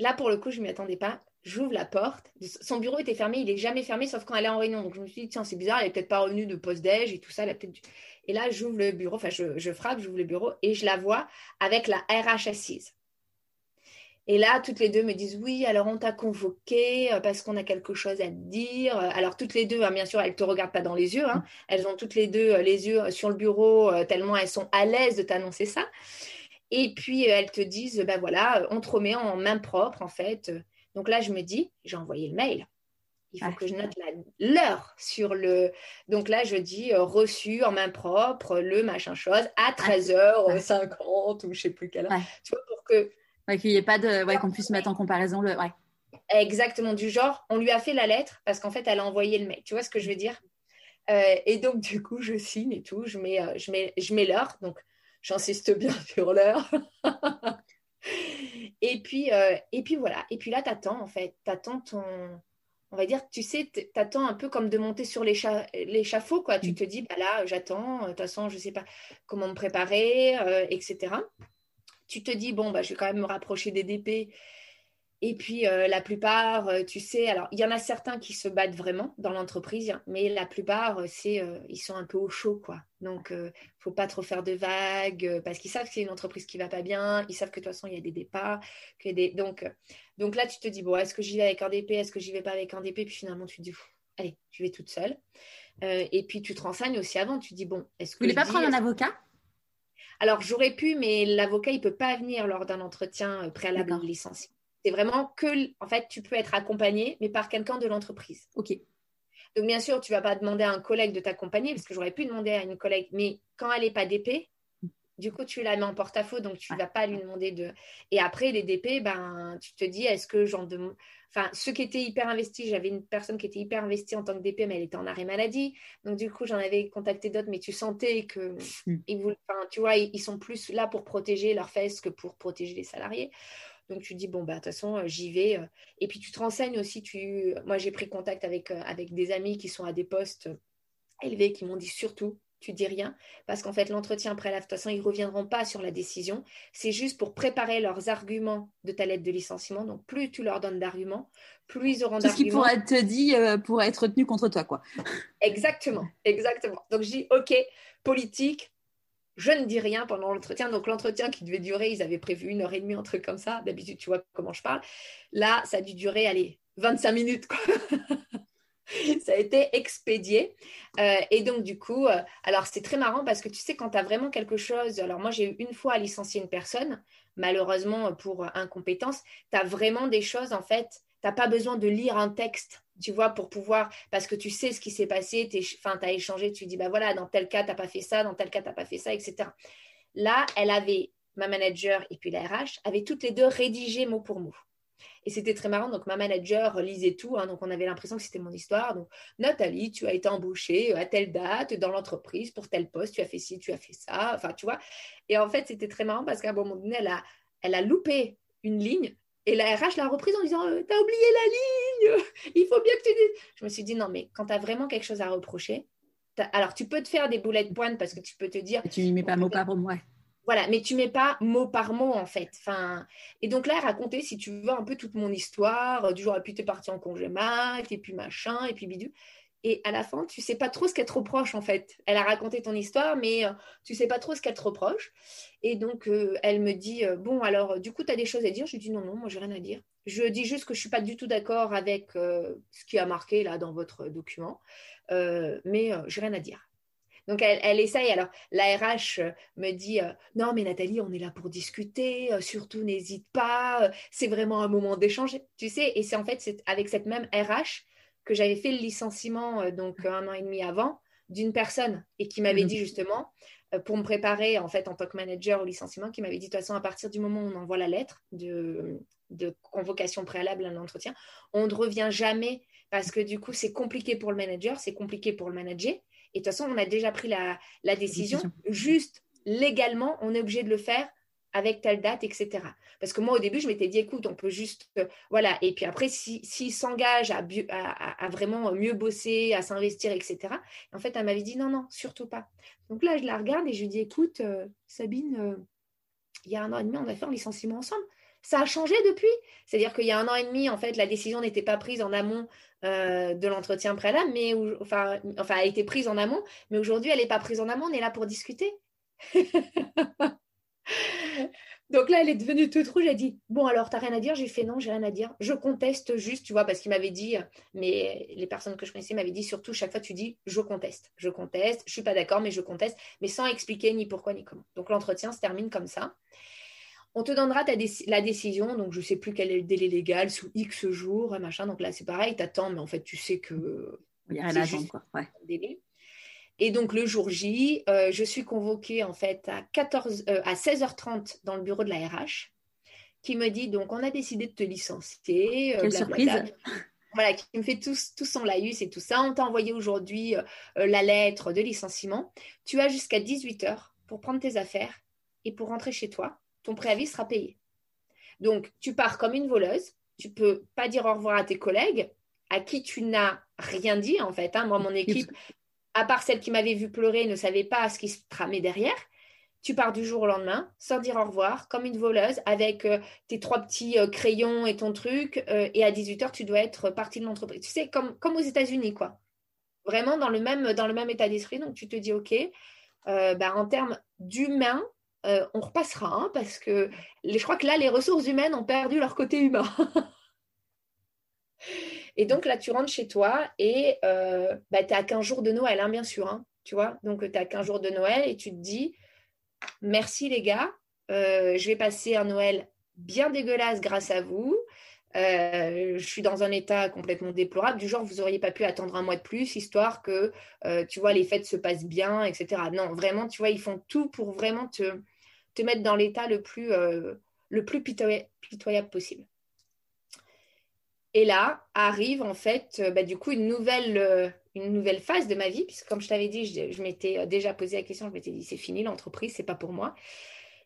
S2: Là, pour le coup, je ne m'y attendais pas j'ouvre la porte. Son bureau était fermé, il n'est jamais fermé sauf quand elle est en réunion. Donc je me suis dit, tiens, c'est bizarre, elle n'est peut-être pas revenue de post-déj et tout ça. peut Et là, j'ouvre le bureau, enfin, je, frappe, j'ouvre le bureau et je la vois avec la RH assise. Et là, toutes les deux me disent, oui, alors on t'a convoqué euh, parce qu'on a quelque chose à te dire. Alors toutes les deux, hein, bien sûr, elles ne te regardent pas dans les yeux. Hein. Elles ont toutes les deux euh, les yeux sur le bureau tellement elles sont à l'aise de t'annoncer ça. Et puis, elles te disent, ben voilà, on te remet en main propre, en fait. Donc là, je me dis, j'ai envoyé le mail. Il faut que je note l'heure sur le. Donc là, je dis euh, reçu en main propre, le machin chose, à 13h50 ou je sais plus quelle heure. Tu vois, pour que.
S3: qu'il n'y ait pas de. Ouais, qu'on puisse mettre en comparaison le. Ouais.
S2: Exactement, du genre, on lui a fait la lettre parce qu'en fait, elle a envoyé le mail. Tu vois ce que je veux dire? Euh, Et donc, du coup, je signe et tout, je mets, euh, je mets, je mets l'heure. Donc, j'insiste bien sur l'heure. Et puis, euh, et puis voilà. Et puis là, tu attends, en fait. Tu attends ton. On va dire, tu sais, tu attends un peu comme de monter sur l'échafaud, quoi. Tu mm. te dis, bah là, j'attends. De toute façon, je ne sais pas comment me préparer, euh, etc. Tu te dis, bon, bah, je vais quand même me rapprocher des DP. Et puis, euh, la plupart, euh, tu sais, alors, il y en a certains qui se battent vraiment dans l'entreprise, hein, mais la plupart, euh, c'est, ils sont un peu au chaud, quoi. Donc, il ne faut pas trop faire de vagues, parce qu'ils savent que c'est une entreprise qui ne va pas bien, ils savent que de toute façon, il y a des départs. Que des... donc, donc là, tu te dis, bon, est-ce que j'y vais avec un DP, est-ce que j'y vais pas avec un DP Puis finalement, tu te dis, allez, je vais toute seule. et puis, tu te renseignes aussi avant, tu te dis, bon, est-ce que...
S3: Vous voulez pas prendre un avocat?
S2: Alors, j'aurais pu, mais l'avocat, il ne peut pas venir lors d'un entretien préalable de licenciement. C'est vraiment que, en fait, tu peux être accompagné, mais par quelqu'un de l'entreprise.
S3: OK.
S2: Donc, bien sûr, tu ne vas pas demander à un collègue de t'accompagner, parce que j'aurais pu demander à une collègue, mais quand elle n'est pas DP, du coup, tu la mets en porte-à-faux, donc tu ne vas pas lui demander de. Et après, les DP, ben, tu te dis, est-ce que j'en demande. Enfin, ceux qui étaient hyper investis, j'avais une personne qui était hyper investie en tant que DP, mais elle était en arrêt maladie. Donc, du coup, j'en avais contacté d'autres, mais tu sentais que, mm. ils enfin, tu vois, ils, sont plus là pour protéger leurs fesses que pour protéger les salariés. Donc tu dis bon bah de toute façon euh, j'y vais. Euh. Et puis tu te renseignes aussi. Tu, moi j'ai pris contact avec euh, avec des amis qui sont à des postes élevés qui m'ont dit surtout tu dis rien parce qu'en fait l'entretien après la de toute façon ils reviendront pas sur la décision. C'est juste pour préparer leurs arguments de ta lettre de licenciement. Donc plus tu leur donnes d'arguments, plus ils auront d'arguments.
S3: ce qui pourrait être dit pour être retenu contre toi quoi.
S2: Exactement, exactement. Donc je dis ok politique je ne dis rien pendant l'entretien. Donc, l'entretien qui devait durer, ils avaient prévu une heure et demie, un truc comme ça. D'habitude, tu vois comment je parle. Là, ça a dû durer, allez, 25 minutes. Ça a été expédié. Euh, et donc, du coup, euh, alors c'est très marrant parce que tu sais, quand tu as vraiment quelque chose, alors moi, j'ai eu une fois à licencier une personne, malheureusement pour incompétence, tu as vraiment des choses, en fait, tu n'as pas besoin de lire un texte tu vois, pour pouvoir, parce que tu sais ce qui s'est passé, tu as échangé, tu dis, bah voilà, dans tel cas, tu n'as pas fait ça, dans tel cas, tu n'as pas fait ça, etc. Là, elle avait, ma manager et puis la RH, avaient toutes les deux rédigé mot pour mot. Et c'était très marrant. Donc, ma manager lisait tout. Hein, donc, on avait l'impression que c'était mon histoire. Donc, Nathalie, tu as été embauchée à telle date dans l'entreprise pour tel poste. Tu as fait ci, tu as fait ça. Enfin, tu vois. Et en fait, c'était très marrant parce qu'à un moment donné, elle a, elle a loupé une ligne et la RH l'a reprise en disant euh, T'as oublié la ligne, il faut bien que tu dises. Je me suis dit Non, mais quand tu as vraiment quelque chose à reprocher, alors tu peux te faire des bullet points parce que tu peux te dire.
S3: tu n'y mets pas mot par mot, ouais.
S2: Voilà, mais tu mets pas mot par mot en fait. Enfin, et donc là, elle racontait, si tu veux, un peu toute mon histoire, du jour à puis es parti en congé mat, et puis machin, et puis bidule. Et à la fin, tu sais pas trop ce qu'elle te reproche en fait. Elle a raconté ton histoire, mais euh, tu sais pas trop ce qu'elle te reproche. Et donc, euh, elle me dit euh, Bon, alors, du coup, tu as des choses à dire? Je lui dis Non, non, moi, j'ai rien à dire. Je dis juste que je suis pas du tout d'accord avec ce qui a marqué là dans votre document, mais j'ai rien à dire. Donc, elle, elle, essaye. Alors, la RH me dit Non, mais Nathalie, on est là pour discuter, surtout n'hésite pas, c'est vraiment un moment d'échanger. Tu sais, et c'est en fait avec cette même RH que j'avais fait le licenciement euh, donc un an et demi avant d'une personne et qui m'avait mhm. dit justement euh, pour me préparer en fait en tant que manager au licenciement qui m'avait dit de toute façon à partir du moment où on envoie la lettre de, de convocation préalable à l'entretien on ne revient jamais parce que du coup c'est compliqué pour le manager c'est compliqué pour le manager. Et de toute façon on a déjà pris la, la décision. Juste légalement on est obligé de le faire avec telle date, etc. Parce que moi, au début, je m'étais dit, écoute, on peut juste... Euh, voilà. Et puis après, s'il si, s'engage à, vraiment mieux bosser, à s'investir, etc. En fait, elle m'avait dit, non, non, surtout pas. Donc là, je la regarde et je lui dis, écoute, euh, Sabine, euh, il y a un an et demi, on a fait un licenciement ensemble. Ça a changé depuis. C'est-à-dire qu'il y a un an et demi, en fait, la décision n'était pas prise en amont de l'entretien préalable, mais enfin, enfin, a été prise en amont, mais aujourd'hui, elle n'est pas prise en amont, on est là pour discuter. Donc là, elle est devenue toute rouge. Elle dit Bon, alors, t'as rien à dire? J'ai fait Non, j'ai rien à dire. Je conteste juste, tu vois, parce qu'il m'avait dit, mais les personnes que je connaissais m'avaient dit surtout, chaque fois, tu dis Je conteste. Je conteste. Je suis pas d'accord, mais je conteste, mais sans expliquer ni pourquoi ni comment. Donc l'entretien se termine comme ça. On te donnera ta la décision, donc je sais plus quel est le délai légal, sous X jours, machin. Donc là, c'est pareil, tu attends, mais en fait, tu sais que.
S3: Il y a à attendre, quoi. Ouais.
S2: Délai. Et donc le jour J, euh, je suis convoquée en fait à, 14, euh, à 16h30 dans le bureau de la RH, qui me dit donc on a décidé de te licencier.
S3: Euh, Quelle surprise
S2: Voilà, qui me fait tout, tout son laïus et tout ça. On t'a envoyé aujourd'hui la lettre de licenciement. Tu as jusqu'à 18h pour prendre tes affaires et pour rentrer chez toi. Ton préavis sera payé. Donc tu pars comme une voleuse. Tu peux pas dire au revoir à tes collègues à qui tu n'as rien dit en fait. Hein. Moi, mon équipe, à part celle qui m'avait vu pleurer, ne savait pas ce qui se tramait derrière. tu pars du jour au lendemain, sans dire au revoir, comme une voleuse, avec euh, tes trois petits euh, crayons et ton truc, euh, et à 18h, tu dois être partie de l'entreprise. Tu sais, comme, aux États-Unis, quoi. Vraiment dans le même, dans le même état d'esprit. Donc, tu te dis, OK, bah, en termes d'humain, on repassera, hein, parce que je crois que là, les ressources humaines ont perdu leur côté humain. et donc, là, tu rentres chez toi et bah, tu à 15 jours de Noël, hein, bien sûr. Hein, tu Donc, tu à 15 jours de Noël et tu te dis, merci les gars, euh, je vais passer un Noël bien dégueulasse grâce à vous. Euh, je suis dans un état complètement déplorable, du genre vous n'auriez pas pu attendre un mois de plus, histoire que, euh, tu vois, les fêtes se passent bien, etc. Non, vraiment, tu vois, ils font tout pour vraiment te, mettre dans l'état le plus pitoyable possible. Et là arrive en fait, bah, du coup, une nouvelle, une nouvelle phase de ma vie, puisque comme je t'avais dit, je, m'étais euh, déjà posé la question, je m'étais dit, c'est fini l'entreprise, c'est pas pour moi.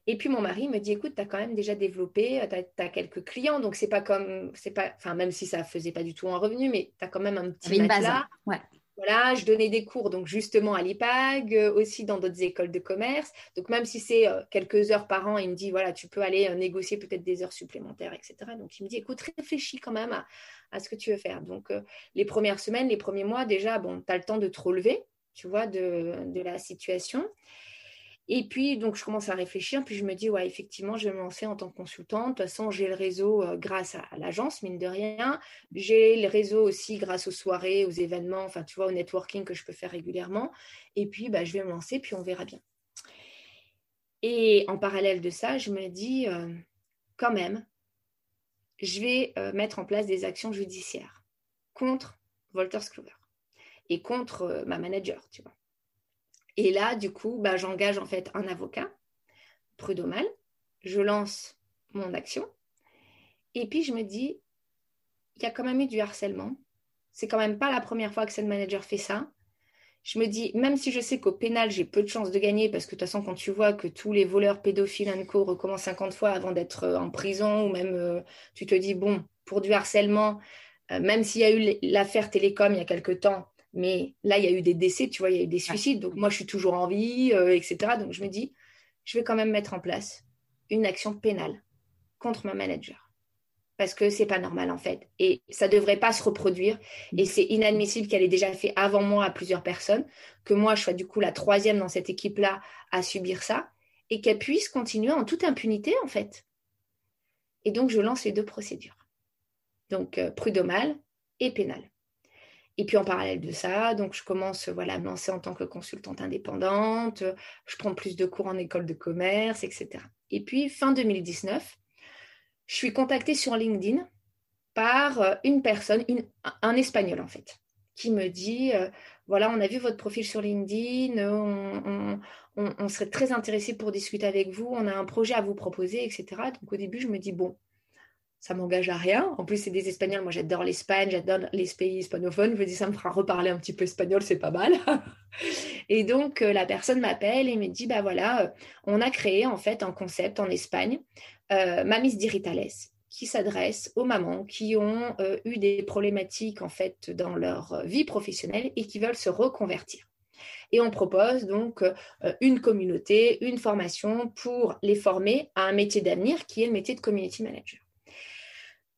S2: Et puis mon mari me dit, écoute, tu as quand même déjà développé, tu as, quelques clients, donc c'est pas comme, c'est pas, enfin même si ça faisait pas du tout un revenu, mais tu as quand même un petit matelas.
S3: Ouais.
S2: Voilà, je donnais des cours donc justement à l'IPAG, euh, aussi dans d'autres écoles de commerce. Donc même si c'est euh, quelques heures par an, il me dit voilà, tu peux aller négocier peut-être des heures supplémentaires, etc. Donc il me dit écoute, réfléchis quand même à, ce que tu veux faire. Donc, euh, les premières semaines, les premiers mois, déjà, bon, tu as le temps de te relever, tu vois, de, la situation. Et puis, donc, je commence à réfléchir, puis je me dis, ouais, effectivement, je vais me lancer en tant que consultante. De toute façon, j'ai le réseau euh, grâce à, l'agence, mine de rien. J'ai le réseau aussi grâce aux soirées, aux événements, enfin, tu vois, au networking que je peux faire régulièrement. Et puis, bah, je vais me lancer, puis on verra bien. Et en parallèle de ça, je me dis, euh, quand même, je vais euh, mettre en place des actions judiciaires contre Walter Sclover et contre ma manager, tu vois. Et là, du coup, bah, j'engage en fait un avocat, prud'homal, je lance mon action, et puis je me dis, il y a quand même eu du harcèlement. C'est quand même pas la première fois que cette manager fait ça. Je me dis, même si je sais qu'au pénal, j'ai peu de chances de gagner, parce que de toute façon, quand tu vois que tous les voleurs pédophiles co recommencent 50 fois avant d'être euh, en prison, ou même euh, tu te dis, bon, pour du harcèlement, euh, même s'il y a eu l'affaire Télécom il y a quelque temps, mais là, il y a eu des décès, tu vois, il y a eu des suicides, donc moi, je suis toujours en vie, etc. Donc, je me dis, je vais quand même mettre en place une action pénale contre ma manager parce que c'est pas normal en fait. Et ça devrait pas se reproduire. Et c'est inadmissible qu'elle ait déjà fait avant moi à plusieurs personnes, que moi je sois du coup la troisième dans cette équipe-là à subir ça, et qu'elle puisse continuer en toute impunité en fait. Et donc je lance les deux procédures. Donc euh, prud'homal et pénal. Et puis en parallèle de ça, donc je commence voilà, à me lancer en tant que consultante indépendante, je prends plus de cours en école de commerce, etc. Et puis fin 2019, je suis contactée sur LinkedIn par euh, une personne, un espagnol en fait, qui me dit euh, voilà, on a vu votre profil sur LinkedIn, on, serait très intéressé pour discuter avec vous, on a un projet à vous proposer, etc. Donc au début, je me dis bon, ça m'engage à rien. En plus, c'est des Espagnols. Moi, j'adore l'Espagne, j'adore les pays hispanophones. Je me dis, ça me fera reparler un petit peu espagnol, c'est pas mal. et donc, euh, la personne m'appelle et me dit, bah voilà, on a créé en fait un concept en Espagne euh, Mamis Diritales, qui s'adresse aux mamans qui ont euh, eu des problématiques en fait dans leur vie professionnelle et qui veulent se reconvertir. Et on propose donc euh, une communauté, une formation pour les former à un métier d'avenir qui est le métier de community manager.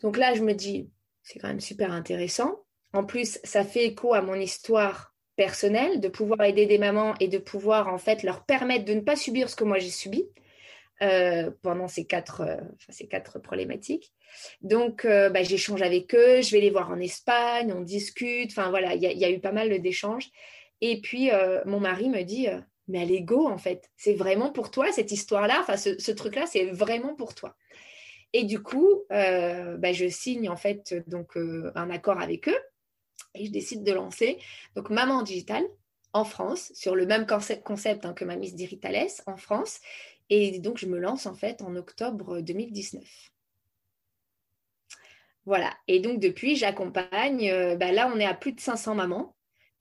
S2: Donc là, je me dis, c'est quand même super intéressant. En plus, ça fait écho à mon histoire personnelle de pouvoir aider des mamans et de pouvoir en fait leur permettre de ne pas subir ce que moi j'ai subi. Euh, pendant ces quatre, euh, ces quatre problématiques. Donc, euh, bah, j'échange avec eux, je vais les voir en Espagne, on discute, enfin voilà, il y, a eu pas mal d'échanges. Et puis, mon mari me dit, mais elle est go en fait, c'est vraiment pour toi cette histoire-là, ce, truc-là, c'est vraiment pour toi. Et du coup, bah, je signe en fait donc un accord avec eux et je décide de lancer donc Maman Digital en France, sur le même concept, hein, que ma Miss en France. Et donc, je me lance en fait en octobre 2019. Voilà. Et donc, depuis, j'accompagne. Euh, bah, là, on est à plus de 500 mamans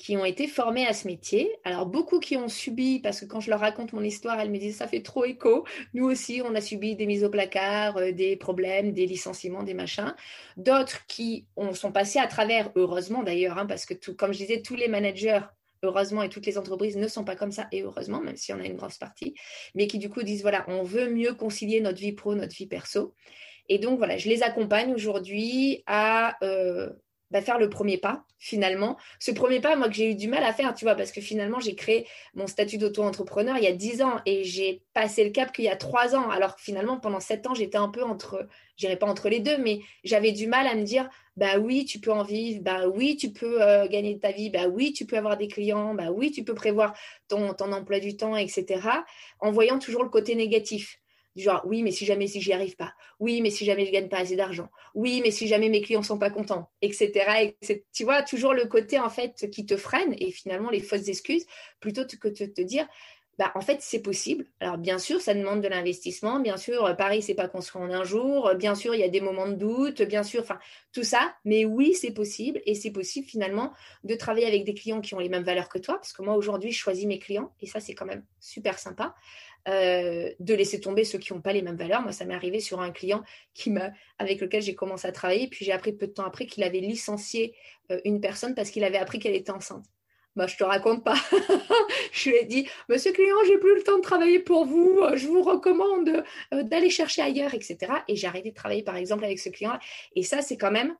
S2: qui ont été formées à ce métier. Alors, beaucoup qui ont subi, parce que quand je leur raconte mon histoire, elles me disent ça fait trop écho. Nous aussi, on a subi des mises au placard, euh, des problèmes, des licenciements, des machins. D'autres qui ont, sont passés à travers, heureusement d'ailleurs, hein, parce que tout, comme je disais, tous les managers heureusement, et toutes les entreprises ne sont pas comme ça, et heureusement, même si on a une grosse partie, mais qui du coup disent, voilà, on veut mieux concilier notre vie pro, notre vie perso. Et donc, voilà, je les accompagne aujourd'hui à euh, bah, faire le premier pas, finalement. Ce premier pas, moi, que j'ai eu du mal à faire, tu vois, parce que finalement, j'ai créé mon statut d'auto-entrepreneur il y a 10 ans et j'ai passé le cap qu'il y a 3 ans. Alors finalement, pendant 7 ans, j'étais un peu entre, je dirais pas entre les deux, mais j'avais du mal à me dire, bah oui, tu peux en vivre, bah oui, tu peux euh, gagner ta vie, bah oui, tu peux avoir des clients, bah oui, tu peux prévoir ton emploi du temps, etc. En voyant toujours le côté négatif genre oui mais si jamais si j'y arrive pas oui mais si jamais je gagne pas assez d'argent oui mais si jamais mes clients sont pas contents etc et tu vois toujours le côté en fait qui te freine et finalement les fausses excuses plutôt que de te dire bah, en fait, c'est possible. Alors, bien sûr, ça demande de l'investissement. Bien sûr, Paris, c'est pas construit en un jour. Bien sûr, il y a des moments de doute. Bien sûr, enfin, tout ça. Mais oui, c'est possible. Et c'est possible, finalement, de travailler avec des clients qui ont les mêmes valeurs que toi. Parce que moi, aujourd'hui, je choisis mes clients. Et ça, c'est quand même super sympa. Euh, de laisser tomber ceux qui n'ont pas les mêmes valeurs. Moi, ça m'est arrivé sur un client qui m'a, avec lequel j'ai commencé à travailler, puis j'ai appris peu de temps après qu'il avait licencié euh, une personne parce qu'il avait appris qu'elle était enceinte. Bah, je te raconte pas. je lui ai dit, Monsieur client, j'ai plus le temps de travailler pour vous. Je vous recommande euh, d'aller chercher ailleurs, etc. Et j'ai arrêté de travailler, par exemple, avec ce client. Et ça, c'est quand même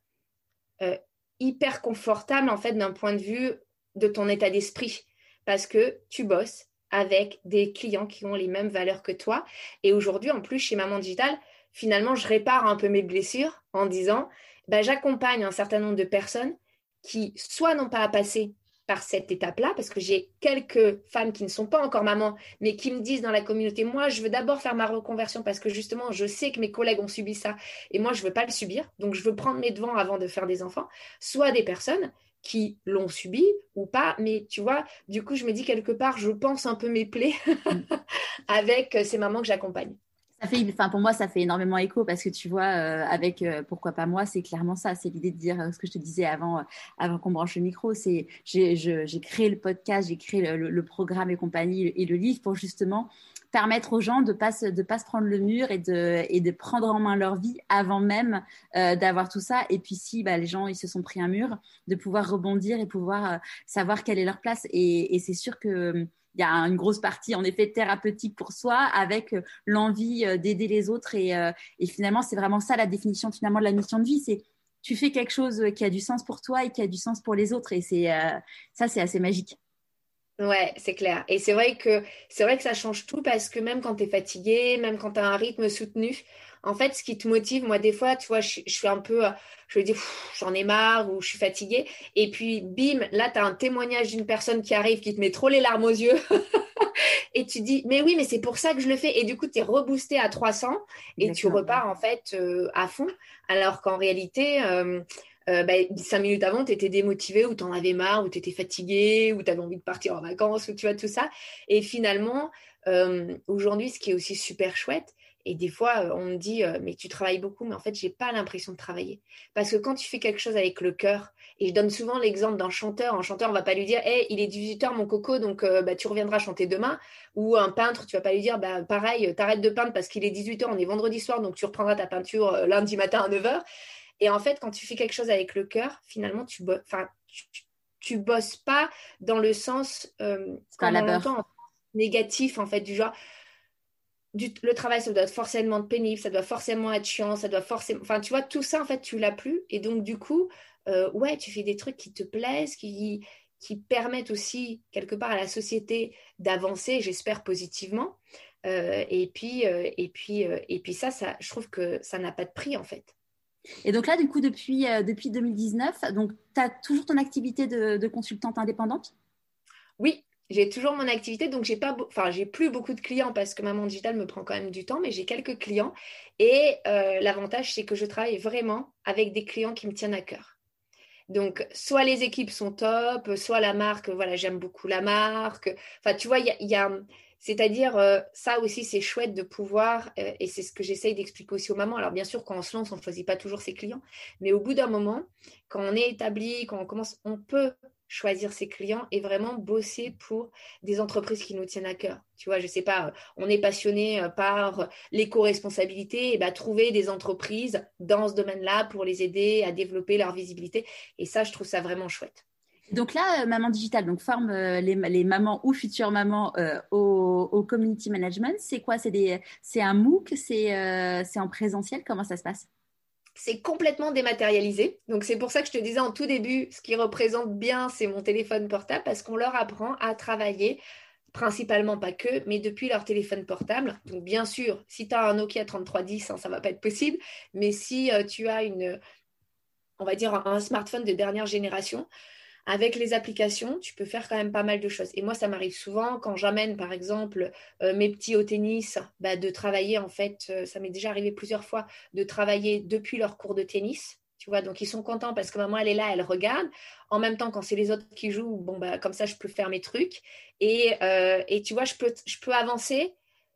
S2: hyper confortable, en fait, d'un point de vue de ton état d'esprit, parce que tu bosses, avec des clients qui ont les mêmes valeurs que toi. Et aujourd'hui, en plus, chez Maman Digital, finalement, je répare un peu mes blessures en disant, bah, j'accompagne un certain nombre de personnes qui soit n'ont pas à passer par cette étape-là, parce que j'ai quelques femmes qui ne sont pas encore mamans, mais qui me disent dans la communauté, moi, je veux d'abord faire ma reconversion parce que justement, je sais que mes collègues ont subi ça et moi, je ne veux pas le subir, donc je veux prendre mes devants avant de faire des enfants, soit des personnes qui l'ont subi ou pas. Mais tu vois, du coup, je me dis quelque part, je pense un peu mes plaies avec ces mamans que j'accompagne.
S3: Ça fait, enfin pour moi, ça fait énormément écho parce que tu vois, euh, avec euh, pourquoi pas moi, c'est clairement ça. C'est l'idée de dire euh, ce que je te disais avant, avant qu'on branche le micro. C'est j'ai créé le podcast, j'ai créé le, le, programme et compagnie et le livre pour justement permettre aux gens de pas se, de pas se prendre le mur et de, et de prendre en main leur vie avant même euh, d'avoir tout ça. Et puis si bah, les gens ils se sont pris un mur, de pouvoir rebondir et pouvoir euh, savoir quelle est leur place. Et, et c'est sûr que il y a une grosse partie en effet thérapeutique pour soi avec euh, l'envie d'aider les autres et, et finalement c'est vraiment ça la définition finalement de la mission de vie c'est tu fais quelque chose qui a du sens pour toi et qui a du sens pour les autres et c'est ça c'est assez magique
S2: Ouais, c'est clair. Et c'est vrai que c'est vrai que ça change tout parce que même quand tu es fatigué, même quand tu as un rythme soutenu, en fait, ce qui te motive, moi, des fois, tu vois, je, suis un peu, je me dis, j'en ai marre ou je suis fatiguée. Et puis, bim, là, tu as un témoignage d'une personne qui arrive, qui te met trop les larmes aux yeux. et tu dis, mais oui, mais c'est pour ça que je le fais. Et du coup, tu es reboosté à 300 et tu repars, en fait, euh, à fond. Alors qu'en réalité, euh, euh, bah, cinq minutes avant, tu étais démotivé ou tu en avais marre ou tu étais fatigué ou tu avais envie de partir en vacances ou tu vois tout ça. Et finalement, euh, aujourd'hui, ce qui est aussi super chouette, et des fois, euh, on me dit, mais tu travailles beaucoup, mais en fait, j'ai pas l'impression de travailler. Parce que quand tu fais quelque chose avec le cœur, et je donne souvent l'exemple d'un chanteur, un chanteur, on va pas lui dire, hé, il est 18h, mon coco, donc bah, tu reviendras chanter demain. Ou un peintre, tu vas pas lui dire, bah, pareil, t'arrêtes de peindre parce qu'il est 18h, on est vendredi soir, donc tu reprendras ta peinture lundi matin à 9h. Et en fait, quand tu fais quelque chose avec le cœur, finalement, tu, bo tu, bosses pas dans le sens, euh, comme on négatif, en fait, du genre, le travail, ça doit être forcément pénible, ça doit forcément être chiant, ça doit forcément. Enfin, tu vois, tout ça, en fait, tu l'as plus. Et donc, du coup, euh, ouais, tu fais des trucs qui te plaisent, qui, qui permettent aussi, quelque part, à la société d'avancer, j'espère, positivement. Euh, et, puis, euh, et, puis, et puis, ça, ça, je trouve que ça n'a pas de prix, en fait.
S3: Et donc là, du coup, depuis, euh, depuis 2019, donc tu as toujours ton activité de, consultante indépendante?
S2: Oui, j'ai toujours mon activité, donc j'ai pas, enfin j'ai plus beaucoup de clients parce que Maman Digital me prend quand même du temps, mais j'ai quelques clients. Et euh, l'avantage, c'est que je travaille vraiment avec des clients qui me tiennent à cœur. Donc, soit les équipes sont top, soit la marque, voilà, j'aime beaucoup la marque. Enfin, tu vois, il y a, c'est-à-dire, euh, ça aussi, c'est chouette de pouvoir, euh, et c'est ce que j'essaye d'expliquer aussi aux mamans. Alors, bien sûr, quand on se lance, on ne choisit pas toujours ses clients, mais au bout d'un moment, quand on est établi, quand on commence, on peut choisir ses clients et vraiment bosser pour des entreprises qui nous tiennent à cœur. Tu vois, je ne sais pas, on est passionné euh, par l'éco-responsabilité, et bah, trouver des entreprises dans ce domaine-là pour les aider à développer leur visibilité. Et ça, je trouve ça vraiment chouette.
S3: Donc là, Maman Digitale donc forme les, mamans ou futures mamans au, community management. C'est quoi? C'est un MOOC? C'est en présentiel? Comment ça se passe?
S2: C'est complètement dématérialisé. Donc c'est pour ça que je te disais en tout début, ce qui représente bien, c'est mon téléphone portable, parce qu'on leur apprend à travailler principalement pas que, mais depuis leur téléphone portable. Donc bien sûr, si tu as un Nokia 3310, hein, ça ne va pas être possible, mais si euh, tu as une, on va dire un smartphone de dernière génération, avec les applications, tu peux faire quand même pas mal de choses. Et moi, ça m'arrive souvent quand j'amène, par exemple, euh, mes petits au tennis, bah, de travailler, en fait, euh, ça m'est déjà arrivé plusieurs fois, de travailler depuis leur cours de tennis. Tu vois, donc ils sont contents parce que maman, elle est là, elle regarde. En même temps, quand c'est les autres qui jouent, bon, bah, comme ça, je peux faire mes trucs. Et, euh, et tu vois, je peux, je peux avancer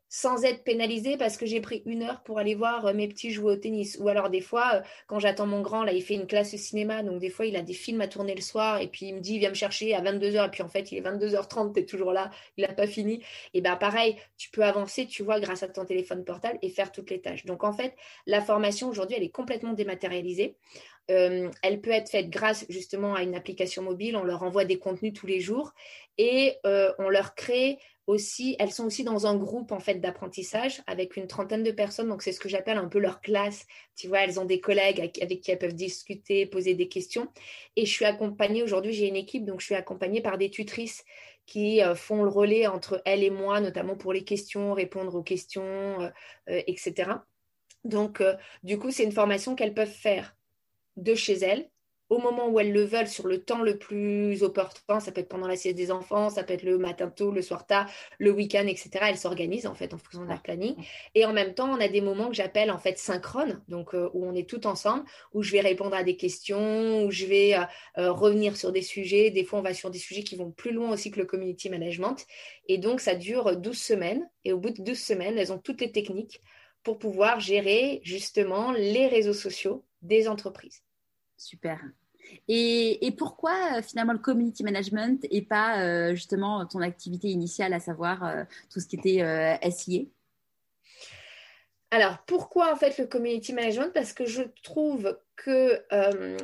S2: sans être pénalisée parce que j'ai pris une heure pour aller voir euh, mes petits jouer au tennis. Ou alors des fois, euh, quand j'attends mon grand, là, il fait une classe de cinéma, donc des fois, il a des films à tourner le soir, et puis il me dit, viens me chercher à 22h, et puis en fait, il est 22h30, tu es toujours là, il n'a pas fini. Et bien pareil, tu peux avancer, tu vois, grâce à ton téléphone portable et faire toutes les tâches. Donc en fait, la formation aujourd'hui, elle est complètement dématérialisée. Euh, elle peut être faite grâce justement à une application mobile. On leur envoie des contenus tous les jours et on leur crée aussi, elles sont aussi dans un groupe en fait d'apprentissage avec une trentaine de personnes. Donc c'est ce que j'appelle un peu leur classe. Tu vois, elles ont des collègues avec, qui elles peuvent discuter, poser des questions. Et je suis accompagnée aujourd'hui, j'ai une équipe, donc je suis accompagnée par des tutrices qui euh, font le relais entre elles et moi, notamment pour les questions, répondre aux questions, euh, euh, etc. Donc du coup, c'est une formation qu'elles peuvent faire de chez elles au moment où elles le veulent, sur le temps le plus opportun, ça peut être pendant la sieste des enfants, ça peut être le matin tôt, le soir tard, le week-end, etc. Elles s'organisent en fait en fonction de leur planning. Et en même temps, on a des moments que j'appelle en fait synchrones, donc euh, où on est tout ensemble, où je vais répondre à des questions, où je vais euh, euh, revenir sur des sujets. Des fois, on va sur des sujets qui vont plus loin aussi que le community management. Et donc, ça dure 12 semaines. Et au bout de 12 semaines, elles ont toutes les techniques pour pouvoir gérer justement les réseaux sociaux des entreprises.
S3: Super. Et, pourquoi euh, finalement le community management et pas euh, justement ton activité initiale, à savoir euh, tout ce qui était SIA
S2: alors, pourquoi en fait le community management? Parce que je trouve que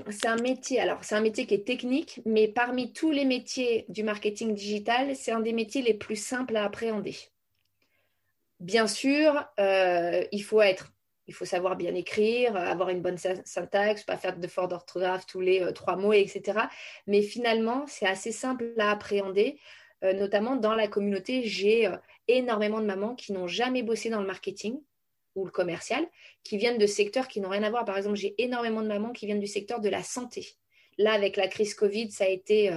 S2: c'est un métier, alors c'est un métier qui est technique, mais parmi tous les métiers du marketing digital, c'est un des métiers les plus simples à appréhender. Bien sûr, il faut être il faut savoir bien écrire, avoir une bonne syntaxe, pas faire de fautes d'orthographe tous les euh, trois mots, etc. Mais finalement, c'est assez simple à appréhender, euh, notamment dans la communauté. J'ai euh, énormément de mamans qui n'ont jamais bossé dans le marketing ou le commercial, qui viennent de secteurs qui n'ont rien à voir. Par exemple, j'ai énormément de mamans qui viennent du secteur de la santé. Là, avec la crise Covid, ça a été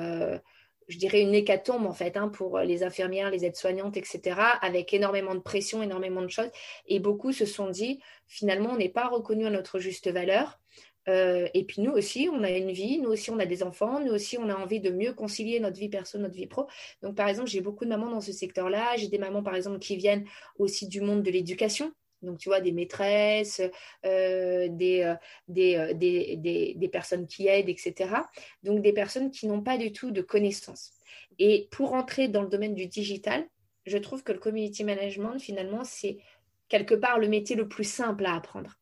S2: je dirais, une hécatombe en fait hein, pour les infirmières, les aides-soignantes, etc., avec énormément de pression, énormément de choses. Et beaucoup se sont dit, finalement, on n'est pas reconnu à notre juste valeur. Euh, et puis nous aussi, on a une vie, nous aussi, on a des enfants, nous aussi, on a envie de mieux concilier notre vie perso, notre vie pro. Donc, par exemple, j'ai beaucoup de mamans dans ce secteur-là. J'ai des mamans, par exemple, qui viennent aussi du monde de l'éducation. Donc, tu vois, des maîtresses, euh, des, euh, euh, des, des, personnes qui aident, etc. Donc, des personnes qui n'ont pas du tout de connaissances. Et pour entrer dans le domaine du digital, je trouve que le community management, finalement, c'est quelque part le métier le plus simple à apprendre.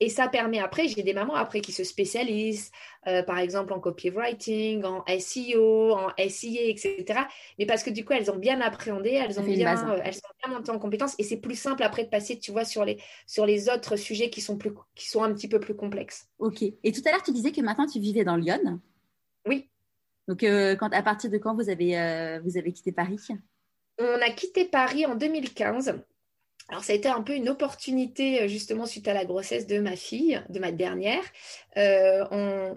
S2: Et ça permet après, j'ai des mamans après qui se spécialisent, euh, par exemple en copywriting, en SEO, en SIA, etc. Mais parce que du coup, elles ont bien appréhendé, elles ont bien, euh, elles sont bien montées en compétences et c'est plus simple après de passer, tu vois, sur les, sur les autres sujets qui sont, plus, qui sont un petit peu plus complexes.
S3: Ok. Et tout à l'heure, tu disais que maintenant tu vivais dans Lyon.
S2: Oui.
S3: Donc, euh, quand, à partir de quand vous avez, vous avez quitté Paris?
S2: On a quitté Paris en 2015 alors, ça a été un peu une opportunité, euh, justement, suite à la grossesse de ma fille, de ma dernière. Euh,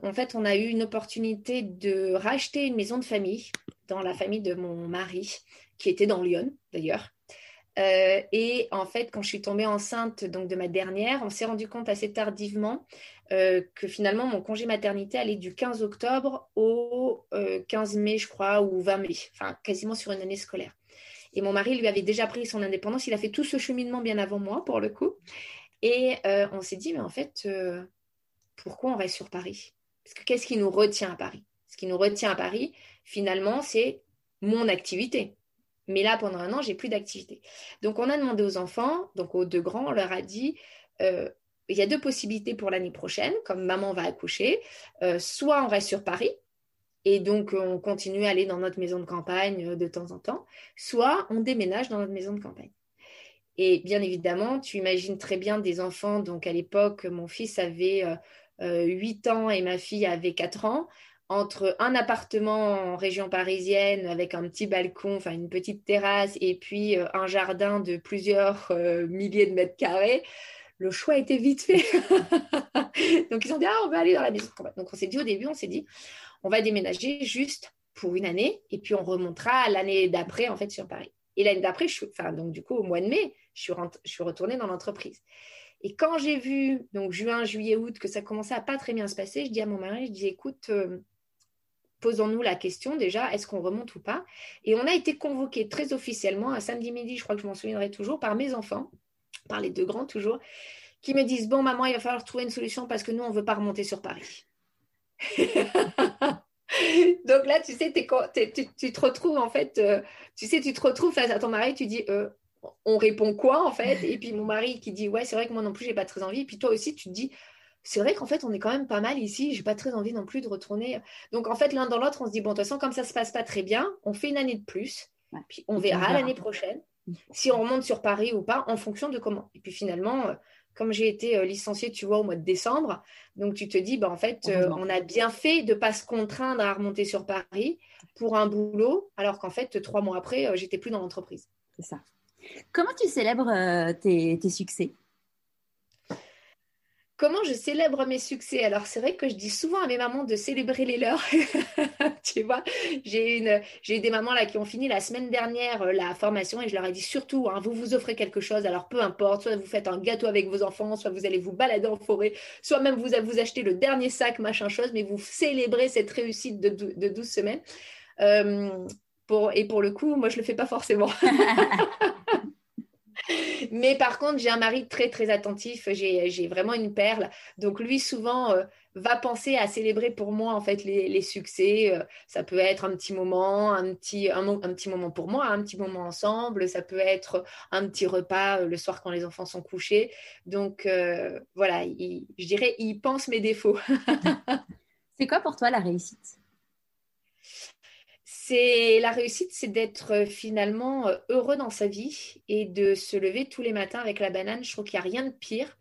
S2: en fait, on a eu une opportunité de racheter une maison de famille dans la famille de mon mari, qui était dans Lyon, d'ailleurs. Euh, et en fait, quand je suis tombée enceinte donc de ma dernière, on s'est rendu compte assez tardivement que finalement mon congé maternité allait du 15 octobre au 15 mai, je crois, ou 20 mai, enfin quasiment sur une année scolaire. Et mon mari lui avait déjà pris son indépendance. Il a fait tout ce cheminement bien avant moi, pour le coup. Et euh, on s'est dit, mais en fait, euh, pourquoi on reste sur Paris? Parce que qu'est-ce qui nous retient à Paris? Ce qui nous retient à Paris, finalement, c'est mon activité. Mais là, pendant un an, j'ai plus d'activité. Donc, on a demandé aux enfants, donc aux deux grands, on leur a dit, euh, il y a deux possibilités pour l'année prochaine, comme maman va accoucher. soit on reste sur Paris, et donc on continue à aller dans notre maison de campagne de temps en temps, soit on déménage dans notre maison de campagne. Et bien évidemment, tu imagines très bien des enfants. Donc à l'époque, mon fils avait 8 ans et ma fille avait 4 ans entre un appartement en région parisienne avec un petit balcon, enfin une petite terrasse, et puis euh, un jardin de plusieurs euh, milliers de mètres carrés, le choix était vite fait. Donc ils ont dit, ah, on va aller dans la maison Donc on s'est dit au début, on s'est dit, on va déménager juste pour une année, et puis on remontera l'année d'après, en fait, sur Paris. Et l'année d'après, enfin, donc du coup, au mois de mai, je suis, je suis retournée dans l'entreprise. Et quand j'ai vu, donc juin, juillet, août, que ça commençait à pas très bien se passer, je dis à mon mari, je dis, écoute, euh, posons-nous la question déjà, est-ce qu'on remonte ou pas? Et on a été convoqué très officiellement un samedi midi, je crois que je m'en souviendrai toujours, par mes enfants, par les deux grands toujours, qui me disent, bon maman, il va falloir trouver une solution parce que nous, on ne veut pas remonter sur Paris. Donc là, tu sais, tu, te retrouves en fait, euh, tu sais, tu te retrouves face à ton mari, tu dis, euh, on répond quoi en fait? Et puis mon mari qui dit, ouais, c'est vrai que moi non plus, j'ai pas très envie. Et puis toi aussi, tu te dis, c'est vrai qu'en fait, on est quand même pas mal ici. J'ai pas très envie non plus de retourner. Donc, en fait, l'un dans l'autre, on se dit, bon, de toute façon, comme ça se passe pas très bien, on fait une année de plus. Puis on verra l'année prochaine si on remonte sur Paris ou pas en fonction de comment. Et puis finalement, euh, comme j'ai été euh, licenciée, tu vois, au mois de décembre, donc tu te dis, bah, en fait, euh, on a bien fait de ne pas se contraindre à remonter sur Paris pour un boulot, alors qu'en fait, trois mois après, j'étais plus dans l'entreprise.
S3: C'est ça. Comment tu célèbres tes succès?
S2: Comment je célèbre mes succès? Alors, c'est vrai que je dis souvent à mes mamans de célébrer les leurs. tu vois, j'ai eu des mamans là qui ont fini la semaine dernière euh, la formation et je leur ai dit surtout, hein, vous vous offrez quelque chose. Alors, peu importe, soit vous faites un gâteau avec vos enfants, soit vous allez vous balader en forêt, soit même vous, vous achetez le dernier sac, machin chose, mais vous célébrez cette réussite de, de 12 semaines. Euh, et pour le coup, moi, je ne le fais pas forcément. Mais par contre, j'ai un mari très, très attentif. J'ai vraiment une perle. Donc, lui, souvent, euh, va penser à célébrer pour moi, en fait, les, succès. Euh, ça peut être un petit moment, un petit, un, petit moment pour moi, un petit moment ensemble. Ça peut être un petit repas euh, le soir quand les enfants sont couchés. Donc, voilà, je dirais, il pense mes défauts.
S3: C'est quoi pour toi la réussite?
S2: C'est la réussite, c'est d'être euh, finalement euh, heureux dans sa vie et de se lever tous les matins avec la banane. Je trouve qu'il n'y a rien de pire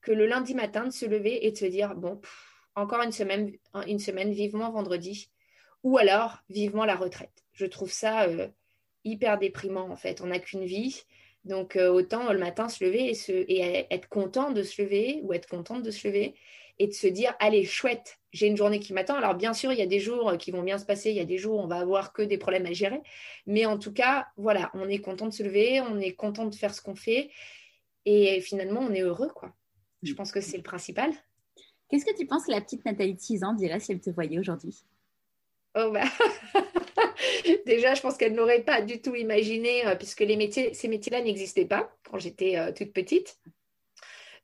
S2: que le lundi matin de se lever et de se dire bon, encore une semaine, une semaine, vivement vendredi, ou alors vivement la retraite. Je trouve ça euh, hyper déprimant en fait. On n'a qu'une vie. Donc autant le matin se lever et, et être content de se lever ou être contente de se lever et de se dire allez chouette j'ai une journée qui m'attend. Alors bien sûr il y a des jours qui vont bien se passer. Il y a des jours où on va avoir que des problèmes à gérer. Mais en tout cas voilà on est content de se lever on est content de faire ce qu'on fait. Et finalement on est heureux quoi. Je pense que c'est le principal.
S3: Qu'est-ce que tu penses que la petite Nathalie de 6 ans dirait si elle te voyait aujourd'hui?
S2: Oh bah. Déjà, je pense qu'elle n'aurait pas du tout imaginé, euh, puisque les métiers, ces métiers-là n'existaient pas quand j'étais euh, toute petite.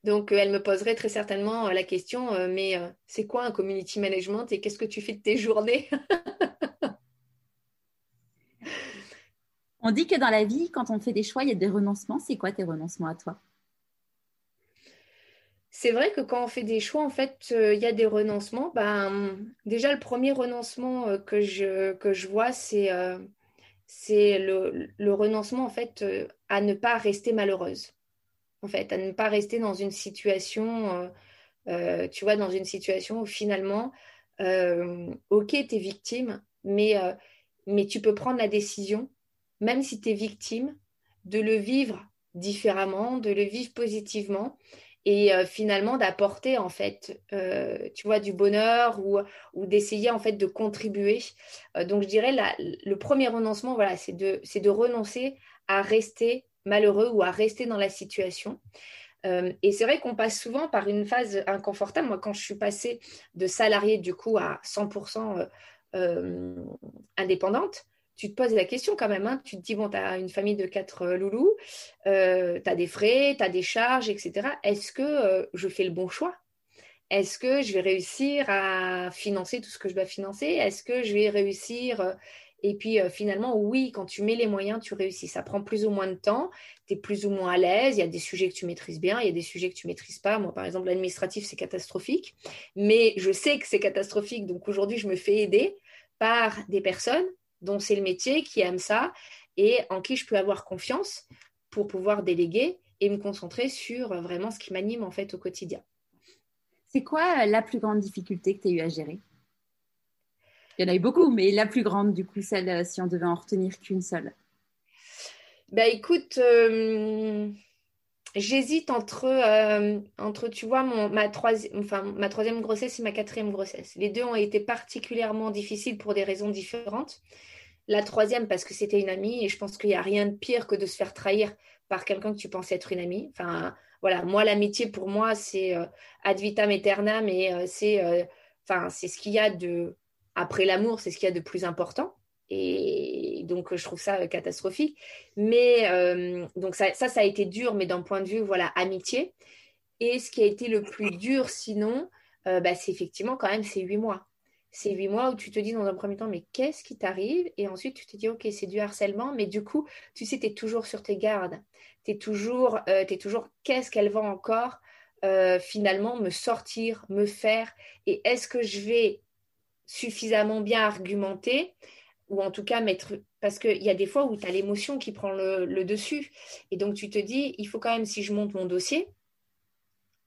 S2: Donc, euh, elle me poserait très certainement euh, la question, euh, mais c'est quoi un community management et qu'est-ce que tu fais de tes journées?
S3: On dit que dans la vie, quand on fait des choix, il y a des renoncements. C'est quoi tes renoncements à toi?
S2: C'est vrai que quand on fait des choix, en fait, il y a des renoncements. Ben, déjà, le premier renoncement que, je, que je vois, c'est le, le, renoncement, en fait, à ne pas rester malheureuse en fait, à ne pas rester dans une situation, euh, euh, tu vois, dans une situation où finalement, euh, ok, tu es victime, mais, mais tu peux prendre la décision, même si tu es victime, de le vivre différemment, de le vivre positivement et finalement d'apporter en fait tu vois du bonheur ou, ou d'essayer en fait de contribuer. Donc je dirais le premier renoncement voilà c'est de c'est de renoncer à rester malheureux ou à rester dans la situation. Euh, et c'est vrai qu'on passe souvent par une phase inconfortable. Moi, quand je suis passée de salarié du coup à 100% euh, euh, indépendante, tu te poses la question quand même. Hein. Tu te dis, bon, tu as une famille de quatre loulous, tu as des frais, tu as des charges, etc. Est-ce que je fais le bon choix? Est-ce que je vais réussir à financer tout ce que je dois financer? Est-ce que je vais réussir et puis euh, finalement, oui, quand tu mets les moyens, tu réussis. Ça prend plus ou moins de temps, tu es plus ou moins à l'aise, il y a des sujets que tu maîtrises bien, il y a des sujets que tu maîtrises pas. Moi, par exemple, l'administratif, c'est catastrophique, mais je sais que c'est catastrophique, donc aujourd'hui, je me fais aider par des personnes dont c'est le métier, qui aiment ça et en qui je peux avoir confiance pour pouvoir déléguer et me concentrer sur vraiment ce qui m'anime en fait au quotidien.
S3: C'est quoi euh, la plus grande difficulté que tu as eu à gérer? Il y en a eu beaucoup, mais la plus grande, du coup, celle euh, si on devait en retenir qu'une seule.
S2: Bah écoute, euh, j'hésite entre, entre, tu vois, mon, ma, troisième, enfin, ma troisième grossesse et ma quatrième grossesse. Les deux ont été particulièrement difficiles pour des raisons différentes. La troisième parce que c'était une amie et je pense qu'il n'y a rien de pire que de se faire trahir par quelqu'un que tu pensais être une amie. Enfin, voilà, moi, l'amitié, pour moi, c'est euh, ad vitam aeternam et euh, c'est euh, enfin, c'est ce qu'il y a de, après l'amour, c'est ce qu'il y a de plus important. Et donc, je trouve ça catastrophique. Mais donc, ça, ça, a été dur, mais d'un point de vue, voilà, amitié. Et ce qui a été le plus dur, sinon, bah, c'est effectivement quand même ces huit mois c'est huit mois où tu te dis dans un premier temps, mais qu'est-ce qui t'arrive? Et ensuite, tu te dis, ok, c'est du harcèlement, mais du coup, tu sais, tu es toujours sur tes gardes. Tu es toujours, euh, toujours qu'est-ce qu'elle va encore euh, finalement me sortir, me faire? Et est-ce que je vais suffisamment bien argumenter ou en tout cas mettre parce qu'il y a des fois où tu as l'émotion qui prend le, dessus et donc tu te dis il faut quand même si je monte mon dossier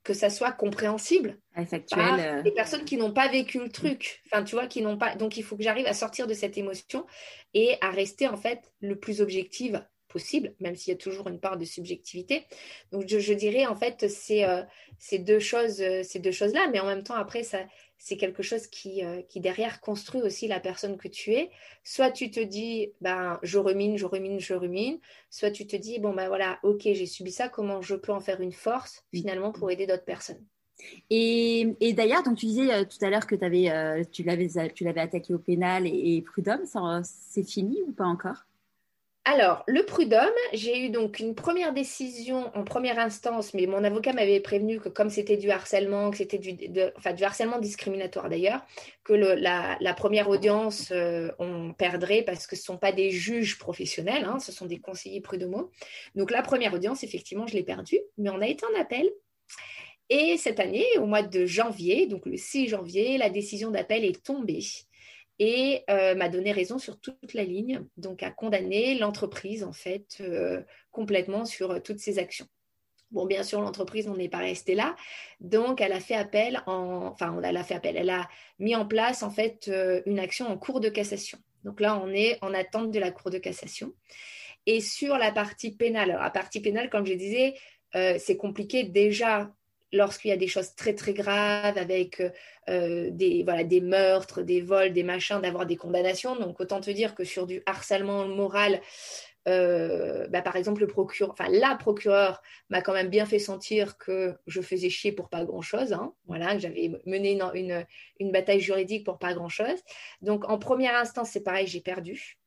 S2: que ça soit compréhensible par euh. les personnes qui n'ont pas vécu le truc. Enfin, tu vois, qui n'ont pas. Donc, il faut que j'arrive à sortir de cette émotion et à rester en fait le plus objective possible, même s'il y a toujours une part de subjectivité. Donc, je, dirais en fait c'est euh, ces deux choses, euh, ces deux choses là, mais en même temps après ça, c'est quelque chose qui, euh, qui, derrière construit aussi la personne que tu es. Soit tu te dis, ben, je rumine, je rumine, je rumine. Soit tu te dis, bon, ben voilà, ok, j'ai subi ça, comment je peux en faire une force finalement pour aider d'autres personnes?
S3: Et, et d'ailleurs, donc tu disais euh, tout à l'heure que avais, euh, tu l'avais attaqué au pénal et, et prud'homme, c'est fini ou pas encore?
S2: Alors, le prud'homme, j'ai eu donc une première décision en première instance, mais mon avocat m'avait prévenu que comme c'était du harcèlement, que c'était du, enfin, du harcèlement discriminatoire d'ailleurs, que la, première audience, euh, on perdrait parce que ce ne sont pas des juges professionnels, hein, ce sont des conseillers prud'homaux. Donc la première audience, effectivement, je l'ai perdue, mais on a été en appel. Et cette année, au mois de janvier, donc le 6 janvier, la décision d'appel est tombée et euh, m'a donné raison sur toute la ligne, donc a condamné l'entreprise en fait euh, complètement sur euh, toutes ses actions. Bon, bien sûr, l'entreprise, on n'est pas resté là, donc elle a fait appel, en, enfin, elle a fait appel, elle a mis en place en fait une action en cours de cassation. Donc là, on est en attente de la cour de cassation. Et sur la partie pénale, alors la partie pénale, comme je disais, c'est compliqué déjà lorsqu'il y a des choses très très graves avec euh, euh, des, voilà, des meurtres, des vols, des machins, d'avoir des condamnations. Donc autant te dire que sur du harcèlement moral, euh, bah, par exemple, le procureur, enfin la procureure m'a quand même bien fait sentir que je faisais chier pour pas grand chose. Hein. voilà, que j'avais mené une, une, une, bataille juridique pour pas grand chose. Donc en première instance, c'est pareil, j'ai perdu.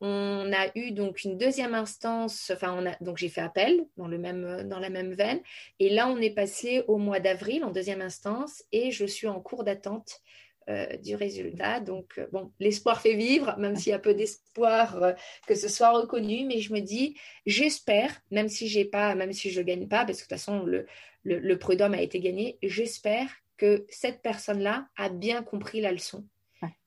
S2: On a eu donc une deuxième instance, enfin donc j'ai fait appel même, dans la même veine. Et là, on est passé au mois d'avril en deuxième instance et je suis en cours d'attente euh, du résultat. Donc, euh, bon, l'espoir fait vivre, même s'il y a peu d'espoir euh, que ce soit reconnu, mais je me dis, j'espère, même si j'ai pas, même si je gagne pas, parce que de toute façon, le, le, le prud'homme a été gagné, j'espère que cette personne-là a bien compris la leçon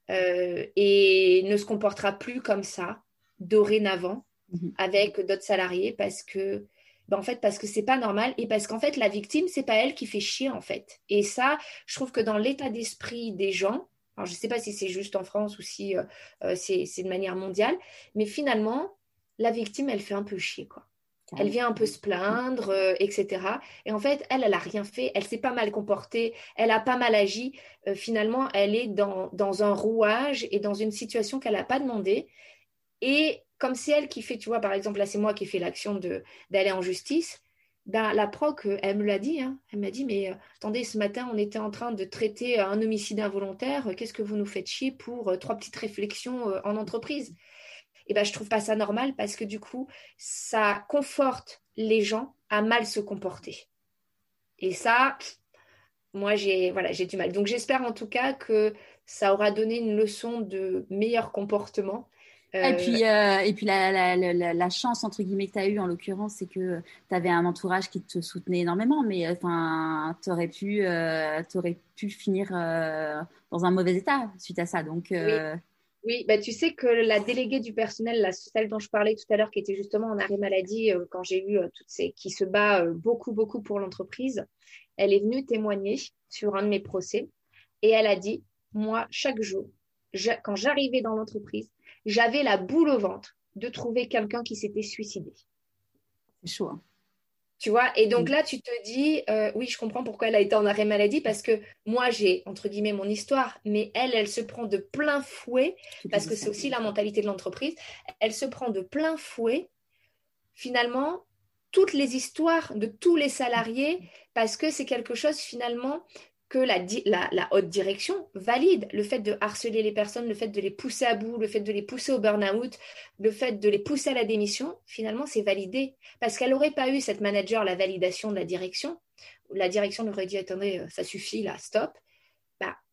S2: euh, et ne se comportera plus comme ça dorénavant mhm. avec d'autres salariés parce que ben en fait parce que c'est pas normal et parce qu'en fait la victime c'est pas elle qui fait chier en fait et ça je trouve que dans l'état d'esprit des gens alors je sais pas si c'est juste en France ou si euh, euh, c'est de manière mondiale mais finalement la victime elle fait un peu chier quoi elle vient un peu se plaindre, euh, etc. Et en fait, elle, elle n'a rien fait, elle s'est pas mal comportée, elle a pas mal agi. Euh, finalement, elle est dans, dans, un rouage et dans une situation qu'elle n'a pas demandé. Et comme c'est elle qui fait, tu vois, par exemple, là, c'est moi qui fais l'action d'aller en justice, ben, la proc, euh, elle me l'a dit. Hein. Elle m'a dit, mais attendez, ce matin, on était en train de traiter un homicide involontaire. Qu'est-ce que vous nous faites chier pour trois petites réflexions en entreprise? Et ben, je trouve pas ça normal parce que du coup, ça conforte les gens à mal se comporter. Et ça, moi, j'ai voilà, j'ai du mal. Donc, j'espère en tout cas que ça aura donné une leçon de meilleur comportement.
S3: Et puis, euh, et puis la, la, la, la, chance, entre guillemets, que tu as eue, en l'occurrence, c'est que tu avais un entourage qui te soutenait énormément, mais euh, enfin, tu aurais, euh, aurais, pu finir dans un mauvais état suite à ça. Donc,
S2: Oui, bah, tu sais que la déléguée du personnel, la, celle dont je parlais tout à l'heure, qui était justement en arrêt maladie, euh, quand j'ai eu euh, toutes ces, qui se bat euh, beaucoup, beaucoup pour l'entreprise, elle est venue témoigner sur un de mes procès et elle a dit, moi, chaque jour, quand j'arrivais dans l'entreprise, j'avais la boule au ventre de trouver quelqu'un qui s'était suicidé.
S3: C'est chaud. Hein.
S2: Tu vois, et donc là, tu te dis, euh, oui, je comprends pourquoi elle a été en arrêt maladie, parce que moi, j'ai, entre guillemets, mon histoire, mais elle, elle se prend de plein fouet, parce que c'est aussi la mentalité de l'entreprise, elle se prend de plein fouet, finalement, toutes les histoires de tous les salariés, parce que c'est quelque chose, finalement, que la, haute direction valide le fait de harceler les personnes, le fait de les pousser à bout, le fait de les pousser au burn-out, le fait de les pousser à la démission, finalement, c'est validé. Parce qu'elle n'aurait pas eu, cette manager, la validation de la direction. La direction aurait dit, attendez, euh, ça suffit, là, stop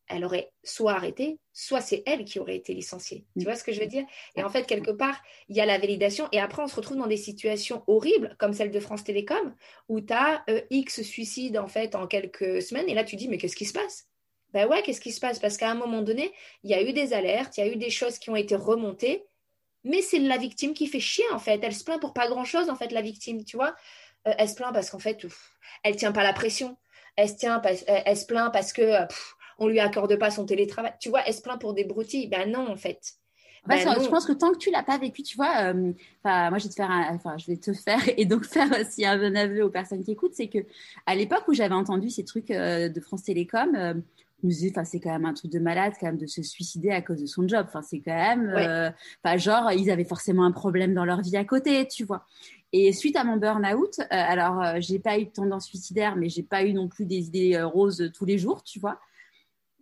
S2: elle aurait soit arrêté, soit c'est elle qui aurait été licenciée. Tu vois ce que je veux dire? Et en fait, quelque part, il y a la validation. Et après, on se retrouve dans des situations horribles, comme celle de France Télécom, où tu as euh, X suicide en fait en quelques semaines. Et là, tu dis, mais qu'est-ce qui se passe? Ben ouais, qu'est-ce qui se passe? Parce qu'à un moment donné, il y a eu des alertes, il y a eu des choses qui ont été remontées, mais c'est la victime qui fait chier en fait. Elle se plaint pour pas grand-chose en fait, la victime, tu vois? Euh, Elle se plaint parce qu'en fait, elle tient pas la pression. Elle se, tient, elle, se plaint parce que on lui accorde pas son télétravail. Tu vois, elle se plaint pour des broutilles? Ben non, en fait.
S3: Ben je pense que tant que tu l'as pas vécu, tu vois, euh, moi je vais te faire, enfin je vais te faire et donc faire aussi un bon aveu aux personnes qui écoutent, c'est que à l'époque où j'avais entendu ces trucs euh, de France Télécom, euh, je me disais, enfin c'est quand même un truc de malade quand même de se suicider à cause de son job. Enfin c'est quand même, pas genre ils avaient forcément un problème dans leur vie à côté, tu vois. Et suite à mon burn-out, alors j'ai pas eu de tendance suicidaire, mais j'ai pas eu non plus des idées roses tous les jours, tu vois.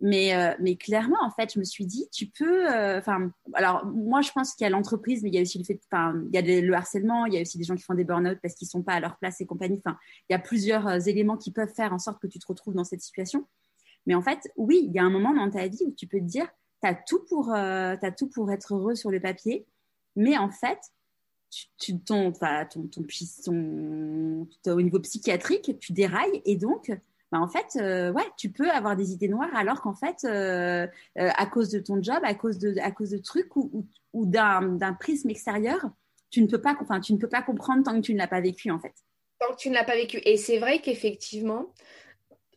S3: Mais, euh, mais clairement, en fait, je me suis dit, tu peux. Euh, enfin, alors, moi, je pense qu'il y a l'entreprise, mais il y a aussi le fait. Enfin, il y a le harcèlement, il y a aussi des gens qui font des burn-out parce qu'ils sont pas à leur place et compagnie. Enfin, il y a plusieurs euh, éléments qui peuvent faire en sorte que tu te retrouves dans cette situation. Mais en fait, oui, il y a un moment dans ta vie où tu peux te dire, tu as, tout pour, as tout pour être heureux sur le papier, mais en fait, tu, tu ton, ton, ton, ton, au niveau psychiatrique, tu dérailles et donc bah, en fait, euh, ouais, tu peux avoir des idées noires alors qu'en fait, euh, euh, à cause de ton job, à cause de, à cause trucs ou, d'un prisme extérieur, tu ne peux pas, enfin, tu ne peux pas comprendre tant que tu ne l'as pas vécu en fait.
S2: Tant que tu ne l'as pas vécu. Et c'est vrai qu'effectivement,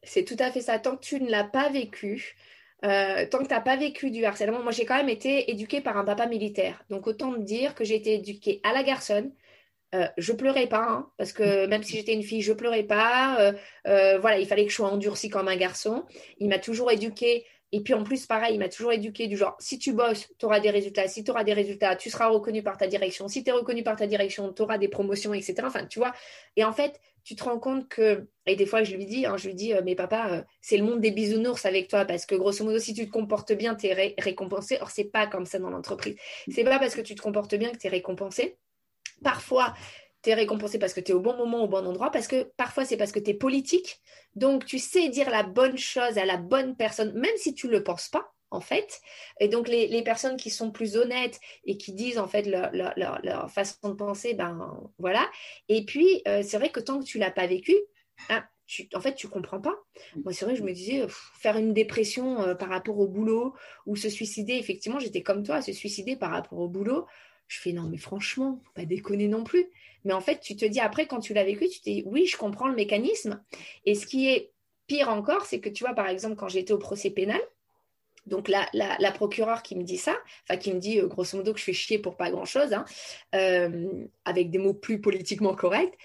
S2: c'est tout à fait ça. Tant que tu ne l'as pas vécu, tant que tu n'as pas vécu du harcèlement, moi j'ai quand même été éduquée par un papa militaire. Donc autant dire que j'ai été éduquée à la garçonne, euh, je pleurais pas, hein, parce que même si j'étais une fille, je pleurais pas. Euh, euh, voilà, il fallait que je sois endurcie comme un garçon. Il m'a toujours éduquée. Et puis en plus, pareil, il m'a toujours éduquée du genre, si tu bosses, tu auras des résultats. Si tu auras des résultats, tu seras reconnu par ta direction. Si tu es reconnu par ta direction, tu auras des promotions, etc. Enfin, tu vois. Et en fait, tu te rends compte que, et des fois je lui dis, hein, je lui dis, mais papa, c'est le monde des bisounours avec toi, parce que grosso modo, si tu te comportes bien, tu es récompensé. Or, c'est pas comme ça dans l'entreprise. C'est pas parce que tu te comportes bien que tu es récompensé. Parfois, tu es récompensé parce que tu es au bon moment, au bon endroit, parce que parfois c'est parce que tu es politique. Donc tu sais dire la bonne chose à la bonne personne, même si tu ne le penses pas, en fait. Et donc les, personnes qui sont plus honnêtes et qui disent en fait leur, façon de penser, ben voilà. Et puis euh, c'est vrai que tant que tu l'as pas vécu, hein, en fait, tu comprends pas. Moi, c'est vrai, je me disais, faire une dépression euh, par rapport au boulot ou se suicider, effectivement, j'étais comme toi, se suicider par rapport au boulot. Je fais non, mais franchement, pas déconner non plus. Mais en fait, tu te dis après, quand tu l'as vécu, tu te dis oui, je comprends le mécanisme. Et ce qui est pire encore, c'est que tu vois, par exemple, quand j'étais au procès pénal, donc la, la, procureure qui me dit ça, enfin qui me dit euh, grosso modo que je fais chier pour pas grand-chose, hein, euh, avec des mots plus politiquement corrects,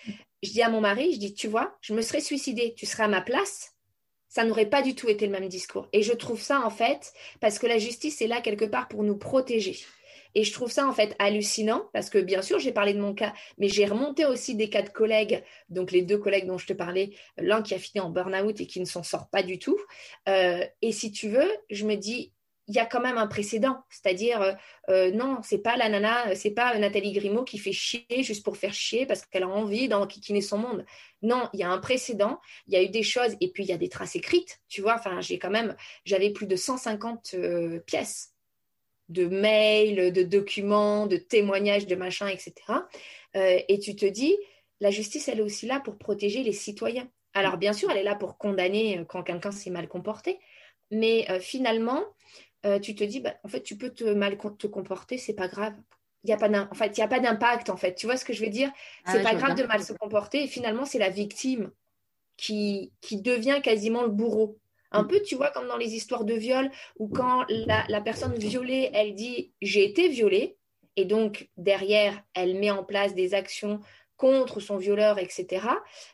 S2: je dis à mon mari, je dis, tu vois, je me serais suicidée, tu serais à ma place, ça n'aurait pas du tout été le même discours. Et je trouve ça en fait, parce que la justice est là quelque part pour nous protéger. Et je trouve ça en fait hallucinant parce que bien sûr, j'ai parlé de mon cas, mais j'ai remonté aussi des cas de collègues, donc les deux collègues dont je te parlais, l'un qui a fini en burn-out et qui ne s'en sort pas du tout. Euh, et si tu veux, je me dis, il y a quand même un précédent, c'est-à-dire euh, euh, non, c'est pas la nana, c'est pas Nathalie Grimaud qui fait chier juste pour faire chier parce qu'elle a envie d'enquiquiner son monde. Non, il y a un précédent, il y a eu des choses et puis il y a des traces écrites, tu vois. Enfin, j'ai quand même, j'avais plus de 150 pièces de mails, de documents, de témoignages, de machins, etc. Euh, et tu te dis, la justice, elle est aussi là pour protéger les citoyens. Alors, bien sûr, elle est là pour condamner euh, quand quelqu'un s'est mal comporté, mais euh, finalement, euh, tu te dis, bah, en fait, tu peux te mal te comporter, c'est pas grave. Il n'y a pas en fait, il y a pas d'impact, en fait. Tu vois ce que je veux dire? Ah C'est pas grave de mal se comporter. Et finalement, c'est la victime qui, qui devient quasiment le bourreau. Un peu, tu vois, comme dans les histoires de viol, où quand la, la personne violée, elle dit j'ai été violée, et donc derrière, elle met en place des actions contre son violeur, etc.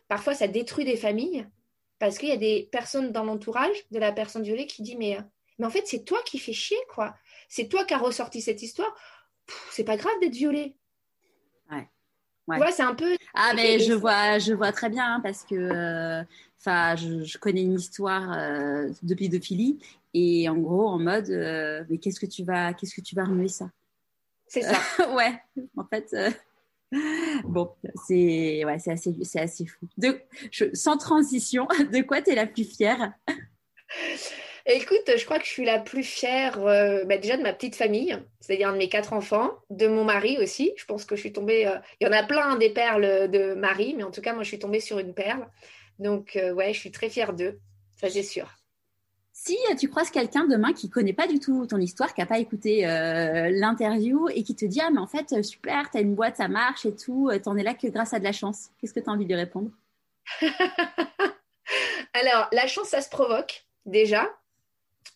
S2: Parfois, ça détruit des familles parce qu'il y a des personnes dans l'entourage de la personne violée qui disent mais, mais en fait, c'est toi qui fais chier, quoi. C'est toi qui as ressorti cette histoire. C'est pas grave d'être violée.
S3: Ouais.
S2: ouais. c'est un peu.
S3: Ah, mais je vois, je vois très bien hein, parce que euh, enfin, je, connais une histoire euh, de pédophilie et en gros, en mode, euh, mais qu'est-ce que tu vas, qu'est-ce que tu vas remuer ça?
S2: C'est ça.
S3: ouais, en fait. Bon, c'est ouais, c'est assez, c'est assez fou. De, sans transition, de quoi tu es la plus fière?
S2: Écoute, je crois que je suis la plus fière euh, bah, déjà de ma petite famille, c'est-à-dire de mes quatre enfants, de mon mari aussi. Je pense que je suis tombée. Euh, il y en a plein des perles de Marie, mais en tout cas, moi, je suis tombée sur une perle. Donc, euh, ouais, je suis très fière d'eux, ça c'est sûr.
S3: Si tu croises quelqu'un demain qui connaît pas du tout ton histoire, qui n'a pas écouté l'interview et qui te dit Ah, mais en fait, super, tu as une boîte, ça marche et tout, t'en es là que grâce à de la chance, qu'est-ce que tu as envie de lui répondre?
S2: Alors, la chance, ça se provoque déjà.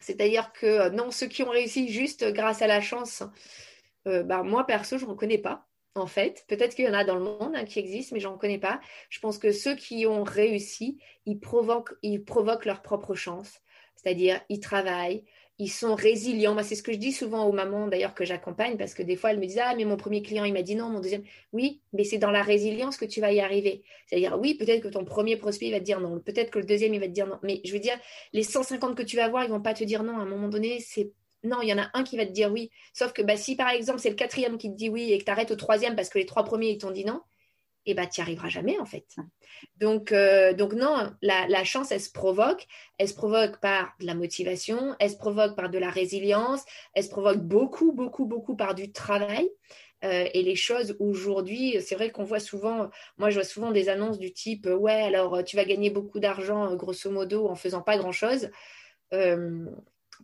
S2: C'est-à-dire que euh, non, ceux qui ont réussi juste grâce à la chance, euh, bah, moi perso, je n'en connais pas. En fait, peut-être qu'il y en a dans le monde hein, qui existent, mais j'en connais pas. Je pense que ceux qui ont réussi, ils provoquent, leur propre chance. C'est-à-dire, ils travaillent, ils sont résilients. Moi, c'est ce que je dis souvent aux mamans d'ailleurs que j'accompagne parce que des fois elles me disent ah mais mon premier client il m'a dit non, mon deuxième oui, mais c'est dans la résilience que tu vas y arriver. C'est-à-dire oui, peut-être que ton premier prospect il va te dire non, peut-être que le deuxième il va te dire non, mais je veux dire les 150 que tu vas voir ils vont pas te dire non. À un moment donné, c'est non, il y en a un qui va te dire oui. Sauf que bah, si par exemple c'est le quatrième qui te dit oui et que tu arrêtes au troisième parce que les trois premiers ils t'ont dit non, et eh bah, tu n'y arriveras jamais en fait. Donc, euh, donc non, la, chance, elle se provoque. Elle se provoque par de la motivation, elle se provoque par de la résilience, elle se provoque beaucoup, beaucoup, beaucoup par du travail. Euh, et les choses aujourd'hui, c'est vrai qu'on voit souvent, moi je vois souvent des annonces du type, ouais, alors tu vas gagner beaucoup d'argent grosso modo en faisant pas grand-chose. Euh,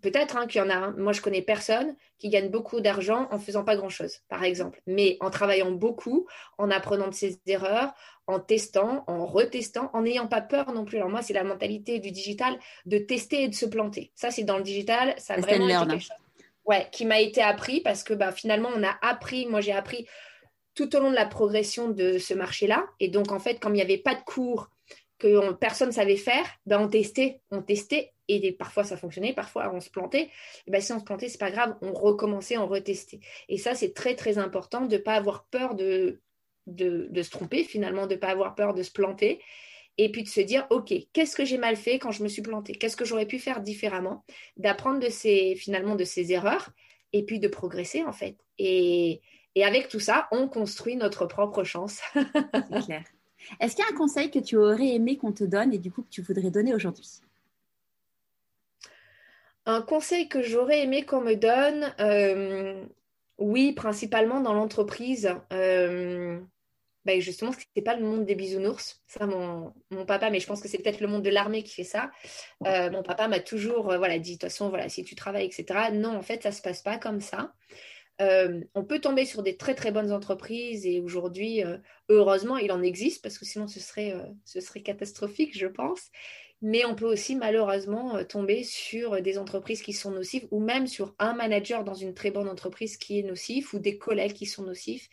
S2: Peut-être hein, qu'il y en a un. Moi, je connais personne qui gagne beaucoup d'argent en faisant pas grand-chose, par exemple. Mais en travaillant beaucoup, en apprenant de ses erreurs, en testant, en retestant, en n'ayant pas peur non plus. Alors moi, c'est la mentalité du digital de tester et de se planter. Ça, c'est dans le digital. Ça a vraiment été quelque chose ouais, qui m'a été appris parce que bah, finalement, on a appris, moi j'ai appris tout au long de la progression de ce marché-là. Et donc, en fait, comme il n'y avait pas de cours que personne ne savait faire, ben on testait, on testait, et parfois ça fonctionnait, parfois on se plantait. Et ben si on se plantait, c'est pas grave, on recommençait, on retestait. Et ça, c'est très très important de ne pas avoir peur de, de, se tromper, finalement, de ne pas avoir peur de se planter. Et puis de se dire, OK, qu'est-ce que j'ai mal fait quand je me suis planté Qu'est-ce que j'aurais pu faire différemment? D'apprendre de ces, finalement de ces erreurs et puis de progresser en fait. Et, et avec tout ça, on construit notre propre chance.
S3: c'est. Est-ce qu'il y a un conseil que tu aurais aimé qu'on te donne et du coup que tu voudrais donner aujourd'hui?
S2: Un conseil que j'aurais aimé qu'on me donne, euh, oui, principalement dans l'entreprise. Euh, ben justement, ce n'est pas le monde des bisounours. Ça, mon, papa, mais je pense que c'est peut-être le monde de l'armée qui fait ça. Euh, mon papa m'a toujours voilà, dit, de toute façon, voilà, si tu travailles, etc. Non, en fait, ça ne se passe pas comme ça. On peut tomber sur des très très bonnes entreprises et aujourd'hui, heureusement, il en existe parce que sinon ce serait, ce serait catastrophique, je pense. Mais on peut aussi malheureusement tomber sur des entreprises qui sont nocives ou même sur un manager dans une très bonne entreprise qui est nocif ou des collègues qui sont nocifs.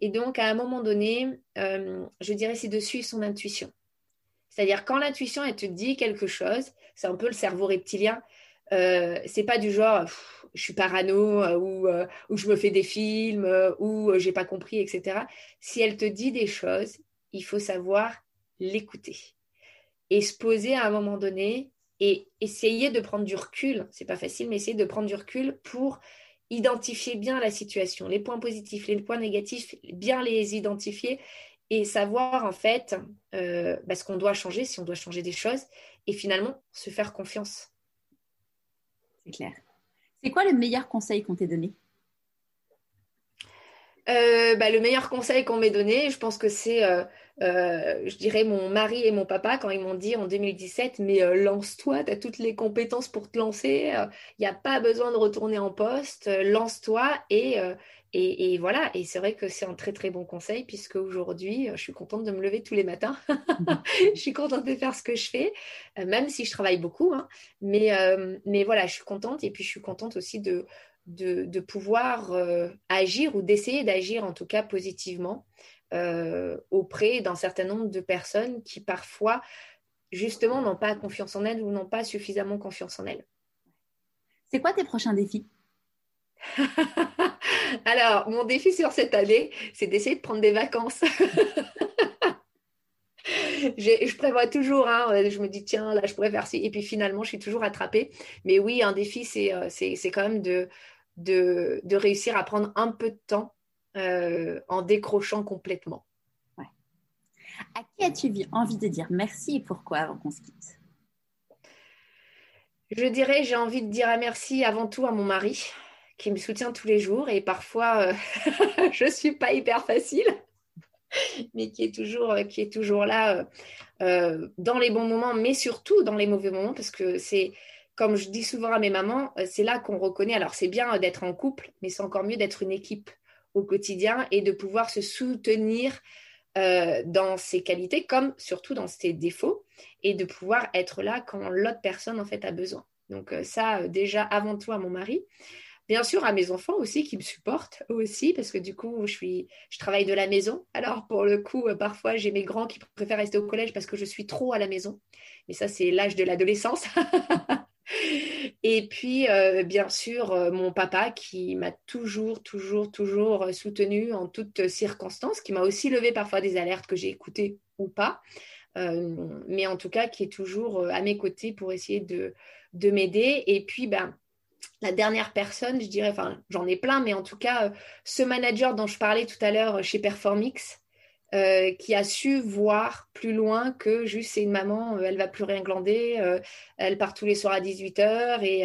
S2: Et donc, à un moment donné, je dirais c'est de suivre son intuition. C'est-à-dire quand l'intuition, elle te dit quelque chose, c'est un peu le cerveau reptilien, euh, c'est pas du genre je suis parano euh, ou, euh, ou, je me fais des films ou j'ai pas compris, etc. Si elle te dit des choses, il faut savoir l'écouter et se poser à un moment donné et essayer de prendre du recul. C'est pas facile, mais essayer de prendre du recul pour identifier bien la situation, les points positifs, les points négatifs, bien les identifier et savoir en fait bah, ce qu'on doit changer, si on doit changer des choses, et finalement se faire confiance
S3: clair. C'est quoi le meilleur conseil qu'on t'ait donné
S2: euh, bah, le meilleur conseil qu'on m'ait donné, je pense que c'est euh, je dirais, mon mari et mon papa quand ils m'ont dit en 2017, mais lance-toi, tu as toutes les compétences pour te lancer, il n'y a pas besoin de retourner en poste, lance-toi et et, voilà, et c'est vrai que c'est un très très bon conseil puisque aujourd'hui, euh, je suis contente de me lever tous les matins. je suis contente de faire ce que je fais, euh, même si je travaille beaucoup. Hein. Mais, euh, mais voilà, je suis contente et puis je suis contente aussi de, de, pouvoir agir ou d'essayer d'agir en tout cas positivement auprès d'un certain nombre de personnes qui parfois justement n'ont pas confiance en elles ou n'ont pas suffisamment confiance en elles.
S3: C'est quoi tes prochains défis?
S2: Alors, mon défi sur cette année, c'est d'essayer de prendre des vacances. je, prévois toujours, hein, je me dis, tiens, là, je pourrais faire ci. Et puis finalement, je suis toujours attrapée. Mais oui, un défi, c'est euh, quand même de, de, réussir à prendre un peu de temps euh, en décrochant complètement.
S3: À qui as-tu envie de dire merci et pourquoi avant qu'on se quitte?
S2: Je dirais, j'ai envie de dire merci avant tout à mon mari qui me soutient tous les jours et parfois euh, je ne suis pas hyper facile, mais qui est toujours, euh, qui est toujours là euh, dans les bons moments, mais surtout dans les mauvais moments, parce que c'est, comme je dis souvent à mes mamans, c'est là qu'on reconnaît, alors c'est bien d'être en couple, mais c'est encore mieux d'être une équipe au quotidien et de pouvoir se soutenir dans ses qualités comme surtout dans ses défauts et de pouvoir être là quand l'autre personne en fait a besoin. Donc ça, déjà avant tout à mon mari. Bien sûr, à mes enfants aussi qui me supportent aussi, parce que du coup, je, suis, je travaille de la maison. Alors, pour le coup, euh, parfois, j'ai mes grands qui préfèrent rester au collège parce que je suis trop à la maison. Mais ça, c'est l'âge de l'adolescence. Et puis, euh, bien sûr, euh, mon papa qui m'a toujours, toujours, toujours soutenu en toutes circonstances, qui m'a aussi levé parfois des alertes que j'ai écoutées ou pas. mais en tout cas, qui est toujours à mes côtés pour essayer de, de m'aider. Et puis, ben, la dernière personne, je dirais, enfin j'en ai plein, mais en tout cas, euh, ce manager dont je parlais tout à l'heure euh, chez Performix, euh, qui a su voir plus loin que juste c'est une maman, elle va plus rien glander, elle part tous les soirs à 18h et,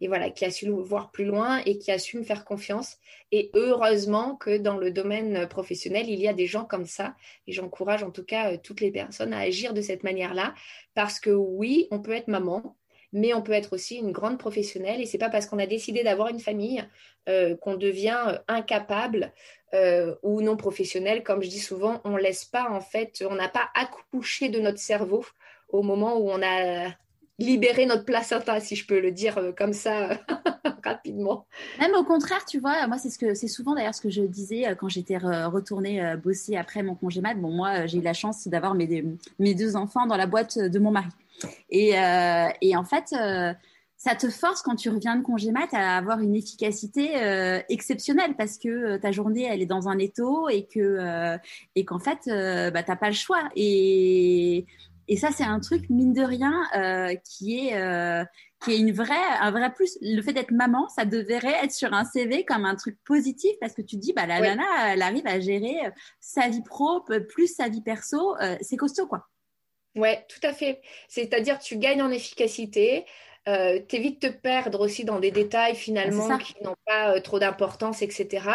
S2: et, voilà, qui a su voir plus loin et qui a su me faire confiance. Et heureusement que dans le domaine professionnel, il y a des gens comme ça et j'encourage en tout cas toutes les personnes à agir de cette manière-là parce que oui, on peut être maman, mais on peut être aussi une grande professionnelle et c'est pas parce qu'on a décidé d'avoir une famille euh, qu'on devient euh, incapable euh, ou non professionnel. Comme je dis souvent, on laisse pas en fait, on n'a pas accouché de notre cerveau au moment où on a libéré notre placenta, si je peux le dire comme ça rapidement.
S3: Même au contraire, tu vois, moi c'est ce que c'est souvent d'ailleurs ce que je disais quand j'étais retournée bosser après mon congé mat. Bon, moi j'ai eu la chance d'avoir mes, mes deux enfants dans la boîte de mon mari. Et, euh, et en fait, euh, ça te force quand tu reviens de congé mat à avoir une efficacité euh, exceptionnelle parce que ta journée elle est dans un étau et que et qu'en fait bah t'as pas le choix. Et et ça c'est un truc mine de rien qui est qui est une vraie un vrai plus. Le fait d'être maman ça devrait être sur un CV comme un truc positif parce que tu te dis bah la nana elle arrive à gérer sa vie pro plus sa vie perso c'est costaud quoi
S2: oui, tout à fait. C'est-à-dire tu gagnes en efficacité, euh, t'évites de te perdre aussi dans des détails finalement qui n'ont pas euh, trop d'importance, etc.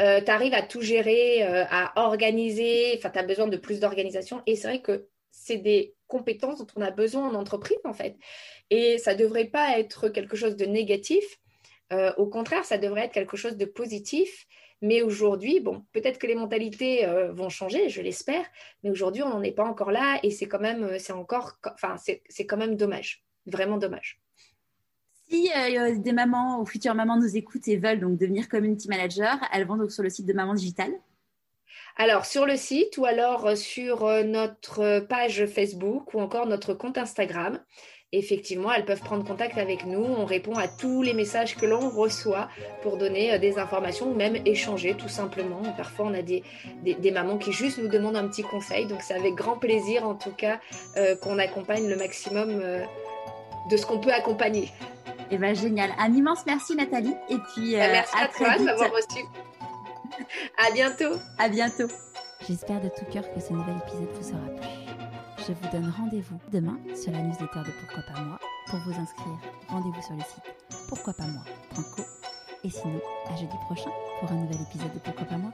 S2: Euh, tu arrives à tout gérer, euh, à organiser, enfin tu as besoin de plus d'organisation et c'est vrai que c'est des compétences dont on a besoin en entreprise en fait. Et ça ne devrait pas être quelque chose de négatif, au contraire, ça devrait être quelque chose de positif mais aujourd'hui, bon, peut-être que les mentalités euh, vont changer, je l'espère, mais aujourd'hui, on n'en est pas encore là et c'est quand même, euh, c'est encore, enfin, c'est quand même dommage, vraiment dommage.
S3: Si euh, des mamans ou futures mamans nous écoutent et veulent donc devenir community manager, elles vont donc sur le site de Maman Digital.
S2: Alors sur le site ou alors sur notre page Facebook ou encore notre compte Instagram effectivement, elles peuvent prendre contact avec nous. On répond à tous les messages que l'on reçoit pour donner euh, des informations ou même échanger tout simplement. Parfois, on a des, des, mamans qui juste nous demandent un petit conseil. Donc, c'est avec grand plaisir, en tout cas, euh, qu'on accompagne le maximum euh, de ce qu'on peut accompagner.
S3: Eh bien, génial. Un immense merci, Nathalie. Et puis,
S2: bah, merci à, toi d'avoir reçu. à bientôt.
S3: À bientôt.
S1: J'espère de tout cœur que ce nouvel épisode vous aura plu. Je vous donne rendez-vous demain sur la newsletter de Pourquoi pas moi. Pour vous inscrire, rendez-vous sur le site pourquoi pas moi.co. Et sinon, à jeudi prochain pour un nouvel épisode de Pourquoi pas moi.